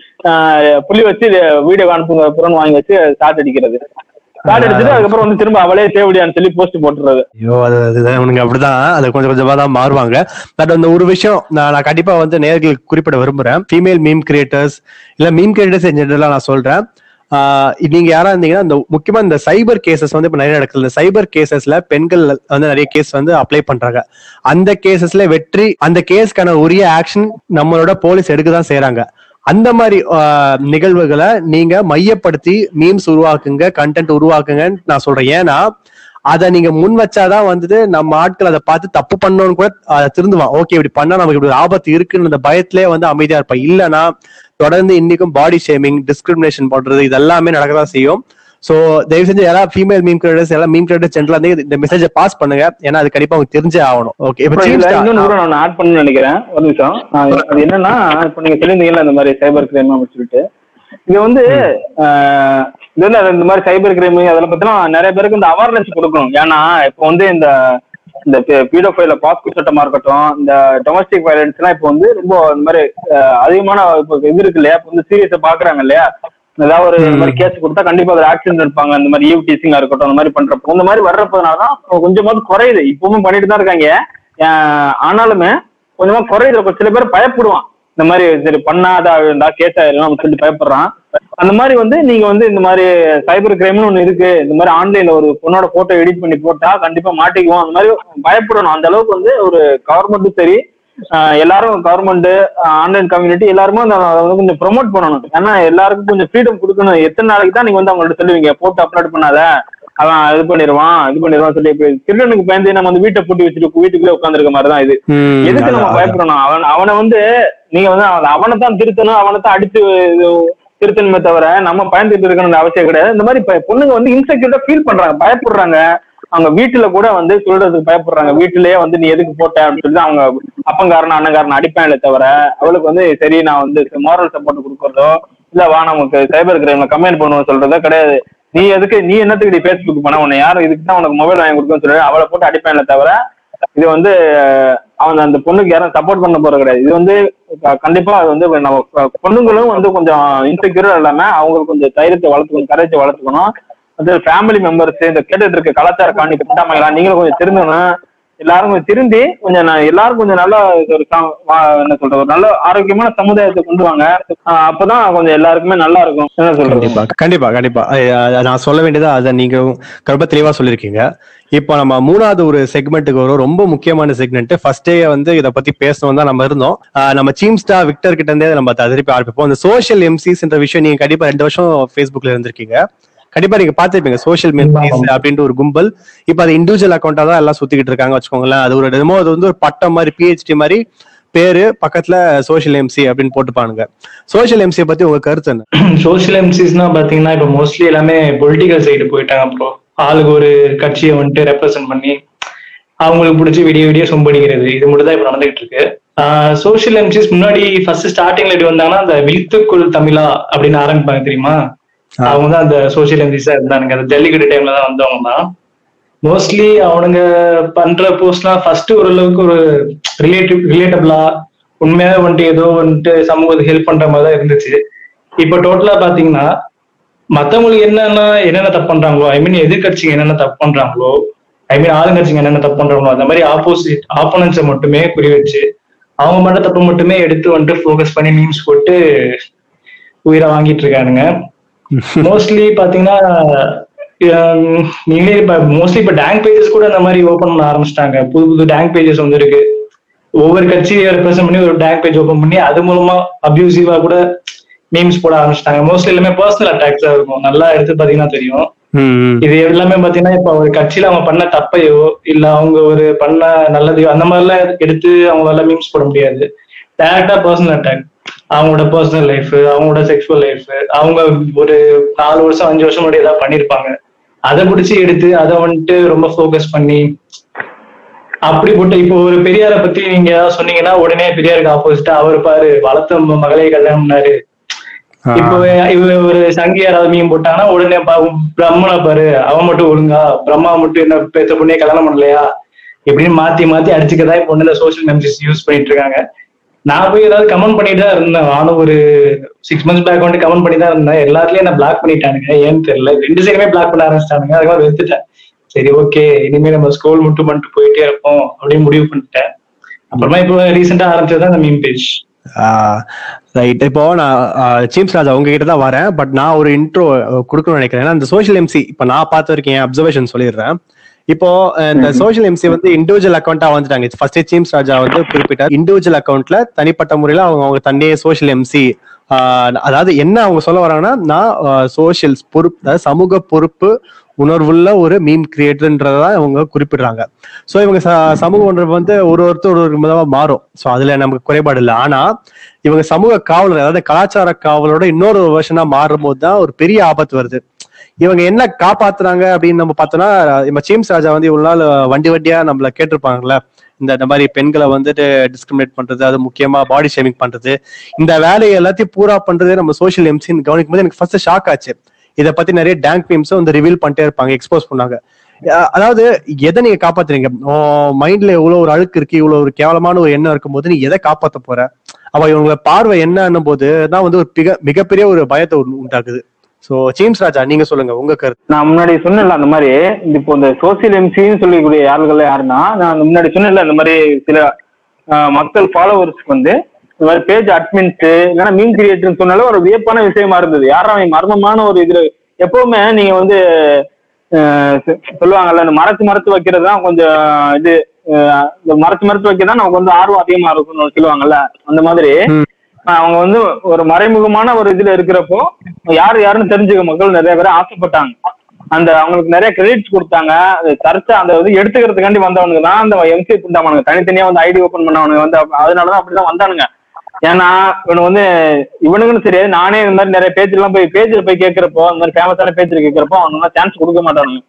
புள்ளி வச்சு வீடியோ அனுப்புங்க அப்புறம் வாங்கி வச்சு ஸ்டார்ட் அடிக்கிறது. ஸ்டார்ட் அடிச்சுட்டு அதுக்கப்புறம் வந்து திரும்ப அவளே சேவடியான்னு சொல்லி போஸ்ட் போட்டுறது. ஐயோ அது இவனுங்க அப்படிதான். அது கொஞ்சம் கொஞ்சமா தான் மாறுவாங்க. பட் அந்த ஒரு விஷயம் நான் நான் கண்டிப்பா வந்து நேர்களுக்கு குறிப்பிட விரும்புறேன். ஃபீமேல் மீம் கிரியேட்டர்ஸ் இல்ல மீம் கிரியேட்டர்ஸ் ஜெனரலா நான் சொல்றேன். நீங்க யாரா இருந்தீங்கன்னா இந்த முக்கியமா இந்த சைபர் கேசஸ் வந்து இப்ப நிறைய நடக்குது. இந்த சைபர் கேசஸ்ல பெண்கள் வந்து நிறைய கேஸ் வந்து அப்ளை பண்றாங்க. அந்த கேசஸ்ல வெற்றி அந்த கேஸ்க்கான உரிய ஆக்ஷன் நம்மளோட போலீஸ் எடுக்க தான் செய்யறாங்க அந்த மாதிரி ஆஹ், நிகழ்வுகளை நீங்க மையப்படுத்தி மீம்ஸ் உருவாக்குங்க கண்டென்ட் உருவாக்குங்கன்னு நான் சொல்றேன். ஏன்னா அதை நீங்க முன் வச்சாதான் வந்துட்டு நம்ம ஆட்கள் அதை பார்த்து தப்பு பண்ணோம்னு கூட திருந்துவான். ஓகே இப்படி பண்ணா நமக்கு இப்படி ஆபத்து இருக்குன்னு அந்த பயத்திலே வந்து அமைதியா இருப்பான். இல்லனா தொடர்ந்து இன்னைக்கும் பாடி ஷேமிங் டிஸ்கிரிமினேஷன் பண்றது இது எல்லாமே நடக்கதான் செய்யும். சோ தயவு செஞ்சு எல்லா ஃபீமேல் மீம் கிரியேட்டர்ஸ் எல்லாம் மீம் கிரியேட்டர் சென்டர்ல இருந்து இந்த மெசேஜை பாஸ் பண்ணுங்க. ஏன்னா அது கண்டிப்பா அவங்க தெரிஞ்சே ஆகணும். ஓகே இப்ப நான் ஆட் பண்ணணும்னு நினைக்கிறேன். ஒரு நிமிஷம். அது என்னன்னா இப்ப நீங்க சொல்லியிருந்தீங்கல்ல இந்த மாதிரி சைபர் கிரைம் அப்படின்னு சொல்லிட்டு. இது வந்து இந்த மாதிரி சைபர் கிரைம் அதில் பத்திலாம் நிறைய பேருக்கு இந்த அவேர்னஸ் கொடுக்கணும். ஏன்னா இப்போ வந்து இந்த இந்த பீடோஃபைல பாஸ்கோ சட்டமா இருக்கட்டும் இந்த டொமஸ்டிக் வயலன்ஸ் எல்லாம் இப்போ வந்து ரொம்ப இந்த மாதிரி அதிகமான இப்போ இது இருக்கு இல்லையா? இப்போ வந்து சீரியஸை பாக்குறாங்க இல்லையா? ஏதாவது ஒரு இந்த மாதிரி கேஸ் கொடுத்தா கண்டிப்பா ஒரு ஆக்சிடென்ட் இருப்பாங்க இந்த மாதிரி ஈவ் டீசிங்கா இருக்கட்டும் அந்த மாதிரி பண்றப்போ. இந்த மாதிரி வர்றப்பனால தான் கொஞ்சமாவது குறையுது. இப்பவும் பண்ணிட்டு தான் இருக்காங்க. ஆனாலுமே கொஞ்சமா குறையுது. சில பேர் பயப்படுவான். இந்த மாதிரி சரி பண்ணாத இருந்தா கேஸ் ஆயிரும் அப்படின்னு சொல்லி பயப்படுறான். அந்த மாதிரி வந்து நீங்க வந்து இந்த மாதிரி சைபர் கிரைம்னு ஒண்ணு இருக்கு. இந்த மாதிரி ஆன்லைன்ல ஒரு பொண்ணோட போட்டோ எடிட் பண்ணி போட்டா கண்டிப்பா மாட்டிக்குவோம் அந்த மாதிரி பயப்படணும். அந்த அளவுக்கு வந்து ஒரு கவர்மெண்ட்டும் சரி எல்லாரும் கவர்மெண்ட் ஆன்லைன் கம்யூனிட்டி எல்லாருமே அந்த அதை வந்து கொஞ்சம் ப்ரொமோட் பண்ணணும். ஏன்னா எல்லாருக்கும் கொஞ்சம் ஃப்ரீடம் கொடுக்கணும். எத்தனை நாளைக்கு தான் நீங்க வந்து அவங்கள்ட்ட சொல்லுவீங்க போட்டோ அப்லோட் பண்ணாத. அவன் இது பண்ணிடுவான் இது பண்ணிடுவான் சொல்லி திருடனுக்கு பயந்து நம்ம வந்து வீட்டை பூட்டி வச்சுட்டு வீட்டுக்குள்ளே உட்காந்துருக்க மாதிரி தான் இது எதுக்கு நம்ம. பயப்படணும்? அவன் அவனை வந்து நீங்க வந்து அவன் தான் திருத்தணும் அவனை தான் அடிச்சு திருத்தணுமே தவிர நம்ம பயந்துட்டு இருக்கணும்னு அவசியம் கிடையாது. இந்த மாதிரி பொண்ணுங்க வந்து இன்செக்யூர்டா ஃபீல் பண்றாங்க பயப்படுறாங்க. அவங்க வீட்டுல கூட வந்து சொல்றதுக்கு பயப்படுறாங்க. வீட்டுலயே வந்து நீ எதுக்கு போட்ட அப்படின்னு சொல்லி அவங்க அப்பங்காரன் அண்ணங்காரன் அடிப்பாங்களே தவிர அவளுக்கு வந்து சரி நான் வந்து மாரல் சப்போர்ட் கொடுக்கறதோ இல்ல வா நமக்கு சைபர் கிரைம்ல கமெண்ட் பண்ணுவோம் சொல்றதோ கிடையாது. நீ எதுக்கு நீ என்னத்துக்கு நீ பேஸ்புக் பண்ண உன்னை யாரும் இதுக்கு தான் உனக்கு மொபைல் வாங்கி கொடுக்கணும்னு சொல்லி அவளை போட்டு அடிப்பேன்ல தவிர இது வந்து அவன் அந்த பொண்ணுக்கு யாரும் சப்போர்ட் பண்ண போறது கிடையாது. இது வந்து கண்டிப்பா அது வந்து நம்ம பொண்ணுங்களும் வந்து கொஞ்சம் இன்செக்யூரா இல்லாம அவங்களுக்கு கொஞ்சம் தைரியத்தை வளர்த்துக்கணும் கரைச்சை வளர்த்துக்கணும். வந்து ஃபேமிலி மெம்பர்ஸ் இந்த கேட்டுட்டு இருக்க கலாச்சார காணி திட்டாமைகளா நீங்களும் கொஞ்சம் திருந்தணும். எல்லாரும் கொஞ்சம் திருந்தி கொஞ்சம் நான் எல்லாரும் கொஞ்சம் நல்ல ஒரு என்ன சொல்றது ஒரு நல்ல ஆரோக்கியமான சமுதாயத்தை கொண்டு வாங்க. அப்பதான் கொஞ்சம் எல்லாருக்குமே நல்லா இருக்கும். என்ன சொல்றது? கண்டிப்பா கண்டிப்பா கண்டிப்பா. நான் சொல்ல வேண்டியதா அதை நீங்க ரொம்ப தெளிவா சொல்லிருக்கீங்க இப்போ நம்ம மூணாவது ஒரு செக்மெண்ட்டுக்கு வரும். ரொம்ப முக்கியமான செக்மெண்ட் ஃபர்ஸ்டே வந்து இதை பத்தி பேசணும் தான் நம்ம இருந்தோம். நம்ம சீம் விக்டர் கிட்ட இருந்தே நம்ம திருப்பி ஆரம்பிப்போம். இந்த சோஷியல் எம்சிஸ்ன்ற விஷயம் நீங்க கண்டிப்பா ரெண்டு வருஷம் ஃபேஸ்புக்ல இருந்திருக்கீங்க. கண்டிப்பா நீங்க பாத்துருப்பீங்க சோஷியல் மெம்பர்ஸ் அப்படின்ட்டு ஒரு கும்பல். இப்ப அது இண்டிவிஜுவல் அக்கௌண்டா தான் எல்லாம் சுத்திக்கிட்டு இருக்காங்க வச்சுக்கோங்களேன். அது ஒரு என்னமோ அது வந்து ஒரு பட்டம் மாதிரி பிஹெச்டி மாதிரி பேரு பக்கத்துல சோஷியல் எம்சி அப்படின்னு போட்டுப்பானுங்க. சோஷியல் எம்சியை பத்தி உங்க கருத்து என்ன? சோசியல் எம்சிஸ்னா பாத்தீங்கன்னா இப்ப மோஸ்ட்லி எல்லாமே பொலிட்டிக்கல் சைடு போயிட்டாங்க ப்ரோ ஆளுக்கு ஒரு கட்சியை வந்துட்டு ரெப்ரசென்ட் பண்ணி அவங்களுக்கு பிடிச்சி விடிய விடிய சொம்படிக்கிறது. இது மட்டும் தான் இப்ப நடந்துகிட்டு இருக்கு. சோஷியல் எம்சிஸ் முன்னாடி ஃபர்ஸ்ட் ஸ்டார்டிங்ல எப்படி வந்தாங்கன்னா அந்த விழுத்துக்குள் தமிழா அப்படின்னு ஆரம்பிப்பாங்க தெரியுமா? அவங்க தான் அந்த சோசியல் எம்சிஸா இருந்தானுங்க. அந்த ஜல்லிக்கட்டு டைம்ல தான் வந்தவங்க தான் மோஸ்ட்லி அவனுங்க பண்ற போஸ்ட்லாம் ஃபர்ஸ்ட் ஓரளவுக்கு ஒரு ரிலேட்டிவ் ரிலேட்டபிளா உண்மையாக வந்துட்டு ஏதோ வந்துட்டு சமூகத்துக்கு ஹெல்ப் பண்ற மாதிரி தான் இருந்துச்சு. இப்போ டோட்டலா பாத்தீங்கன்னா மத்தவங்களுக்கு என்னென்ன என்னென்ன தப்பு பண்றாங்களோ ஐ மீன் எதிர்கட்சிங்க என்னென்ன தப்பு பண்றாங்களோ ஐ மீன் ஆளுங்கட்சிங்க என்னென்ன தப்பு பண்றாங்களோ அந்த மாதிரி ஆப்போசிட் ஆப்போனன்ஸை மட்டுமே குறி வச்சு அவங்க மட்டும் தப்பு மட்டுமே எடுத்து வந்துட்டு ஃபோக்கஸ் பண்ணி மீம்ஸ் போட்டு உயிரை வாங்கிட்டு இருக்கானுங்க. மோஸ்ட்லி பாத்தீங்கன்னா நீங்களே இப்ப மோஸ்ட்லி இப்ப டேங்க் பேஜஸ் கூட அந்த மாதிரி ஓபன் பண்ண ஆரம்பிச்சிட்டாங்க. புது புது டேங்க் பேஜஸ் வந்து இருக்கு ஒவ்வொரு கட்சியை ரெப்ரசென்ட் பண்ணி ஒரு டேங்க் பேஜ் ஓபன் பண்ணி அது மூலமா அபியூசிவா கூட மீம்ஸ் போட ஆரம்பிச்சிட்டாங்க. மோஸ்ட்லி எல்லாமே பர்சனல் அட்டாக்ஸா இருக்கும். நல்லா எடுத்து பாத்தீங்கன்னா தெரியும். இது எல்லாமே பாத்தீங்கன்னா இப்ப ஒரு கட்சியில அவங்க பண்ண தப்பையோ இல்ல அவங்க ஒரு பண்ண நல்லதையோ அந்த மாதிரிலாம் எடுத்து அவங்களால மீம்ஸ் போட முடியாது. டேரக்டா பர்சனல் அட்டாக் அவங்களோட பர்சனல் லைஃப் அவங்களோட செக்ஷுவல் லைஃப் அவங்க ஒரு நாலு வருஷம் அஞ்சு வருஷம் முன்னாடி ஏதாவது பண்ணிருப்பாங்க. அதை பிடிச்சி எடுத்து அதை வந்துட்டு ரொம்ப ஃபோக்கஸ் பண்ணி அப்படி போட்டு இப்போ ஒரு பெரியாரை பத்தி நீங்க ஏதாவது சொன்னீங்கன்னா உடனே பெரியாருக்கு ஆப்போசிட்டா அவர் பாரு வளர்த்த மகளே கல்யாணம் பண்ணாரு இப்போ இவ ஒரு சங்கி யாராவது மீன் போட்டாங்கன்னா உடனே பிரம்மனை பாரு அவன் மட்டும் ஒழுங்கா பிரம்மா மட்டும் என்ன பேச பொண்ணே கல்யாணம் பண்ணலையா? இப்படின்னு மாத்தி மாத்தி அடிச்சுக்கதான் இப்போ இந்த சோஷியல் மெசேஜ் யூஸ் பண்ணிட்டு இருக்காங்க. நான் போய் ஏதாவது கமெண்ட் பண்ணிட்டு தான் இருந்தேன். நானும் ஒரு சிக்ஸ் மந்த்ஸ் பேக் வந்து கமெண்ட் பண்ணி தான் இருந்தேன். எல்லாத்துலயும் என்ன பிளாக் பண்ணிட்டானுங்க. ஏன்னு தெரியல. ரெண்டு சைடுமே பிளாக் பண்ண ஆரம்பிச்சிட்டானுங்க. அதுக்காக வெறுத்துட்டேன். சரி ஓகே இனிமே நம்ம ஸ்கூல் மட்டும் பண்ணிட்டு போயிட்டே இருப்போம் அப்படின்னு முடிவு பண்ணிட்டேன். அப்புறமா இப்போ ரீசெண்டா ஆரம்பிச்சது அந்த மீன் பேஜ் ரைட் இப்போ நான் சீம்ஸ் ராஜா உங்ககிட்ட தான் வரேன். பட் நான் ஒரு இன்ட்ரோ கொடுக்கணும்னு நினைக்கிறேன். ஏன்னா அந்த சோஷியல் எம்சி இப்போ நான் பார்த்து அப்சர்வேஷன் சொல்லிடுறேன். இப்போ இந்த சோஷியல் எம்சி வந்து இண்டிவிஜுவல் அக்கௌண்டா வந்துட்டாங்க ஃபர்ஸ்ட் சீம்ஸ் ராஜா வந்து குறிப்பிட்டார். இண்டிவிஜுவல் அக்கௌண்ட்ல தனிப்பட்ட முறையில அவங்க அவங்க தன்னையே சோஷியல் எம்சி அதாவது என்ன அவங்க சொல்ல வராங்கன்னா நான் சோஷியல் பொறுப்பு அதாவது சமூக பொறுப்பு உணர்வுள்ள ஒரு மீம் கிரியேட்டர்ன்றதான் இவங்க குறிப்பிடுறாங்க. ஸோ இவங்க சமூக உணர்வு வந்து ஒரு ஒருத்தர் ஒரு ஒரு விதமா மாறும். ஸோ அதுல நமக்கு குறைபாடு இல்லை. ஆனா இவங்க சமூக காவலர் அதாவது கலாச்சார காவலரோட இன்னொரு வருஷனா மாறும் போது தான் ஒரு பெரிய ஆபத்து வருது. இவங்க என்ன காப்பாத்துறாங்க அப்படின்னு நம்ம பார்த்தோம்னா நம்ம சீம்ஸ் ராஜா வந்து இவ்வளவு நாள் வண்டி வண்டியா நம்மள கேட்டிருப்பாங்கல்ல? இந்த இந்த மாதிரி பெண்களை வந்துட்டு டிஸ்கிரிமினேட் பண்றது அது முக்கியமா பாடி ஷேமிங் பண்றது. இந்த வேலையை எல்லாத்தையும் பூரா பண்றது நம்ம சோஷியல் எம்சின்னு கவனிக்கும் போது எனக்கு ஃபர்ஸ்ட் ஷாக் ஆச்சு. இதை பத்தி நிறைய டேங்க் மீம்ஸும் வந்து ரிவீல் பண்ணிட்டே இருப்பாங்க எக்ஸ்போஸ் பண்ணாங்க. அதாவது எதை நீங்க காப்பாத்துறீங்க? மைண்ட்ல இவ்வளவு ஒரு அழுக்கு இருக்கு இவ்வளவு ஒரு கேவலமான ஒரு எண்ணம் இருக்கும்போது நீ எதை காப்பாத்த போற? அவ இவங்கள பார்வை என்னன்னும் போது தான் வந்து ஒரு மிக மிகப்பெரிய ஒரு பயத்தை உண்டாக்குது. சோ சீம்ஸ் ராஜா நீங்க சொல்லுங்க உங்க கருத்து. நான் முன்னாடி சொன்னேன்ல அந்த மாதிரி இப்போ இந்த சோசியல் எம்சின்னு சொல்லக்கூடிய யாருகள் யாருன்னா நான் முன்னாடி சொன்னேன்ல இந்த மாதிரி சில மக்கள் ஃபாலோவர்ஸ்க்கு வந்து இந்த மாதிரி பேஜ் அட்மின்ஸ் இல்லைன்னா மீன் கிரியேட்டர்னு சொன்னாலும் ஒரு வியப்பான விஷயமா இருந்தது. யாரும் அவன் மர்மமான ஒரு இதுல எப்பவுமே நீங்க வந்து சொல்லுவாங்கல்ல இந்த மறைச்சு மறைச்சு வைக்கிறது தான் கொஞ்சம் இது இந்த மறைச்சு மறைச்சு வைக்க தான் நமக்கு வந்து ஆர்வம் அதிகமா இருக்கும்னு சொல்லுவாங்கல்ல அந்த மாதிரி. அவங்க வந்து ஒரு மறைமுகமான ஒரு இதுல இருக்கிறப்போ யாரு யாருன்னு தெரிஞ்சுக்க மக்கள் நிறைய பேர் ஆசைப்பட்டாங்க. அந்த அவங்களுக்கு நிறைய கிரெடிட்ஸ் கொடுத்தாங்க. அது சர்ச்சை அந்த இது எடுத்துக்கிறதுக்காண்டி வந்தவனுக்கு தான் அந்த எம்சி திண்டாமனுங்க தனித்தனியா வந்து ஐடி ஓபன் பண்ணவனுங்க வந்து அதனாலதான் அப்படிதான் வந்தானுங்க. ஏன்னா இவனு வந்து இவனுக்குன்னு தெரியாது. நானே இந்த மாதிரி நிறைய பேஜ் எல்லாம் போய் பேஜ்ல போய் கேட்கிறப்போ அந்த மாதிரி ஃபேமஸான பேஜ்ல கேட்கிறப்போ அவனுங்க சான்ஸ் கொடுக்க மாட்டானுங்க.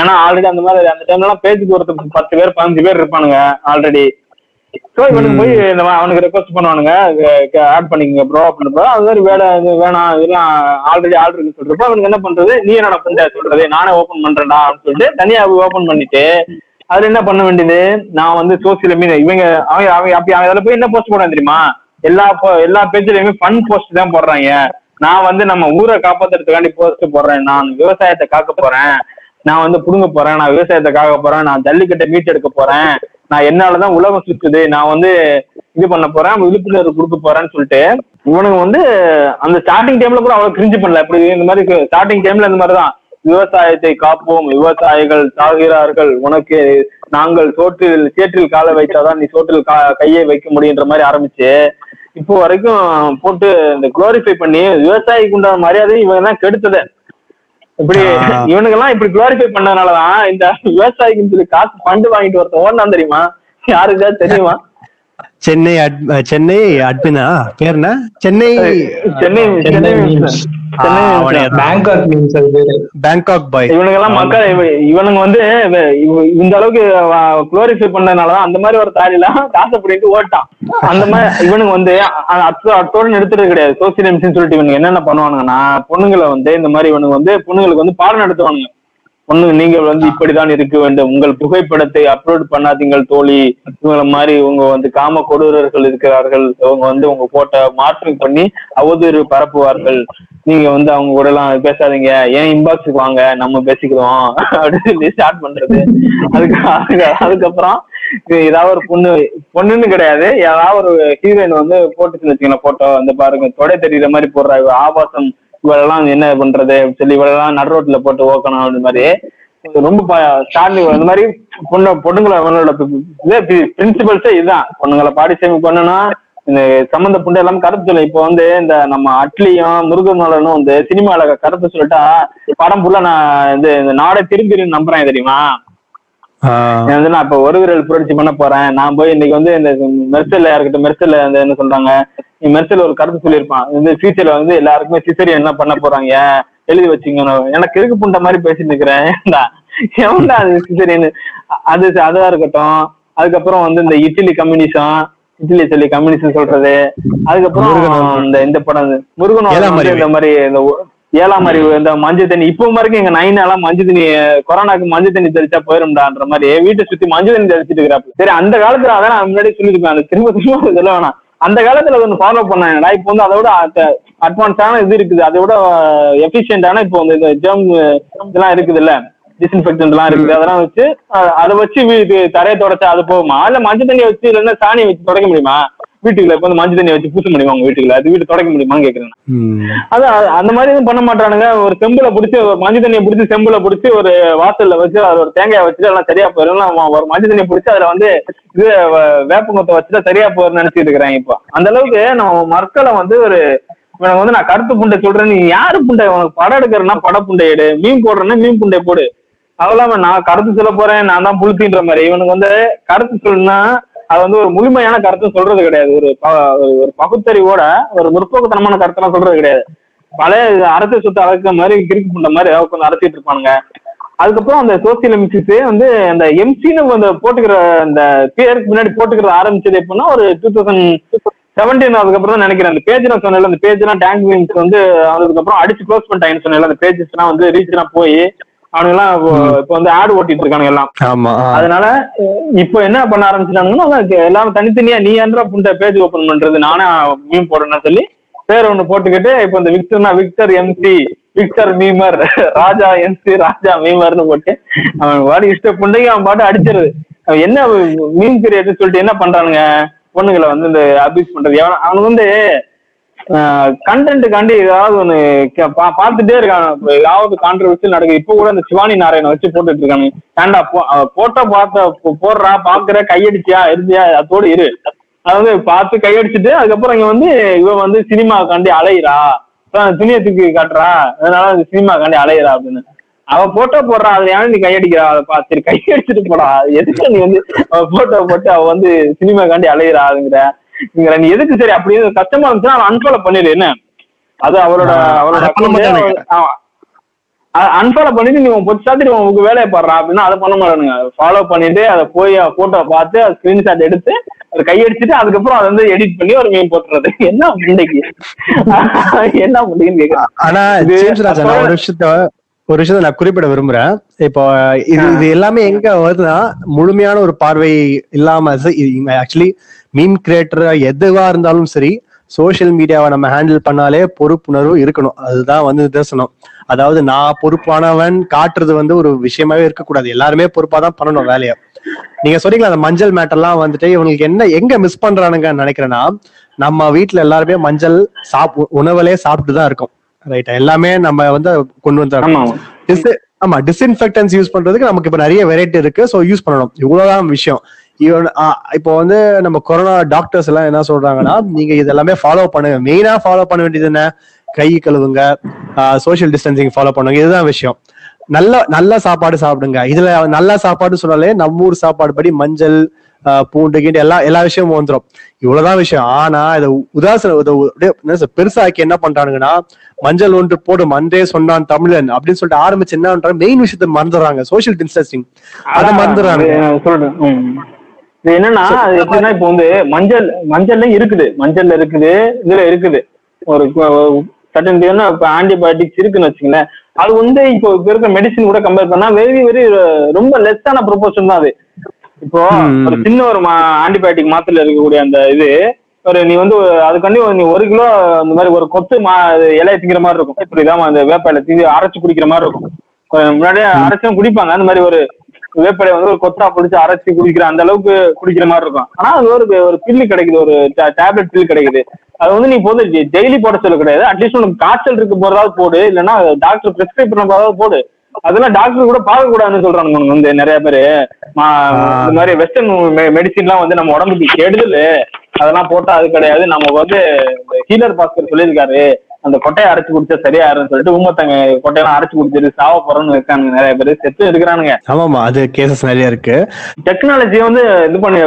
ஏன்னா ஆல்ரெடி அந்த மாதிரி அந்த டைம்ல எல்லாம் பேஜுக்கு ஒருத்தர் பத்து பேர் பதினஞ்சு பேர் இருப்பானுங்க ஆல்ரெடி ஸோ இவனுக்கு போய் இந்த அவனுக்கு ரெக்வஸ்ட் பண்ணுவானுங்க. ஆட் பண்ணிக்கங்க ப்ரோ அப்படின்றப்ப அது மாதிரி வேலை வேணாம் இதெல்லாம் ஆல்ரெடி ஆர்டர் இருக்குன்னு சொல்றப்ப அவனுக்கு என்ன பண்றது? நீ என்னடா பண்ண சொல்றது? நானே ஓபன் பண்றேன்டா அப்படின்னு சொல்லிட்டு தனியா ஓபன் பண்ணிட்டு அதுல என்ன பண்ண வேண்டியது? நான் வந்து சோசியல் மீடியா இவங்க அவங்க அவங்க அப்படி அதில் போய் என்ன போஸ்ட் போடுறான் தெரியுமா? எல்லா எல்லா பேஜ்லயுமே ஃபன் போஸ்ட் தான் போடுறாங்க. நான் வந்து நம்ம ஊரை காப்பாத்துறதுக்காண்டி போஸ்ட் போடுறேன். நான் விவசாயத்தை காக்க போறேன். நான் வந்து புடுங்க போறேன். நான் விவசாயத்தை காக்க போறேன். நான் ஜல்லிக்கட்டை மீட் எடுக்க போறேன். நான் என்னாலதான் உலகம் சுத்துது நான் வந்து இது பண்ண போறேன் விழிப்புணர்வு கொடுக்க போறேன்னு சொல்லிட்டு இவனுங்க வந்து அந்த ஸ்டார்டிங் டைம்ல கூட அவ்வளவு கிரிஞ்சு பண்ணல. இப்படி இந்த மாதிரி ஸ்டார்டிங் டைம்ல இந்த மாதிரிதான். விவசாயத்தை காப்போம் விவசாயிகள் சாகிறார்கள் உனக்கு நாங்கள் சோற்றில் சேற்றில் காலை வைத்தாதான் நீ சோற்றில் கா- கையை வைக்க முடியுன்ற மாதிரி ஆரம்பிச்சு இப்போ வரைக்கும் போட்டு இந்த குளோரிஃபை பண்ணி விவசாயிக்கு உண்டான மரியாதை இவங்க தான் கெடுத்தது. இப்படி ஆ. இவனுங்கெல்லாம் இப்படி குளோரிஃபை பண்ணதுனாலதான் இந்த விவசாயிக்கு சொல்லி காசு ஃபண்டு வாங்கிட்டு ஒருத்தன் ஓடனான் தெரியுமா யாருக்கா தெரியுமா சென்னை சென்னை அட்மினா? பேர் என்ன Chennai Chennai Chennai. Bangkok means Bangkok boy. இவனுங்கெல்லாம் மக்கள் இவ- இவனுங்க வந்து இந்த அளவுக்கு குளோரிஃபை பண்ணதுனாலதான் அந்த மாதிரி ஒரு தாலிலாம் காசை பிடிட்டு ஓட்டான். அந்த மாதிரி இவனுங்க வந்து அத்தோட நிறுத்துறது கிடையாது. சோசியல் சொல்லிட்டு இவனுங்க என்னென்ன பண்ணுவானுங்கன்னா பொண்ணுங்களை வந்து இந்த மாதிரி இவனுங்க வந்து பொண்ணுங்களுக்கு வந்து பாடம் நடத்துவானுங்க. பொண்ணு நீங்கள் வந்து இப்படிதான் இருக்க வேண்டும். உங்கள் புகைப்படத்தை அப்லோட் பண்ணாதீங்கள் தோழி. இவங்கள மாதிரி உங்க வந்து காம கொடூரர்கள் இருக்கிறார்கள். அவங்க வந்து உங்க போட்டோ மாற்றம் பண்ணி அவதூறு பரப்புவார்கள். நீங்க வந்து அவங்க கூட எல்லாம் பேசாதீங்க. ஏன் இன்பாக்ஸுக்கு வாங்க? நம்ம பேசிக்கிறோம். அப்படின்னு சொல்லி ஸ்டார்ட் பண்றது. அதுக்கு அதுக்கப்புறம் ஏதாவது ஒரு பொண்ணு பொண்ணுன்னு கிடையாது. ஏதாவது ஒரு ஹீரோயின் வந்து போட்டுச்சுன்னு வச்சுக்கோங்க போட்டோ அந்த பாருங்க. தொடை தெரியுற மாதிரி போடுறா. ஆபாசம் இவளெல்லாம் என்ன பண்றது? அப்படின்னு சொல்லி இவளெல்லாம் நடு ரோட்ல போட்டு ஓக்கணும் அந்த மாதிரி ரொம்ப ஸ்டார்டிங் இந்த மாதிரி பொண்ணு பொண்ணுங்களை பிரின்சிபல்ஸே இதுதான். பொண்ணுங்களை பாடி சேமி பண்ணனா இந்த சம்மந்த புண்டை எல்லாம் கருத்து சொல்ல இப்போ வந்து இந்த நம்ம அட்லியும் முருகநலனும் வந்து சினிமால கருத்து சொல்லிட்டா படம் ஃபுல்லா நான் இது இந்த நாடை திரும்பி நம்புறேன் தெரியுமா? வந்து நான் இப்ப ஒரு விரல் புரட்சி பண்ண போறேன். நான் போய் இன்னைக்கு வந்து இந்த மெர்சல்ல இருக்கட்டும் மெர்சல்ல அந்த என்ன சொல்றாங்க மெர்சல் ஒரு கருத்து சொல்லியிருப்பான். இந்த ஃபியூச்சர்ல வந்து எல்லாருக்குமே சிசரி என்ன பண்ண போறாங்க எழுதி வச்சுங்க எனக்கு இருக்கு புண்ட மாதிரி பேசிட்டு இருக்கிறேன்? ஏன்டா? எவன்டா அது சிசரியன்னு அது அதுவா இருக்கட்டும். அதுக்கப்புறம் வந்து இந்த இட்லி கம்யூனிசம் இட்லி சொல்லி கம்யூனிசம் சொல்றது. அதுக்கப்புறம் இந்த இந்த படம் முருகன். இந்த மாதிரி இந்த ஏழாம் அறிவு இந்த மஞ்சள் தண்ணி. இப்போ வரைக்கும் எங்க நைன் எல்லாம் மஞ்சள் தண்ணி கொரோனாக்கு மஞ்சள் தண்ணி தெளிச்சா போயிரும்டான்ற மாதிரி வீட்டை சுத்தி மஞ்சள் தண்ணி தெளிச்சிட்டு இருக்கிறாப்ல சரி அந்த காலத்துல அதான் நான் முன்னாடி சொல்லியிருப்பேன். அந்த திரும்ப திரும்ப சொல்ல வேணாம். அந்த காலத்துல ஒன்று ஃபாலோ பண்ணா இப்போ வந்து அதை விட அட்வான்ஸான இது இருக்குது. அதை விட எஃபிஷியன்டான இப்போ வந்து இந்த ஜெர்ம் இதெல்லாம் இருக்குது இல்ல டிஸ்இன்ஃபெக்டன்ட் எல்லாம் இருக்குது. அதெல்லாம் வச்சு அதை வச்சு தரையை தொடச்சா அது போகுமா? இல்ல மஞ்சள் தண்ணியை வச்சு இல்லைன்னா சாணியை வச்சு தொடக்க முடியுமா? வீட்டுக்குள்ள இப்போ வந்து மஞ்சள் தண்ணியை வச்சு பூச முடியுமா உங்க வீட்டுக்குள்ள? அது வீட்டு தொடக்க முடியுமான்னு கேக்குறேன் அதான் அது- அந்த மாதிரி எதுவும் பண்ண மாட்டானுங்க. ஒரு செம்புல பிடிச்சி ஒரு மஞ்சள் தண்ணியை பிடிச்சி செம்புல பிடிச்சி ஒரு வாசல்ல வச்சு அது ஒரு தேங்காயை வச்சுட்டு எல்லாம் சரியா போயிடும் ஒரு மஞ்சள் தண்ணியை பிடிச்சி அதுல வந்து இது வேப்பங்குத்தை வச்சுட்டா சரியா போயிடும் நினைச்சிட்டு இருக்கிறேன் இப்போ. அந்த அளவுக்கு நம்ம மக்களை வந்து ஒரு இவனுக்கு வந்து நான் கருத்து புண்டை சொல்றேன். நீ யாரு புண்டை? உனக்கு படம் எடுக்கிறன்னா பட புண்டை எடு. மீன் போடுறேன்னா மீன் புண்டை போடு. அதெல்லாம் நான் கருத்து சொல்ல போறேன். நான் தான் புளுத்தின்ற மாதிரி. இவனுக்கு வந்து கருத்து சொல்லணும்னா அது வந்து ஒரு முழுமையான கருத்து சொல்றது கிடையாது. ஒரு ப- ஒரு பகுத்தறிவோட ஒரு முற்போக்குத்தனமான கருத்தெல்லாம் சொல்றது கிடையாது. பழைய அரசு சொத்து அழைக்கிற மாதிரி கிறுக்கு பண்ண மாதிரி ஏதாவது கொஞ்சம் அரைச்சிட்டு இருப்பானுங்க. அதுக்கப்புறம் அந்த சோசியல் மிக்சிஸ் வந்து அந்த எம்சின்னு அந்த போட்டுக்கிற அந்த பேருக்கு முன்னாடி போட்டுக்கிற ஆரம்பிச்சது எப்படின்னா ஒரு டூ தௌசண்ட் செவன்டீன் அதுக்கப்புறம் தான் நினைக்கிறேன். அந்த பேஜ் நான் சொன்னேன்ல அந்த பேஜ்லாம் டேங்க் மீன்ஸ் வந்து அதுக்கப்புறம் அடிச்சு க்ளோஸ் பண்ணிட்டாங்கன்னு சொன்னேன்ல அந்த பேஜஸ்லாம் வந்து ரீச்லாம் போய் அவனுங்கெல்லாம் இப்போ வந்து ஆட் ஓட்டிட்டு இருக்கானுங்க எல்லாம். அதனால இப்போ என்ன பண்ண ஆரம்பிச்சிட்டாங்கன்னா அதான் எல்லாரும் தனித்தனியா நீ ஏன்டா புண்ட பேஜ் ஓபன் பண்றது? நானே மீம் போடுறேன்னு சொல்லி பேர் ஒண்ணு போட்டுக்கிட்டு இப்போ இந்த விக்டர்னா Victor MC Victor memer Raja MC Raja மீமர்னு போட்டு அவன் பாடி இஷ்ட புண்டைக்கு அவன் பாட்டு அடிச்சிருது. அவன் என்ன மீன் கிரியேட்டர் சொல்லிட்டு என்ன பண்றானுங்க? பொண்ணுங்களை வந்து இந்த அபியூஸ் பண்றது. அவனுக்கு வந்து கண்டென்ட்டுக்காண்டி ஏதாவது ஒன்று கே- பா- பார்த்துட்டே இருக்காங்க. ஏதாவது கான்ட்ரவர்சியல் நடக்குது. இப்போ கூட இந்த சிவானி நாராயண வச்சு போட்டுட்டு இருக்காங்க. ஏண்டா போ- அவ போட்டோ பார்த்த போடுறா பாக்குற கையடிச்சியா இருந்தியா அதோட இரு. அதாவது பார்த்து கையடிச்சிட்டு அதுக்கப்புறம் இங்க வந்து இவன் வந்து சினிமாவுக்காண்டி அலையிறா. துணியை தூக்கி காட்டுறா. அதனால அந்த சினிமாக்காண்டி அலையிறா அப்படின்னு. அவ போட்டோ போடுறா அதுல ஏன் நீ கையடிக்கிறா? அதை பார்த்து சரி கையடிச்சிட்டு போடா. எதுக்கு நீ வந்து போட்டோ போட்டு அவ வந்து சினிமா காண்டி அலையிறாங்கிற நீ எதுக்கு சரி அப்படியே கஷ்டமா இருந்துச்சுன்னா அவன் அன்ஃபாலோ பண்ணிடு என்ன? அது அவரோட அவரோட. அன்ஃபாலோ பண்ணிட்டு நீ உன் பொச்சாத்திட்டு உனக்கு வேலையை பாடுறா அப்படின்னா அதை பண்ண மாட்டானுங்க. ஃபாலோ பண்ணிட்டு அதை போய் போட்டோ பார்த்து அதை ஸ்கிரீன்ஷாட் எடுத்து அதை கையடிச்சிட்டு அதுக்கப்புறம் அதை வந்து எடிட் பண்ணி ஒரு மீன் போட்டுறது. என்ன முண்டைக்கு என்ன முண்டைக்குன்னு கேக்குறேன். ஆனா ஒரு விஷயத்த ஒரு விஷயத்த நான் குறிப்பிட விரும்புறேன். இப்போ இது இது எல்லாமே எங்க வருதுன்னா முழுமையான ஒரு பார்வை இல்லாம ஆக்சுவலி மீம் கிரியேட்டர் எதுவா இருந்தாலும் சரி சோஷியல் மீடியாவை நம்ம ஹேண்டில் பண்ணாலே பொறுப்புணர்வு இருக்கணும். அதுதான் வந்து நிதர்சனம். அதாவது நான் பொறுப்பானவன் காட்டுறது வந்து ஒரு விஷயமாவே இருக்கக்கூடாது. எல்லாருமே பொறுப்பா தான் பண்ணணும் வேலையை. நீங்க சொன்னீங்களா அந்த மஞ்சள் மேட்டெல்லாம் வந்துட்டு இவங்களுக்கு என்ன எங்க மிஸ் பண்றானுங்கன்னு நினைக்கிறேன்னா நம்ம வீட்ல எல்லாருமே மஞ்சள் சாப் உணவுலே சாப்பிட்டு தான் இருக்கோம். ரைட் எல்லாமே நம்ம வந்து கொண்டு Dis- ஆமா டிஸ்இன்ஃபெக்டன்ஸ் யூஸ் பண்றதுக்கு நமக்கு இப்ப நிறைய வெரைட்டி இருக்கு. சோ யூஸ் பண்ணணும். இவ்வளவுதான் விஷயம். இவன் ஆ, இப்போ வந்து நம்ம கொரோனா டாக்டர்ஸ் எல்லாம் என்ன சொல்றாங்கன்னா நீங்க இதெல்லாமே ஃபாலோ பண்ணுங்க மெயினா ஃபாலோ பண்ண வேண்டியது என்ன கை கழுவுங்க சோஷியல் டிஸ்டன்சிங் ஃபாலோ பண்ணுங்க இதுதான் விஷயம் நல்ல நல்ல சாப்பாடு சாப்பிடுங்க இதுல நல்ல சாப்பாடு சொன்னாலே நம்ம ஊர் சாப்பாடு படி மஞ்சள் பூண்டு கீண்டு எல்லா எல்லா விஷயமும் வந்துரும் இவ்வளவுதான் விஷயம் ஆனா இதை உதாசன பெருசாக்கி என்ன பண்றானுங்கன்னா மஞ்சள் ஒன்று போடும் அன்றே சொன்னான் தமிழன் அப்படின்னு சொல்லிட்டு ஆரம்பிச்சு என்ன பண்றாங்க மெயின் விஷயத்தை மறந்துடுறாங்க சோஷியல் டிஸ்டன்சிங் அதை மறந்துடுறாங்க இது என்னன்னா அது எப்படின்னா இப்போ வந்து மஞ்சள் மஞ்சள்ல இருக்குது. மஞ்சள்ல இருக்குது இதுல இருக்குது. ஒரு சட்டன் இப்போ ஆன்டிபயோட்டிக்ஸ் இருக்குன்னு வச்சுங்களேன் அது வந்து இப்போ இப்ப இருக்க மெடிசின் கூட கம்பேர் பண்ணா வெரி வெரி ரொம்ப லெஸ்ஸான ப்ரொபோர்ஷன் தான் அது. இப்போ. ஒரு சின்ன ஒரு ஆன்டிபயோட்டிக் மாத்திரையில இருக்கக்கூடிய அந்த இது ஒரு நீ வந்து அதுக்காண்டி நீ ஒரு கிலோ இந்த மாதிரி ஒரு கொத்து மா இலைய திங்கிற மாதிரி இருக்கும். புரியுதாமா அந்த வேப்பாயில தீ அரைச்சு குடிக்கிற மாதிரி இருக்கும். முன்னாடியே அரைச்சும் குடிப்பாங்க. அந்த மாதிரி ஒரு வேப்பலை வந்து ஒரு கொத்தா பிடிச்சு அரைச்சு குடிக்கிற அந்த அளவுக்கு குடிக்கிற மாதிரி இருக்கும். ஆனா அது ஒரு ஒரு பில்லு கிடைக்குது ஒரு டேப்லெட் பில் கிடைக்குது. அது வந்து நீ போது டெய்லி போட சொல்ல கிடையாது. அட்லீஸ்ட் உனக்கு காய்ச்சல் இருக்கு போறதாவது போடு. இல்லைன்னா டாக்டர் பிரிஸ்கிரைப் பண்ண போறதாவது போடு. அதெல்லாம் டாக்டர் கூட பார்க்க கூடாதுன்னு சொல்றாங்க வந்து நிறைய பேரு. இந்த மாதிரி வெஸ்டர்ன் மெடிசின்லாம் வந்து நம்ம உடம்புக்கு கெடுதல். அதெல்லாம் போட்டா அது கிடையாது. நமக்கு வந்து ஹீலர் பாஸ்கர் சொல்லியிருக்காரு. அந்த கொட்டையை அரைச்சு குடிச்சா சரியாயிருன்னு சொல்லிட்டு உமத்தங்க கொட்டையெல்லாம் அரைச்சு குடிச்சிட்டு சாவ போறோம்னு இருக்கானுங்க நிறைய பேர். செத்து இருக்கிறானுங்க. ஆமாமா அது கேசஸ் நிறைய இருக்கு. டெக்னாலஜியை வந்து இது பண்ணி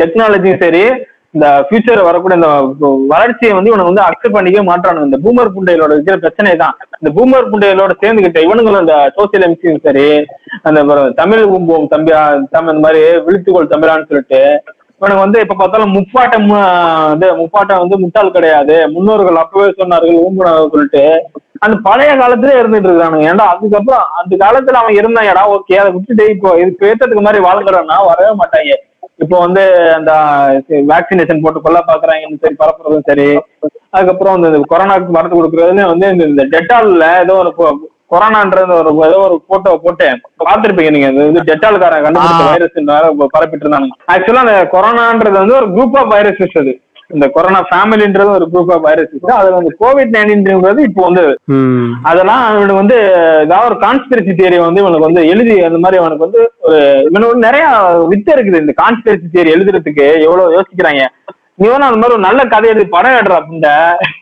டெக்னாலஜியும் சரி இந்த ஃபியூச்சர் வரக்கூடிய இந்த வளர்ச்சியை வந்து இவனுக்கு வந்து அக்செப்ட் பண்ணிக்கவே மாட்டானுங்க இந்த பூமர் புண்டைகளோட இருக்கிற பிரச்சனை தான் இந்த பூமர் புண்டைகளோட சேர்ந்துகிட்ட இவனுங்களும் இந்த சோசியல் எம்சியும் சரி அந்த தமிழ் கும்பம் தம்பியா தமிழ் இந்த மாதிரி விழுத்துக்கோள் தமிழான்னு சொல்லிட்டு இவனுக்கு வந்து இப்ப பார்த்தாலும் முப்பாட்டம் வந்து இது முப்பாட்டம் வந்து முட்டாள் கிடையாது. முன்னோர்கள் அப்பவே சொன்னார்கள் ஊம்புனார்கள் சொல்லிட்டு. அந்த பழைய காலத்திலே இருந்துட்டு இருக்கானுங்க. ஏன்டா அதுக்கப்புறம் அந்த காலத்துல அவன் இருந்தாங்கடா ஓகே அதை விட்டுட்டு இப்போ இதுக்கு ஏத்ததுக்கு மாதிரி வாழ்கிறான்னா வரவே மாட்டாங்க. இப்போ வந்து அந்த வேக்சினேஷன் போட்டு கொல்ல பாக்குறாங்கன்னு சரி பரப்புறதும் சரி. அதுக்கப்புறம் இந்த கொரோனாக்கு மருந்து கொடுக்கறதுல வந்து இந்த- டெட்டால்ல ஏதோ ஒரு கொரோனான்றது ஒரு ஏதோ ஒரு போட்டோ போட்டு பார்த்திருப்பீங்க நீங்க இது வந்து டெட்டால்காரன் கண்டுபிடிச்ச. வைரஸ் பரப்பிட்டு இருந்தாங்க ஆக்சுவலா அந்த கொரோனான்றது வந்து ஒரு குரூப் ஆஃப் வைரஸஸ் அது. இந்த கொரோனா ஃபேமிலின்றது ஒரு குரூப் ஆஃப் வைரஸஸ் அதுல வந்து கோவிட் நைன்டீன்றது இப்போ வந்து அதெல்லாம் இவனுக்கு வந்து ஏதாவது ஒரு கான்ஸ்பிரசி தியரி வந்து இவனுக்கு வந்து எழுதி அந்த மாதிரி அவனுக்கு வந்து ஒரு இவனுக்கு நிறைய வித்து இருக்குது. இந்த கான்ஸ்பிரசி தியரி எழுதுறதுக்கு எவ்வளவு யோசிக்கிறாங்க. நீ அந்த மாதிரி ஒரு நல்ல கதை எழுதி படம் எடுறா அப்படின்ட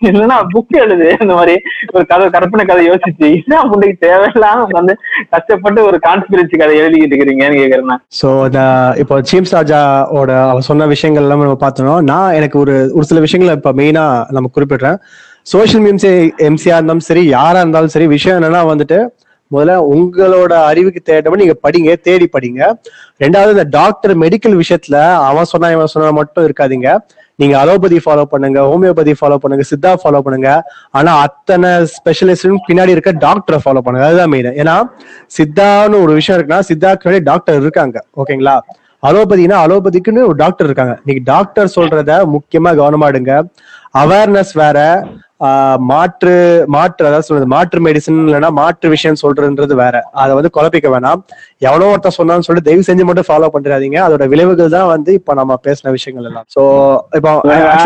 இல்லைன்னா புக் எழுது. இந்த மாதிரி ஒரு கதை கற்பனை கதை யோசிச்சு. என்ன அப்படிக்கு தேவையில்லாம வந்து கஷ்டப்பட்டு ஒரு கான்ஸ்பிரன்சி கதை எழுதிக்கிட்டு இருக்கிறீங்கன்னு கேக்குறேன் சோ இந்த இப்போ சீம்ஸ் ராஜாவோட அவர் சொன்ன விஷயங்கள் எல்லாம் நம்ம பார்த்தோம். நான் எனக்கு ஒரு ஒரு சில விஷயங்களை இப்போ மெயினா நம்ம குறிப்பிடுறேன். சோஷியல் மீம்ஸ் எம்சியா இருந்தாலும் சரி யாரா இருந்தாலும் சரி விஷயம் என்னன்னா வந்துட்டு முதல்ல உங்களோட அறிவுக்கு தேடமா நீங்க படிங்க தேடி படிங்க. ரெண்டாவது இந்த டாக்டர் மெடிக்கல் விஷயத்துல அவன் சொன்னா இவன் சொன்னா மட்டும் இருக்காதீங்க. நீங்க அலோபதி ஃபாலோ பண்ணுங்க ஹோமியோபதி ஃபாலோ பண்ணுங்க சித்தா ஃபாலோ பண்ணுங்க. ஆனா அத்தனை ஸ்பெஷலிஸ்டும் பின்னாடி இருக்க டாக்டரை ஃபாலோ பண்ணுங்க. அதுதான் மெயின் ஏன்னா சித்தான்னு ஒரு விஷயம் இருக்குன்னா சித்தாக்கு முன்னாடி டாக்டர் இருக்காங்க. ஓகேங்களா? அலோபதினா அலோபதிக்குன்னு ஒரு டாக்டர் இருக்காங்க. நீங்க டாக்டர் சொல்றத முக்கியமா கவனமா எடுங்க. அவேர்னஸ் வேற மாற்று மாற்று அதாவது சொல்றது மாற்று மெடிசன் இல்லைன்னா மாற்று விஷயம் சொல்றதுன்றது வேற. அதை வந்து குழப்பிக்க வேணாம். எவனோ ஒருத்தன் சொன்னான்னு சொல்லிட்டு தயவு செஞ்சு மட்டும் ஃபாலோ பண்றாதீங்க அதோட விளைவுகள் தான் வந்து இப்ப நம்ம பேசின விஷயங்கள் எல்லாம். சோ இப்போ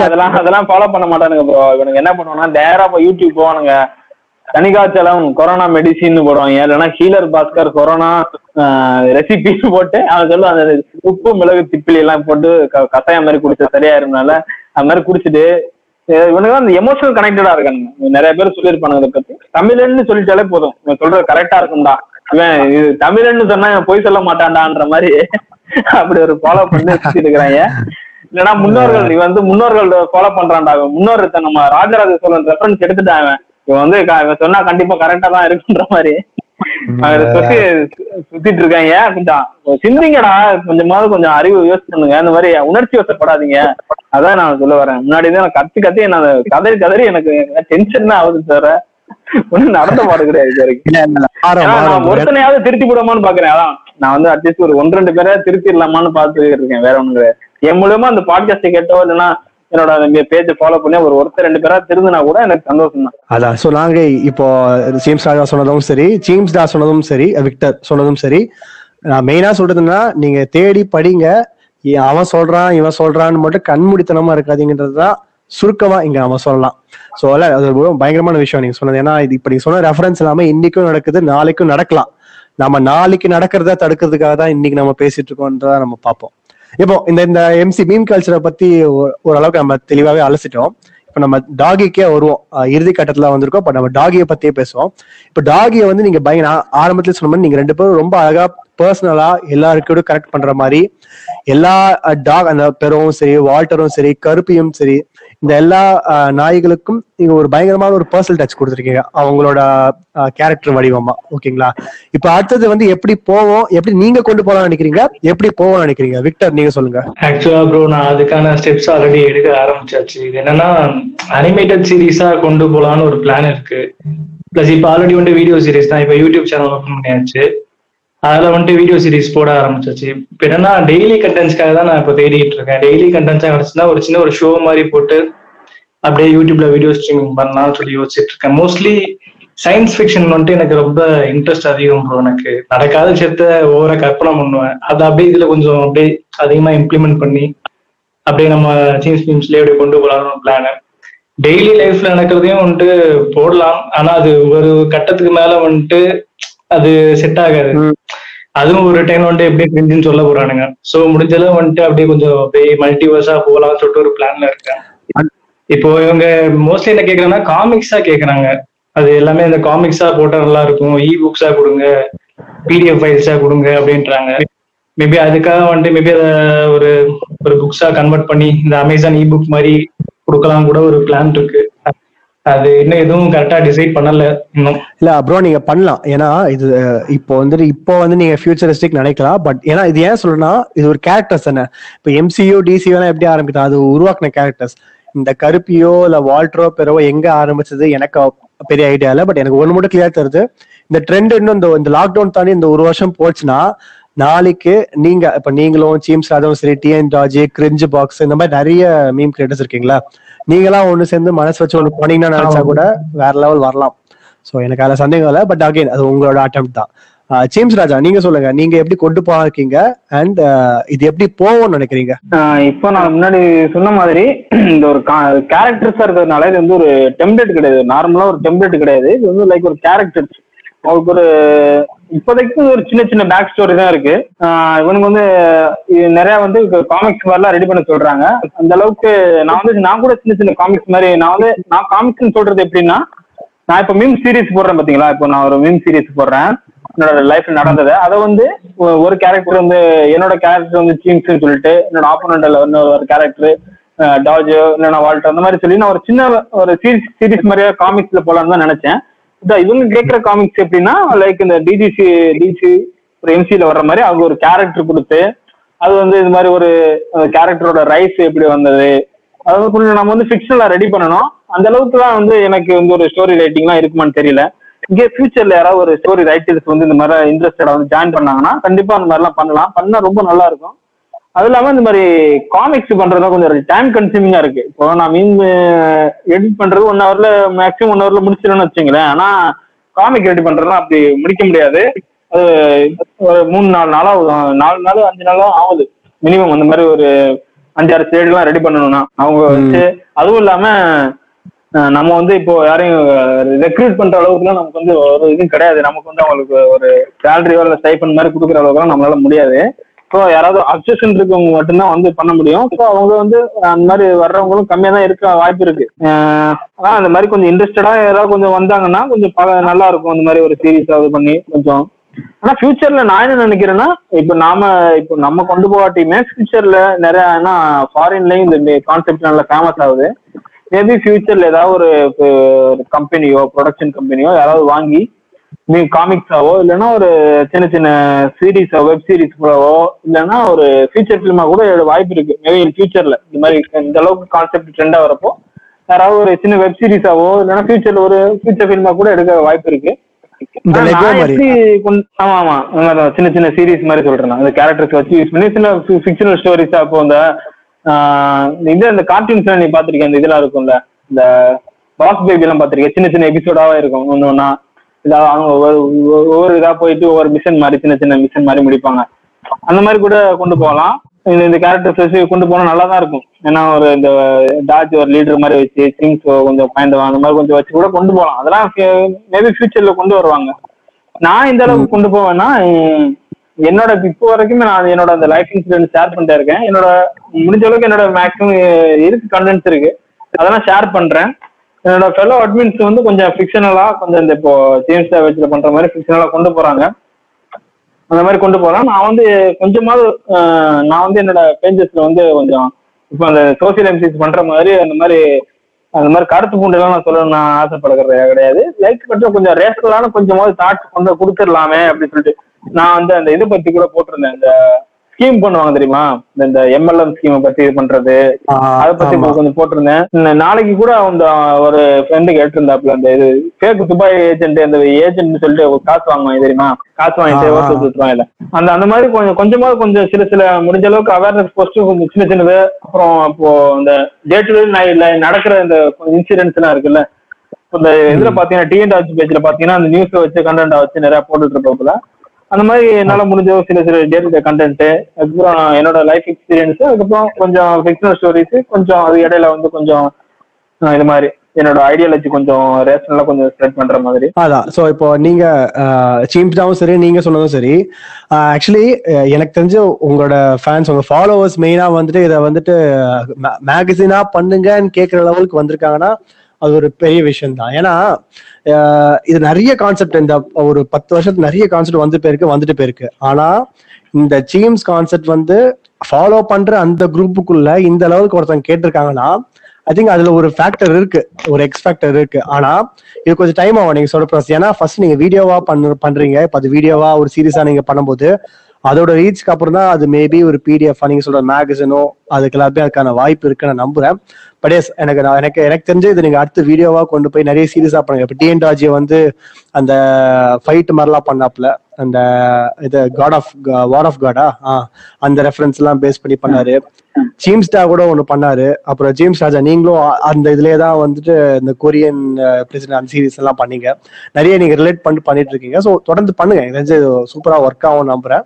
அதெல்லாம் அதெல்லாம் ஃபாலோ பண்ண மாட்டானுங்க ப்ரோ இவனுக்கு என்ன பண்ணுவானா நேரா போய் யூடியூப் போவானுங்க. தனிகாய்ச்சலம் கொரோனா மெடிசின் போடுவாங்க. இல்லைன்னா ஹீலர் பாஸ்கர் கொரோனா ரெசிபி போட்டு அவன் சொல்லுவான் அந்த உப்பு மிளகு திப்பிலி எல்லாம் போட்டு க- கஷாயம் மாதிரி குடிச்ச சரியா இருந்தால அது மாதிரி குடிச்சிட்டு இவனுக்கு அந்த எமோஷனல் கனெக்டடா இருக்கானுங்க. நிறைய பேர் சொல்லியிருப்பானுங்க இதை பத்தி. தமிழன்னு சொல்லிட்டாலே போதும். இவன் சொல்றது கரெக்டா இருக்கும்டா. இவன் இது தமிழன்னு சொன்னா இவன் பொய் சொல்ல மாட்டான்டான்ற மாதிரி அப்படி ஒரு ஃபாலோ பண்ணி சுத்திட்டு இருக்கிறாங்க இல்லைன்னா முன்னோர்கள் இவன் வந்து முன்னோர்கள் ஃபாலோ பண்றான்டா அவன் முன்னோர் நம்ம ராஜராஜ சோழன் ரெஃபரன்ஸ் எடுத்துட்டான் அவன் இவன் வந்து இவன் சொன்னா கண்டிப்பா கரெக்டா தான் இருக்குன்ற மாதிரி. சுத்திட்டு இருக்காங்க கொஞ்சம் சிந்திங்கடா. கொஞ்சமாவது கொஞ்சம் அறிவு யோசிச்சு பண்ணுங்க. இந்த மாதிரி உணர்ச்சி வசப்படாதீங்க. அதான் நான் சொல்ல வரேன். முன்னாடி தான் கத்தி கத்தி என்ன கதறி கதறி எனக்கு டென்ஷன் தான் ஆகுது தவிர ஒண்ணும் நடந்த பாடு கிடையாது நான். ஒருத்தனையாவது திருத்தி விடாமான்னு பாக்குறேன். அதான் நான் வந்து அட்லீஸ்ட் ஒரு ஒன்று ரெண்டு பேரை திருத்திடலாமான்னு பார்த்து இருக்கேன். வேற ஒண்ணு கிடையாது. என் மூலியமா அந்த பாட்காஸ்ட் கேட்டோ இல்லைன்னா என்னோட பேஜ் ஃபாலோ பண்ணி ஒரு ஒருத்தர் ரெண்டு பேரா திருந்தினா கூட எனக்கு சந்தோஷம் தான் அதான் சோ நாங்க இப்போ ஜேம்ஸ் ராஜா சொன்னதும் சரி ஜேம்ஸ் டா சொன்னதும் சரி விக்டர் சொன்னதும் சரி நான் மெயினா சொல்றதுன்னா நீங்க தேடி படிங்க அவன் சொல்றான் இவன் சொல்றான்னு மட்டும் கண்மூடித்தனமா இருக்காதீங்கன்றதுதான் சுருக்கமா இங்க அவன் சொல்லலாம். சோ அல்ல அது பயங்கரமான விஷயம் நீங்க சொன்னது. ஏன்னா இது இப்ப நீங்க சொன்ன ரெஃபரன்ஸ் இல்லாம இன்னைக்கும் நடக்குது நாளைக்கும் நடக்கலாம். நம்ம நாளைக்கு நடக்கிறத தடுக்கிறதுக்காக தான் இன்னைக்கு நம்ம பேசிட்டு இருக்கோம்ன்றத நம்ம பார்ப்போம். இப்போ இந்த இந்த எம்சி மீம் கல்ச்சரை பத்தி ஓரளவுக்கு நம்ம தெளிவாவே அலசிட்டோம். இப்ப நம்ம டாகிக்கே வருவோம். இறுதி கட்டத்துல வந்திருக்கோம். இப்போ நம்ம டாகியை பத்தியே பேசுவோம். இப்போ டாகியை வந்து நீங்க பயங்க ஆரம்பத்துல சொன்ன மாதிரி நீங்க ரெண்டு பேரும் ரொம்ப அழகா பர்சனலா எல்லாருக்கூட கனெக்ட் பண்ற மாதிரி எல்லா டாக் அந்த பெரும் சரி வால்டரும் சரி கருப்பியும் சரி இந்த எல்லா நாய்களுக்கும் நீங்க ஒரு பயங்கரமான ஒரு பர்சனல் டச் கொடுத்துருக்கீங்க. அவங்களோட கேரக்டர் வடிவமா. ஓகேங்களா? இப்ப அடுத்தது வந்து எப்படி போவோம் எப்படி நீங்க கொண்டு போகலாம்னு நினைக்கிறீங்க? எப்படி போவோம்னு நினைக்கிறீங்க? விக்டர் நீங்க சொல்லுங்க. ஆக்சுவலா ப்ரோ நான் அதுக்கான ஸ்டெப்ஸ் ஆல்ரெடி எடுக்க ஆரம்பிச்சாச்சு. இது என்னன்னா அனிமேட்டட் சீரீஸா கொண்டு போலான்னு ஒரு பிளான் இருக்கு. பிளஸ் இப்போ ஆல்ரெடி வந்து வீடியோ சீரீஸ் தான். இப்போ யூடியூப் சேனல் ஓப்பன் பண்ணியாச்சு. அதில் வந்துட்டு வீடியோ சீரிஸ் போட ஆரம்பிச்சிச்சு. இப்போ என்னன்னா டெய்லி கண்டென்ட்ஸ்க்காக தான் நான் இப்போ தேடிட்டு இருக்கேன். டெய்லி கண்டென்ட்ஸாக கிடச்சுன்னா ஒரு சின்ன ஒரு ஷோ மாதிரி போட்டு அப்படியே யூடியூப்ல வீடியோ ஸ்ட்ரீமிங் பண்ணலாம்னு சொல்லி யோசிச்சுட்டு இருக்கேன். மோஸ்ட்லி சயின்ஸ் ஃபிக்ஷன் வந்துட்டு எனக்கு ரொம்ப இன்ட்ரெஸ்ட் அதிகம் ப்ரோ எனக்கு. நடக்காத விஷயத்த ஓவரா கற்பனை பண்ணுவேன். அதை அப்படியே இதுல கொஞ்சம் அப்படியே அதிகமா இம்ப்ளிமெண்ட் பண்ணி அப்படியே நம்ம சீன்ஸ் மீம்ஸ்லயே அப்படியே கொண்டு போகலாம்னு பிளானு டெய்லி லைஃப்ல நடக்கிறதையும் வந்துட்டு போடலாம். ஆனா அது ஒரு கட்டத்துக்கு மேல வந்துட்டு அது செட் ஆகாது. அதுவும் ஒரு டைம் வந்துட்டு எப்படி கிரிஞ்சுன்னு சொல்ல போறானுங்க. சோ முடிஞ்சளவு வந்துட்டு அப்படியே கொஞ்சம் அப்படியே மல்டிவர்ஸா போகலாம்னு சொல்லிட்டு ஒரு பிளான்ல இருக்கேன் இப்போ இவங்க மோஸ்ட்லி என்ன கேக்குறாங்கன்னா காமிக்ஸா கேக்குறாங்க. அது எல்லாமே இந்த காமிக்ஸா போட்டா நல்லா இருக்கும். இ புக்ஸா கொடுங்க. பிடிஎஃப் ஃபைல்ஸா கொடுங்க அப்படின்றாங்க. மேபி அதுக்காக வந்துட்டு மேபி அதை ஒரு ஒரு புக்ஸா கன்வெர்ட் பண்ணி இந்த அமேசான் இ புக் மாதிரி கொடுக்கலாம் கூட ஒரு பிளான் இருக்கு. அது இன்னும் எதுவும் கரெக்டா டிசைட் பண்ணல இன்னும். இல்ல ப்ரோ நீங்க பண்ணலாம். ஏன்னா இது இப்போ வந்துட்டு இப்போ வந்து நீங்க ஃபியூச்சரிஸ்டிக் நினைக்கலாம். பட் ஏன்னா இது ஏன் சொல்றேன்னா இது ஒரு கேரக்டர்ஸ் தானே. இப்போ எம்சியோ டிசியூ எல்லாம் எப்படி ஆரம்பிக்குது? அது உருவாக்குன கேரக்டர்ஸ் இந்த கருப்பியோ இல்ல வால்ட்ரோ பெறவோ எங்க ஆரம்பிச்சது? எனக்கு பெரிய ஐடியா இல்ல. பட் எனக்கு ஒண்ணு மட்டும் கிளியர் தருது. இந்த ட்ரெண்ட் இன்னும் இந்த இந்த லாக்டவுன் தாண்டி இந்த ஒரு வருஷம் போச்சுன்னா நாளைக்கு நீங்க இப்ப நீங்களும் சீம்ஸ் ராஜாவும் சரி டிஎன் ராஜி கிரிஞ்சு பாக்ஸ் இந்த மாதிரி நிறைய மீம் கிரியேட்டர்ஸ் இருக்கீங்களா? நீங்களாம் ஒண்ணு சேர்ந்து மனசு வச்சு ஒண்ணு போனீங்கன்னா நினைச்சா கூட வேற லெவல் வரலாம். சோ எனக்கு அதுல சந்தேகம் இல்லை பட் அகைன் அது உங்களோட அட்டம் தான். ஜேம்ஸ் ராஜா நீங்க சொல்லுங்க நீங்க எப்படி கொண்டு போயிருக்கீங்க? அண்ட் இது எப்படி போவோம்னு நினைக்கிறீங்க? இப்போ நான் முன்னாடி சொன்ன மாதிரி இந்த ஒரு கேரக்டர்ஸா இருக்கிறதுனால இது வந்து ஒரு டெம்ப்ளேட் கிடையாது. நார்மலா ஒரு டெம்ப்ளேட் கிடையாது. இது வந்து லைக் ஒரு கேரக்டர் அவருக்கு ஒரு இப்போதைக்கு ஒரு சின்ன சின்ன பேக் ஸ்டோரி தான் இருக்கு. இவனுக்கு வந்து நிறைய வந்து காமிக்ஸ் மாதிரிலாம் ரெடி பண்ண சொல்றாங்க. அந்த அளவுக்கு நான் வந்து நான் கூட சின்ன சின்ன காமிக்ஸ் மாதிரி நான் வந்து நான் காமிக்ஸ்னு சொல்றது எப்படின்னா நான் இப்போ மீம் சீரீஸ் போடுறேன் பாத்தீங்களா? இப்போ நான் ஒரு மீம் சீரீஸ் போடுறேன். என்னோட லைஃப்ல நடந்தது. அதை வந்து ஒரு கேரக்டர் வந்து என்னோட கேரக்டர் வந்து சீம்ஸ்னு சொல்லிட்டு என்னோட ஆப்போனண்ட்ல வந்து ஒரு கேரக்டர் டாஜோ இல்லைன்னா வால்ட் அந்த மாதிரி சொல்லி நான் ஒரு சின்ன ஒரு சீரீஸ் சீரிஸ் மாதிரியா காமிக்ஸ்ல போலான்னு தான் நினைச்சேன். இவங்க கேட்கிற காமிக்ஸ் எப்படின்னா லைக் இந்த டிஜிசி டிசி ஒரு எம்சியில வர்ற மாதிரி அவங்க ஒரு கேரக்டர் கொடுத்து அது வந்து இது மாதிரி ஒரு கேரக்டரோட ரைஸ் எப்படி வந்தது அதாவது கொஞ்சம் நம்ம வந்து ஃபிக்ஷனலா ரெடி பண்ணணும். அந்த அளவுக்கு தான் வந்து எனக்கு வந்து ஒரு ஸ்டோரி ரைட்டிங்லாம் இருக்குமான்னு தெரியல. இங்கே ஃபியூச்சர்ல யாராவது ஒரு ஸ்டோரி ரைட்டர்ஸ் வந்து இந்த மாதிரி இன்ட்ரெஸ்டடா வந்து ஜாயின் பண்ணாங்கன்னா கண்டிப்பா அந்த மாதிரிலாம் பண்ணலாம். பண்ணா ரொம்ப நல்லா இருக்கும். அது இல்லாம இந்த மாதிரி காமிக்ஸ் பண்றதுலாம் கொஞ்சம் டைம் கன்சியூமிங்கா இருக்கு. இப்போ நான் மீன் எடிட் பண்றது ஒன் ஹவர்ல மேக்ஸிமம் ஒன் ஹவர்ல முடிச்சிடணும்னு வச்சுங்களேன் ஆனா காமிக் ரெடி பண்றதுலாம் அப்படி முடிக்க முடியாது. அது ஒரு மூணு நாலு நாளா நாலு நாள் அஞ்சு நாளும் ஆகுது. மினிமம் அந்த மாதிரி ஒரு அஞ்சாறு ஸ்டேட்லாம் ரெடி பண்ணணும்னா. அவங்க வச்சு அதுவும் இல்லாம நம்ம வந்து இப்போ யாரையும் ரெக்ரூட் பண்ற அளவுக்குலாம் நமக்கு வந்து ஒரு இதுவும் கிடையாது. நமக்கு வந்து அவங்களுக்கு ஒரு சேலரியோ இல்லை ஸ்டைஃபன் மாதிரி கொடுக்குற அளவுக்குலாம் நம்மளால முடியாது. ஸோ யாராவது அப்சஷன் இருக்கவங்க மட்டும்தான் வந்து பண்ண முடியும். ஸோ அவங்க வந்து அந்த மாதிரி வர்றவங்களும் கம்மியாக தான் இருக்க வாய்ப்பு இருக்கு. ஆனால் அந்த மாதிரி கொஞ்சம் இன்ட்ரெஸ்டடா யாராவது கொஞ்சம் வந்தாங்கன்னா கொஞ்சம் பல நல்லா இருக்கும் அந்த மாதிரி ஒரு சீரீஸ் அது பண்ணி கொஞ்சம். ஆனா ஃபியூச்சர்ல நான் என்ன நினைக்கிறேன்னா இப்போ நாம இப்போ நம்ம கொண்டு போகாட்டியுமே ஃபியூச்சர்ல நிறைய ஏன்னா ஃபாரின்லயும் இந்த கான்செப்ட் நல்லா ஃபேமஸ் ஆகுது. மேபி ஃபியூச்சர்ல ஏதாவது ஒரு ஒரு கம்பெனியோ ப்ரொடக்ஷன் கம்பெனியோ யாராவது வாங்கி நீ காமிக்ஸாவோ இல்லைன்னா ஒரு சின்ன சின்ன சீரீஸோ வெப் சீரிஸ்களோ இல்லைன்னா ஒரு ஃபீச்சர் ஃபிலிமா கூட வாய்ப்பு இருக்கு. மேபி ஃபியூச்சர்ல இந்த மாதிரி இந்த அளவுக்கு கான்செப்ட் ட்ரெண்டா வரப்போ யாராவது ஒரு சின்ன வெப் சீரிஸாவோ இல்லைன்னா ஃபியூச்சர்ல ஒரு ஃபியூச்சர் ஃபிலிமா கூட எடுக்க வாய்ப்பு இருக்கு. ஆமா ஆமா. சின்ன சின்ன சீரிஸ் மாதிரி சொல்றேன். அந்த கேரக்டர்ஸ் வச்சு யூஸ் பண்ணி சின்ன ஃபிக்ஷனல் ஸ்டோரிஸா இப்போ இந்த இது அந்த கார்ட்டூன்ஸ் நீ பாத்திருக்கேன் இந்த இதெல்லாம் இருக்கும்ல. இந்த பாஸ் பேபி எல்லாம் பாத்திருக்கேன் சின்ன சின்ன எபிசோடாவா இருக்கும். ஒண்ணு ஒண்ணா. இதா அவங்க ஒவ்வொரு ஒவ்வொரு இதா போயிட்டு ஒவ்வொரு மிஷன் மாதிரி சின்ன சின்ன மிஷன் மாதிரி முடிப்பாங்க. அந்த மாதிரி கூட கொண்டு போகலாம். இந்த இந்த கேரக்டர் வச்சு கொண்டு போனா நல்லா தான் இருக்கும். ஏன்னா ஒரு இந்த டாஜ் ஒரு லீடர் மாதிரி வச்சு சிங்ஸ் கொஞ்சம் பாயிண்ட் அந்த மாதிரி கொஞ்சம் வச்சு கூட கொண்டு போகலாம். அதெல்லாம் மேபி ஃபியூச்சர்ல கொண்டு வருவாங்க. நான் இந்த அளவுக்கு கொண்டு போவேன்னா என்னோட இப்போ வரைக்கும் நான் என்னோட அந்த லைஃப் இன்சூரன்ஸ் ஷேர் பண்ணிட்டே இருக்கேன். என்னோட முடிஞ்ச அளவுக்கு என்னோட மேக்ஸிமம் இருக்கு கண்டென்ட்ஸ் இருக்கு. அதெல்லாம் ஷேர் பண்றேன். என்னோட ஃபெலோ அட்மின்ஸ் வந்து கொஞ்சம் ஃபிக்ஷனலா கொஞ்சம் இந்த இப்போ ஜேம்ஸ் டேவேஜ்ல பண்ற மாதிரி ஃபிக்ஷனலா கொண்டு போறாங்க. அந்த மாதிரி கொண்டு போறேன் நான் வந்து கொஞ்சமாவது நான் வந்து என்னோட பேஜஸ்ல வந்து கொஞ்சம் இப்போ அந்த சோசியல் எம்சிஸ் பண்ற மாதிரி அந்த மாதிரி அந்த மாதிரி கருத்து பூண்டுலாம் நான் சொல்லணும்னு நான் ஆசைப்படுறது கிடையாது. லைக் கொஞ்சம் கொஞ்சம் ரேஷனலான கொஞ்சமாவது தாட்ஸ் கொண்டு கொடுத்துடலாமே அப்படின்னு சொல்லிட்டு நான் வந்து அந்த இதை பத்தி கூட போட்டிருந்தேன். இந்த ஸ்கீம் பண்ணுவாங்க தெரியுமா? இந்த- எம்எல்எம் ஸ்கீமை பத்தி இது பண்றது. அதை பத்தி கொஞ்சம் போட்டிருந்தேன். நாளைக்கு கூட அந்த ஒரு ஃப்ரெண்டு கேட்டிருந்தாப்புல அந்த இது ஃபேக் துபாய் ஏஜென்ட் அந்த ஏஜென்ட் சொல்லிட்டு காசு வாங்குவாங்க தெரியுமா? காசு வாங்கிட்டு விட்டுருவாங்க அந்த அந்த மாதிரி கொஞ்சம் கொஞ்சமா கொஞ்சம் சில சில முடிஞ்ச அளவுக்கு அவேர்னஸ் போஸ்ட் கொஞ்சம் சின்ன சின்னது. அப்புறம் இப்போ இந்த டே டு டே நடக்கிற இந்த இன்சிடென்ட்ஸ் எல்லாம் இருக்குல்ல. இந்த இதுல பாத்தீங்கன்னா டிஎன்டாச் பேஜ்ல பாத்தீங்கன்னா அந்த நியூஸ் வச்சு கண்டென்ட் வச்சு நிறைய போட்டுட்டு இருப்பாப்புல. அந்த மாதிரி என்னால முடிஞ்ச சில சில டே டு டே கண்டென்ட் அதுக்கப்புறம் என்னோட லைஃப் எக்ஸ்பீரியன்ஸ் அதுக்கப்புறம் கொஞ்சம் ஃபிக்ஷனல் ஸ்டோரிஸ் கொஞ்சம் அது இடையில வந்து கொஞ்சம் இது மாதிரி என்னோட ஐடியாலஜி கொஞ்சம் ரேஷனலா கொஞ்சம் ஸ்ப்ரெட் பண்ற மாதிரி. அதான். ஸோ இப்போ நீங்க சீம்ஸ்டாவும் சரி நீங்க சொன்னதும் சரி ஆக்சுவலி எனக்கு தெரிஞ்சு உங்களோட ஃபேன்ஸ் உங்க ஃபாலோவர்ஸ் மெயினா வந்துட்டு இதை வந்துட்டு மேகசினா பண்ணுங்கன்னு கேட்குற லெவலுக்கு வந்திருக்காங்கன்னா அது ஒரு பெரிய விஷயம் தான் ஏன்னா இது நிறைய கான்செப்ட் இந்த ஒரு பத்து வருஷத்துக்கு நிறைய கான்செப்ட் வந்து போயிருக்கு வந்துட்டு போயிருக்கு. ஆனா இந்த சீம்ஸ் கான்செப்ட் வந்து ஃபாலோ பண்ற அந்த குரூப்புக்குள்ள இந்த அளவுக்கு ஒருத்தங்க கேட்டிருக்காங்கன்னா ஐ திங்க் அதுல ஒரு ஃபேக்டர் இருக்கு. ஒரு எக்ஸ் ஃபேக்டர் இருக்கு. ஆனா இது கொஞ்சம் டைம் ஆகும். நீங்க சொல்ற ப்ராசஸ் ஏன்னா ஃபர்ஸ்ட் நீங்க வீடியோவா பண்ண பண்றீங்க. இப்போ அது வீடியோவா ஒரு சீரியஸா நீங்க பண்ணும்போது அதோட ரீச்க்கு அப்புறம் தான் அது மேபி ஒரு பிடிஎஃப் நீங்க சொல்ற மேகசினோ அதுக்கு எல்லாமே அதுக்கான வாய்ப்பு இருக்குன்னு நான் நம்புறேன். பட் எஸ் எனக்கு நான் எனக்கு எனக்கு தெரிஞ்சு இது நீங்க அடுத்த வீடியோவா கொண்டு போய் நிறைய சீரியஸா பண்ணுங்க. இப்ப டிஎன் ராஜி வந்து அந்த ஃபைட் மாதிரிலாம் பண்ணாப்ல அந்த இது காட் ஆஃப் வார் ஆஃப் காடா அந்த ரெஃபரன்ஸ் எல்லாம் பேஸ் பண்ணி பண்ணாரு. ஜேம்ஸ்டா கூட ஒண்ணு பண்ணாரு. அப்புறம் ஜேம்ஸ் ராஜா நீங்களும் அந்த இதுலயே தான் வந்துட்டு இந்த கொரியன் பிரசிடென்ட் அந்த சீரீஸ் எல்லாம் பண்ணீங்க. நிறைய நீங்க ரிலேட் பண்ணி பண்ணிட்டு இருக்கீங்க. ஸோ தொடர்ந்து பண்ணுங்க. எனக்கு தெரிஞ்சு சூப்பரா ஒர்க் ஆகும் நம்புறேன்.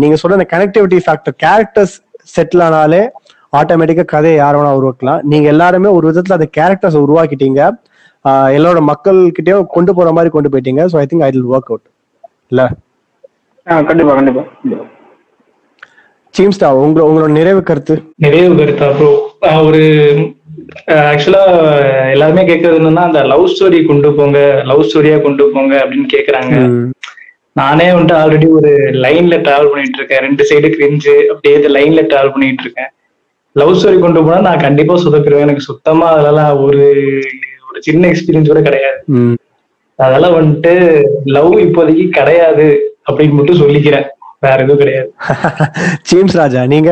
நீங்க சொல்ற அந்த கனெக்டிவிட்டி ஃபேக்டர் கேரக்டர்ஸ் செட்டில் ஆனாலே ஆட்டோமேட்டிக்கா கதையை யார் வேணா உருவாக்கலாம். நீங்க எல்லாருமே ஒரு விதத்துல அந்த கேரக்டர்ஸ் உருவாக்கிட்டீங்க. எல்லாரோட மக்கள்கிட்டயும் கொண்டு போற மாதிரி கொண்டு போயிட்டீங்க. So I think I will work out இல்ல கண்டிப்பா கண்டிப்பா. சீம்ஸ்டா உங்க உங்களோட நிறைவு கருத்து? நிறைவு கருத்தா ப்ரோ ஒரு ஆக்சுவலா எல்லாருமே கேட்கறது என்னன்னா அந்த லவ் ஸ்டோரி கொண்டு போங்க லவ் ஸ்டோரியா கொண்டு போங்க அப்படின்னு கேக்குறாங்க. நானே வந்துட்டு ஆல்ரெடி ஒரு லைன்ல டிராவல் பண்ணிட்டு இருக்கேன். ரெண்டு சைடு கிரிஞ்சு அப்படியே இந்த லைன்ல டிராவல் பண்ணிட்டு இருக்கேன். லவ் ஸ்டோரி கொண்டு போனா நான் கண்டிப்பா சொதப்பிடுவேன். எனக்கு சுத்தமா அதெல்லாம் ஒரு ஒரு சின்ன எக்ஸ்பீரியன்ஸ் கூட கிடையாது. அதெல்லாம் வந்துட்டு லவ் இப்போதைக்கு கிடையாது அப்படின்னு மட்டும் சொல்லிக்கிறேன். வேற எதுவும் கிடையாது. சீம்ஸ் ராஜா நீங்க?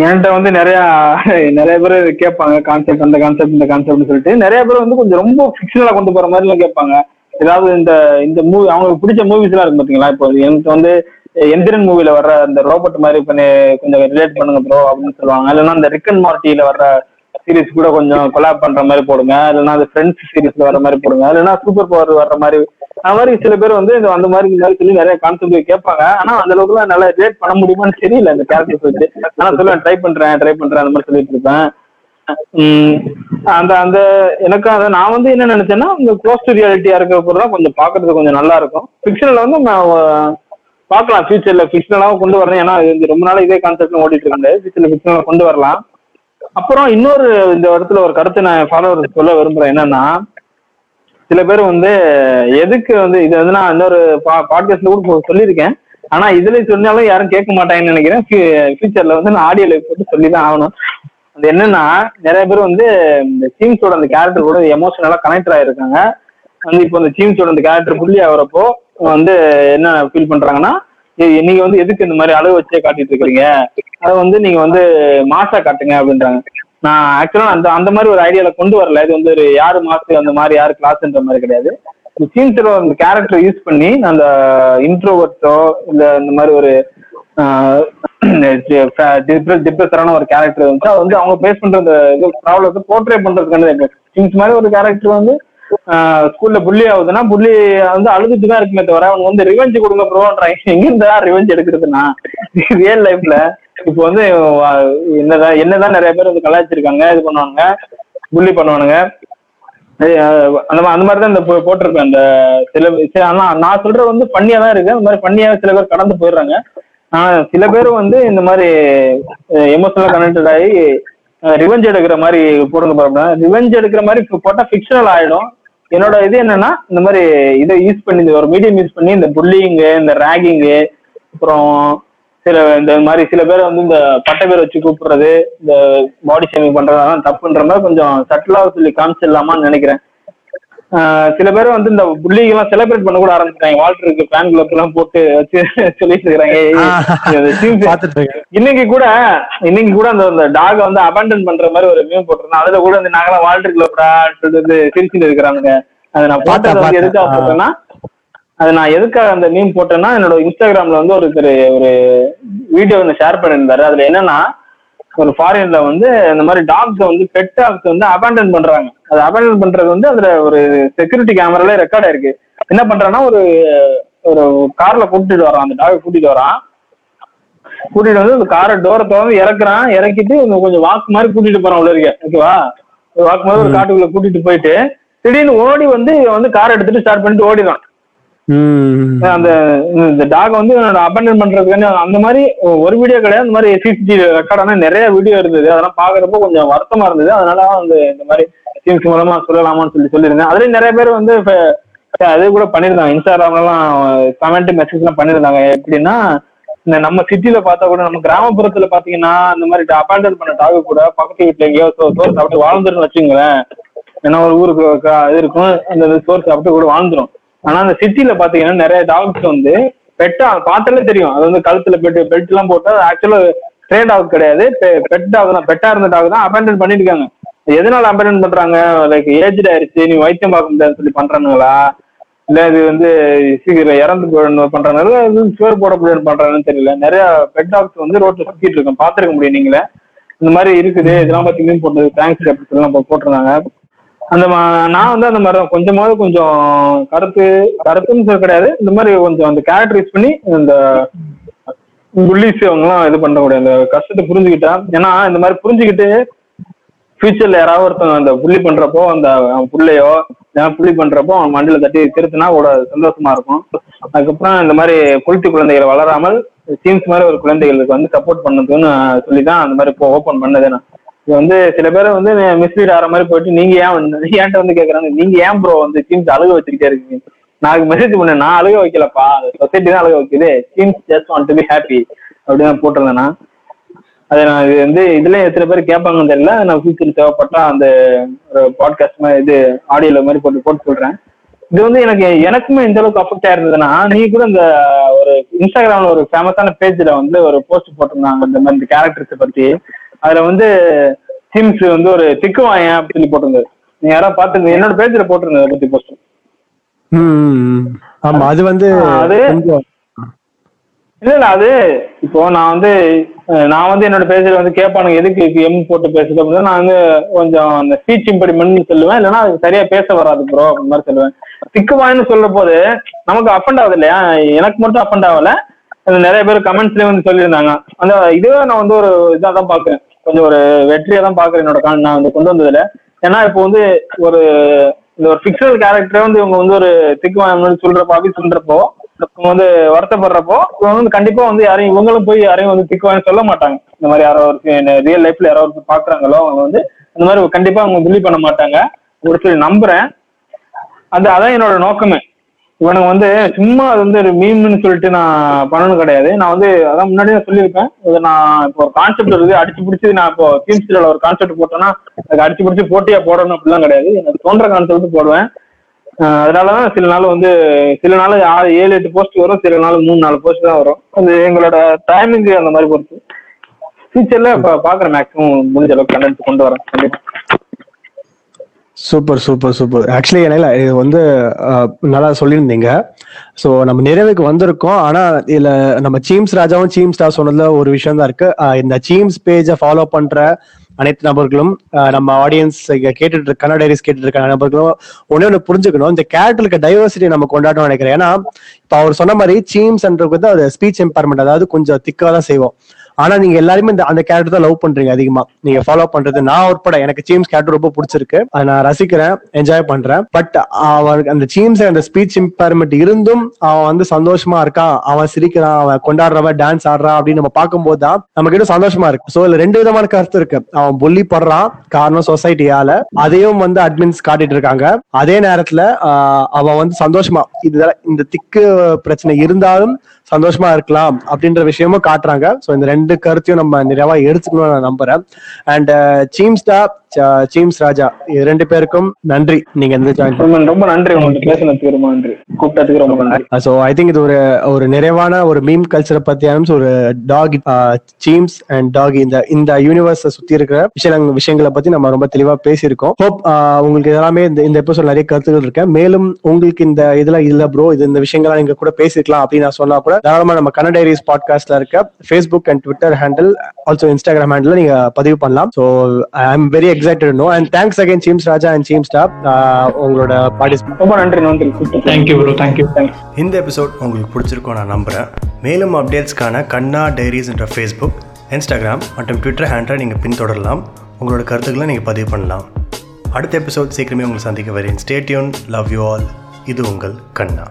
என்கிட்ட வந்து நிறைய நிறைய பேர் கேட்பாங்க கான்செப்ட் அந்த கான்செப்ட் இந்த கான்செப்ட்னு சொல்லிட்டு. நிறைய பேர் வந்து கொஞ்சம் ரொம்ப ஃபிக்ஷனலா கொண்டு போற மாதிரி எல்லாம் கேட்பாங்க. ஏதாவது இந்த இந்த மூவி அவங்களுக்கு பிடிச்ச மூவிஸ் எல்லாம் இருக்கு பாத்தீங்களா? இப்போ எனக்கு வந்து எந்திரன் மூவில வர்ற அந்த ரோபோட் மாதிரி பண்ணி கொஞ்சம் ரிலேட் பண்ணுங்க ப்ரோ அப்படின்னு சொல்லுவாங்க. இல்லைன்னா அந்த ரிக்கன் மார்ட்டியில வர்ற சீரிஸ் கூட கொஞ்சம் கொலாப் பண்ற மாதிரி போடுங்க. இல்லைன்னா அந்த ஃப்ரெண்ட்ஸ் சீரிஸ்ல வர மாதிரி போடுங்க. இல்லைன்னா சூப்பர் பவர் வர்ற மாதிரி அந்த மாதிரி சில பேர் வந்து இந்த அந்த மாதிரி இந்த சொல்லி நிறைய கான்செப்ட் கேட்பாங்க. ஆனா அந்த அளவுக்கு நல்லா ரிலேட் பண்ண முடியுமான்னு தெரியல இந்த கேரக்டர்ஸ் வச்சு. ஆனா சொல்லுவேன் ட்ரை பண்றேன் ட்ரை பண்றேன் அந்த மாதிரி சொல்லிட்டு இருப்பேன். அந்த அந்த எனக்கு அதை நான் வந்து என்ன நினைச்சேன்னா இந்த க்ளோஸ் டு ரியாலிட்டியா இருக்கிற பொருள் தான் கொஞ்சம் பாக்குறது கொஞ்சம் நல்லா இருக்கும். ஃபிக்ஷனில் வந்து நான் பார்க்கலாம் ஃபியூச்சர்ல ஃபிக்ஷனலாவும் கொண்டு வரேன் ஏன்னா இது ரொம்ப நாள் இதே கான்செப்ட்ல ஓடிட்டு இருக்கேன் ஃபியூச்சர்ல ஃபிக்ஷனலா கொண்டு வரலாம். அப்புறம் இன்னொரு இந்த இடத்துல ஒரு கருத்தை நான் ஃபாலோவர் சொல்ல விரும்புறேன். என்னன்னா சில பேர் வந்து எதுக்கு வந்து இது வந்து நான் இன்னொரு பா பாட்காஸ்ட்ல கூட சொல்லியிருக்கேன். ஆனா இதுல சொன்னாலும் யாரும் கேட்க மாட்டாங்கன்னு நினைக்கிறேன். ஃபியூச்சர்ல வந்து நான் ஆடியோல போட்டு சொல்லி தான் ஆகணும். அது என்னன்னா நிறைய பேர் வந்து இந்த சீம்ஸோட அந்த கேரக்டர் கூட எமோஷனலா கனெக்ட் ஆயிருக்காங்க. வந்து இப்போ இந்த சீம்ஸோட அந்த கேரக்டர் புள்ளி ஆகுறப்போ வந்து என்ன ஃபீல் பண்றாங்கன்னா நீங்க வந்து எதுக்கு இந்த மாதிரி அளவு வச்சே காட்டிட்டு இருக்கிறீங்க? அதை வந்து நீங்க வந்து மாசா காட்டுங்க அப்படின்றாங்க. நான் ஆக்சுவலா அந்த அந்த மாதிரி ஒரு ஐடியால கொண்டு வரல. இது வந்து ஒரு யாரு மாசு அந்த மாதிரி யாரு கிளாஸ்ன்ற மாதிரி கிடையாது. சீன்ஸோட அந்த கேரக்டர் யூஸ் பண்ணி அந்த இன்ட்ரோவர்ட்டோ இல்ல இந்த மாதிரி ஒரு டிப்ரெஸரான ஒரு கேரக்டர் வந்து அது வந்து அவங்க பேஸ் பண்ற அந்த இது ப்ராப்ளத்தை போர்ட்ரே பண்றதுக்கான திங்ஸ் மாதிரி ஒரு கேரக்டர் வந்து ஸ்கூல்ல புள்ளி ஆகுதுன்னா புள்ளி வந்து அழுதுட்டு தான் இருக்குமே தவிர அவங்க வந்து ரிவெஞ்ச் கொடுங்க ப்ரோன்றாங்க எங்க இருந்தா ரிவெஞ்ச் எடுக்கிறதுனா ரியல் லைஃப்ல இப்போ வந்து என்னதான் என்னதான் நிறைய பேர் வந்து கலாய்ச்சிருக்காங்க இது பண்ணுவாங்க புள்ளி பண்ணுவானுங்க. அந்த அந்த மாதிரி தான் இந்த போட்டிருப்பேன். அந்த சில சில ஆனா நான் சொல்றது வந்து பண்ணியா தான் இருக்கு. அந்த மாதிரி பண்ணியா சில பேர் கடந்து போயிடுறாங்க. ஆனா சில பேர் வந்து இந்த மாதிரி எமோஷனலா கனெக்டட் ஆகி ரிவெஞ்ச் எடுக்கிற மாதிரி போடுங்க பாருங்க. ரிவெஞ்ச் எடுக்கிற மாதிரி போட்டா ஃபிக்ஷனல் ஆயிடும். என்னோட இது என்னன்னா இந்த மாதிரி இதை யூஸ் பண்ணி இந்த ஒரு மீடியம் யூஸ் பண்ணி இந்த புல்லிங்கு இந்த ரேகிங்கு அப்புறம் சில இந்த மாதிரி சில பேர் வந்து இந்த பட்ட பேர் வச்சு கூப்பிடுறது இந்த பாடி ஷேமிங் பண்றதெல்லாம் தப்புன்ற மாதிரி கொஞ்சம் சட்டிலா சொல்லி காமிச்சிடலாமான்னு நினைக்கிறேன். சில பேர் வந்து இந்த புள்ளிங்க எல்லாம் செலிப்ரேட் பண்ண கூட ஆரம்பிச்சிட்டாங்க. வால்டருக்கு ஃபேன் கிளப் எல்லாம் போட்டு வச்சு சொல்லிட்டு இருக்கேன். இன்னைக்கு கூட இன்னைக்கு கூட அந்த அந்த டாக வந்து அபேண்டன் பண்ற மாதிரி ஒரு மீம் போட்டிருந்தேன். அதுல கூட இந்த நாங்களாம் வால்டர் கிளப்டா சிரிச்சுட்டு இருக்கிறாங்க அதை நான் பார்த்தேன், போட்டது வந்து. எதுக்காக. போட்டேன்னா அது நான் எதுக்காக அந்த மீம் போட்டேன்னா என்னோட இன்ஸ்டாகிராம்ல வந்து ஒருத்தர் ஒரு வீடியோ ஒன்று ஷேர் பண்ணியிருந்தாரு. அதுல என்னன்னா ஒரு ஃபாரின்ல வந்து இந்த மாதிரி டாக்ஸ் வந்து பெட் டாக்ஸ் வந்து அபேண்டன் பண்றாங்க. அது அபேண்டன் பண்றது வந்து அதுல ஒரு செக்யூரிட்டி கேமரால ரெக்கார்ட் ஆயிருக்கு. என்ன பண்றான்னா ஒரு ஒரு கார்ல கூட்டிட்டு வரான் அந்த டாகை கூட்டிட்டு வரான் கூட்டிட்டு வந்து அந்த காரை டோரை திறந்து இறக்குறான். இறக்கிட்டு கொஞ்சம் வாக்கு மாதிரி கூட்டிட்டு போறான் உள்ள இருக்க. ஓகேவா ஒரு வாக்கு மாதிரி ஒரு காட்டுக்குள்ள கூட்டிட்டு போயிட்டு திடீர்னு ஓடி வந்து இவன் வந்து கார் எடுத்துட்டு ஸ்டார்ட் பண்ணிட்டு ஓடிடுறான். ம். அந்த இந்த டாக் வந்து அபண்டன் பண்றதுக்காண்டி அந்த மாதிரி ஒரு வீடியோ கிடையாது. அந்த மாதிரி சிசிடிவி ரெக்கார்டான நிறைய வீடியோ இருந்தது. அதெல்லாம் பாக்குறப்போ கொஞ்சம் வருத்தமா இருந்தது. அதனால வந்து இந்த மாதிரி ஸ்கீம்ஸ் மூலமா சொல்லலாமான்னு சொல்லி சொல்லியிருந்தேன். அதுலயும் நிறைய பேர் வந்து அது கூட பண்ணியிருந்தாங்க. இன்ஸ்டாகிராம்லாம் கமெண்ட் மெசேஜ் எல்லாம் பண்ணியிருந்தாங்க. எப்படின்னா இந்த நம்ம சிட்டில பார்த்தா கூட நம்ம கிராமப்புறத்துல பாத்தீங்கன்னா இந்த மாதிரி அபாண்டன் பண்ண டாக் கூட பக்கத்து வீட்டுல எங்கேயோ சோர்ஸ் சோறு சாப்பிட்டு வாழ்ந்துருன்னு வச்சுங்களேன் ஏன்னா ஒரு ஊருக்கு இது இருக்கும். அந்த சோறு சாப்பிட்டு கூட வாழ்ந்துரும். ஆனா அந்த சிட்டில பாத்தீங்கன்னா நிறைய டாக்ஸ் வந்து பெட்டா பார்த்தாலே தெரியும். அது வந்து கழுத்துல பெட் பெல்ட் எல்லாம் போட்டு ஆக்சுவலா ட்ரேட் டாக் கிடையாது. பெட் டாக் தான் பெட்டா இருந்த டாக் தான் அபேண்டன் பண்ணிருக்காங்க எதனால அபேண்டன் பண்றாங்க? லைக் ஏஜ்ட் ஆயிருச்சு நீ வைத்தியம் பார்க்க முடியாதுன்னு சொல்லி பண்றானுங்களா? இல்ல இது வந்து சீக்கிரம் இறந்து போயிடணும் பண்றாங்க சுவர் போட முடியாது பண்றாங்கன்னு தெரியல. நிறைய பெட் டாக்ஸ் வந்து ரோட்ல சுத்திட்டு இருக்கோம். பாத்துருக்க முடியும் நீங்களே. இந்த மாதிரி இருக்குது. இதெல்லாம் பத்தி மீன் போட்டது தேங்க்ஸ் அப்படின்னு சொல்லி நம்ம போட்டிருந்தாங்க. அந்த மா- நான் வந்து அந்த மாதிரி தான் கொஞ்சமாவது கொஞ்சம் கருத்து கருத்துன்னு சொல்ல கிடையாது. இந்த மாதிரி கொஞ்சம் அந்த கேரக்டர் யூஸ் பண்ணி இந்த புள்ளிஸ் அவங்கலாம் இது பண்ணக்கூடிய அந்த கஷ்டத்தை புரிஞ்சுக்கிட்டா. ஏன்னா இந்த மாதிரி புரிஞ்சுக்கிட்டு ஃபியூச்சர்ல யாராவது ஒருத்தவங்க அந்த புள்ளி பண்றப்போ அந்த அவன் புள்ளையோ புள்ளி பண்றப்போ அவன் மண்டியில தட்டி திருத்தினா கூட சந்தோஷமா இருக்கும். அதுக்கப்புறம் இந்த மாதிரி குளித்து குழந்தைகள் வளராமல் சீம்ஸ் மாதிரி ஒரு குழந்தைகளுக்கு வந்து சப்போர்ட் பண்ணதுன்னு சொல்லி தான் அந்த மாதிரி இப்போ ஓப்பன் பண்ணது நான். இது வந்து சில பேர் வந்து மிஸ்லீட் ஆகிற மாதிரி போயிட்டு நீங்க ஏன் வந்து ஏன்ட்ட வந்து கேக்குறாங்க? நீங்க ஏன் ப்ரோ வந்து சீம்ஸ் அழுக வச்சுக்கிட்டே இருக்கீங்க? நான் மெசேஜ் பண்ணேன் நான் அழுக வைக்கலப்பா சொசைட்டி தான் அழுக வைக்குது. Seems just want to be happy அப்படின்னு போட்டிருந்தேன் நான். அது நான் இது வந்து இதுல எத்தனை பேர் கேட்பாங்கன்னு தெரியல. நான் ஃபியூச்சர் தேவைப்பட்டா அந்த ஒரு பாட்காஸ்ட் மாதிரி இது ஆடியோல மாதிரி போட்டு போட்டு சொல்றேன். இது வந்து எனக்கு எனக்குமே இந்த அளவுக்கு அஃபெக்ட் ஆயிருந்ததுன்னா நீ கூட இந்த ஒரு இன்ஸ்டாகிராம்ல ஒரு ஃபேமஸான பேஜ்ல வந்து ஒரு போஸ்ட் போட்டிருந்தாங்க. இந்த மாதிரி இந்த கேரக்டர்ஸ் பத்தி. அதுல வந்து சிம்ஸ் வந்து ஒரு திக்கு வாயன் அப்படின்னு சொல்லி போட்டிருந்தது. நீ யாராவது பார்த்து என்னோட பேஜ்ல போட்டிருந்தது பத்தி போஸ்ட் ஆமா அது வந்து அது இல்ல இல்ல அது இப்போ நான் வந்து நான் வந்து என்னோட பேசுறது வந்து கேட்பானுங்க எதுக்கு எம் போட்டு பேசுறது அப்படின்னா நான் வந்து கொஞ்சம் அந்த ஸ்பீச் இம்படிமெண்ட் சொல்லுவேன். இல்லைன்னா அது சரியா பேச வராது ப்ரோ அந்த மாதிரி சொல்லுவேன். திக்குவாயின்னு சொல்ற போது நமக்கு அஃபண்ட் ஆகுது இல்லையா? எனக்கு மட்டும் அஃபண்ட் ஆகல. நிறைய பேர் கமெண்ட்ஸ்லயே வந்து சொல்லியிருந்தாங்க. அந்த இதுவே நான் வந்து ஒரு இதாக தான் பாக்குறேன் கொஞ்சம் ஒரு வெற்றியை தான் பாக்குறேன் என்னோட நான் வந்து கொண்டு வந்ததுல. ஏன்னா இப்போ வந்து ஒரு இந்த ஒரு ஃபிக்ஷனல் கேரக்டரே வந்து இவங்க வந்து ஒரு திக்குவாயம்னு சொல்றப்போ அப்படி சொல்றப்போ இவங்க வந்து வருத்தப்படுறப்போ இவங்க வந்து கண்டிப்பா வந்து யாரையும் இவங்களும் போய் யாரையும் வந்து திக்குவான்னு சொல்ல மாட்டாங்க. இந்த மாதிரி யாரோ ஒரு ரியல் லைஃப்ல யாரோ ஒரு பாக்குறாங்களோ அவங்க வந்து அந்த மாதிரி கண்டிப்பா அவங்க பிலீவ் பண்ண மாட்டாங்க. ஒரு சில நம்புறேன். அது அதான் என்னோட நோக்கமே. இவனுங்க வந்து சும்மா அது வந்து ஒரு மீம்னு சொல்லிட்டு நான் பண்ணணும் கிடையாது. நான் வந்து அதான் முன்னாடியே சொல்லியிருப்பேன். இது நான் இப்போ ஒரு கான்செப்ட் இருக்குது. அடிச்சு பிடிச்சி நான் இப்போ டீம்ஸ்ல ஒரு கான்செப்ட் போட்டேன்னா அதுக்கு அடிச்சு பிடிச்சி போட்டியா போடணும் அப்படிலாம் கிடையாது. எனக்கு தோன்ற கான்செப்ட் போடுவேன். அதனாலதான் சில நாள் வந்து சில நாள் ஆறு ஏழு எட்டு போஸ்ட் வரும் சில நாள் மூணு நாலு போஸ்ட் தான் வரும். அது எங்களோட டைமிங் அந்த மாதிரி பொறுத்து. ஃபியூச்சர்ல பாக்குறேன் மேக்ஸிமம் முடிஞ்ச அளவுக்கு கண்டென்ட் கொண்டு வரேன் கண்டிப்பா. சூப்பர் சூப்பர் சூப்பர் ஆக்சுவலி என்ன இது வந்து நல்லா சொல்லியிருந்தீங்க. ஸோ நம்ம நிறைவுக்கு வந்திருக்கோம். ஆனா இதுல நம்ம சீம்ஸ் ராஜாவும் சீம்ஸ் ஸ்டார் சொன்னதுல ஒரு விஷயம் தான் இருக்கு. இந்த சீம்ஸ் பேஜை ஃபாலோ பண்ற அனைத்து நபர்களும் நம்ம ஆடியன்ஸ் கேட்டுட்டு இருக்க கன்னட டைரிஸ் கேட்டுட்டு இருக்க நபர்களும் ஒன்னே ஒன்று புரிஞ்சுக்கணும். இந்த கேரக்டருக்கு டைவர்சிட்டி நம்ம கொண்டாடணும் நினைக்கிறேன். ஏன்னா இப்போ அவர் சொன்ன மாதிரி சீம்ஸ்ன்றது வந்து அது ஸ்பீச் இம்பேர்மெண்ட் அதாவது கொஞ்சம் திக்காக தான் செய்வோம். ஆனா நீங்க எல்லாருமே இந்த அந்த கேரக்டர் தான் லவ் பண்றீங்க அதிகமா. நீங்க ஃபாலோ பண்றது நான் உட்பட எனக்கு சீம்ஸ் கேரக்டர் ரொம்ப பிடிச்சிருக்கு. அதை நான் ரசிக்கிறேன் என்ஜாய் பண்றேன். பட் அவனுக்கு அந்த சீம்ஸ் அந்த ஸ்பீச் இம்பேர்மெண்ட் இருந்தும் அவன் வந்து சந்தோஷமா இருக்கான். அவன் சிரிக்கிறான் அவன் கொண்டாடுறவன் டான்ஸ் ஆடுறான் அப்படின்னு நம்ம பார்க்கும்போது தான் நமக்கு இன்னும் சந்தோஷமா இருக்கு. சோ இதுல ரெண்டு விதமான கருத்து இருக்கு. அவன் புள்ளி படுறான் காரணம் சொசைட்டியால அதையும் வந்து அட்மின்ஸ் காட்டிட்டு இருக்காங்க. அதே நேரத்துல அவன் வந்து சந்தோஷமா இதுல இந்த திக்கு பிரச்சனை இருந்தாலும் சந்தோஷமா இருக்கலாம் அப்படின்ற விஷயமும் காட்டுறாங்க. சோ இந்த ரெண்டு கருத்தையும் நம்ம நிறைவா எடுத்துக்கணும்னு நான் நம்புறேன். அண்ட் சீம்ஸ்டா uh, சீம்ஸ் ராஜா இது ரெண்டு பேருக்கும் நன்றி. நீங்க இந்த ஜாயின் ரொம்ப நன்றி. உங்களுக்கு பேசுனதுக்கு ரொம்ப நன்றி. கூப்பிட்டதுக்கு ரொம்ப நன்றி. ஸோ ஐ திங்க் இது ஒரு ஒரு நிறைவான ஒரு மீம் கல்ச்சரை பத்தியான ஒரு டாக் சீம்ஸ் அண்ட் டாக் இந்த இந்த யூனிவர்ஸை சுத்தி இருக்கிற விஷயங்கள் விஷயங்களை பத்தி நம்ம ரொம்ப தெளிவா பேசியிருக்கோம். ஹோப் உங்களுக்கு எல்லாமே இந்த இந்த எபிசோட் நிறைய கருத்துக்கள் இருக்கேன் மேலும் உங்களுக்கு இந்த இதுல இல்ல ப்ரோ இது இந்த விஷயங்கள்லாம் நீங்க கூட பேசிக்கலாம் அப்படின்னு நான் சொன்னா கூட தாராளமா நம்ம கன்னட டைரிஸ் பாட்காஸ்ட்ல இருக்க Facebook and Twitter handle also Instagram handle நீங்க பதிவு பண்ணலாம். So I am very excited no and thanks again seems Raja and seem stop உங்களோட பார்ட்டிசிபேட் ரொம்ப நன்றி நன்றி. Thank you bro thank you இந்த எபிசோட் உங்களுக்கு பிடிச்சிருக்கும் நான் நம்புகிறேன் மேலும் அப்டேட்ஸ்க்கான கண்ணா டைரிஸ் என்ற ஃபேஸ்புக் இன்ஸ்டாகிராம் மற்றும் ட்விட்டர் ஹேண்டலை நீங்கள் பின்தொடரலாம். உங்களோட கருத்துக்களை நீங்கள் பதிவு பண்ணலாம். அடுத்த எபிசோட் சீக்கிரமே உங்களை சந்திக்க வரேன். ஸ்டேட்யூன் லவ் யூ ஆல் இது உங்கள் கண்ணா.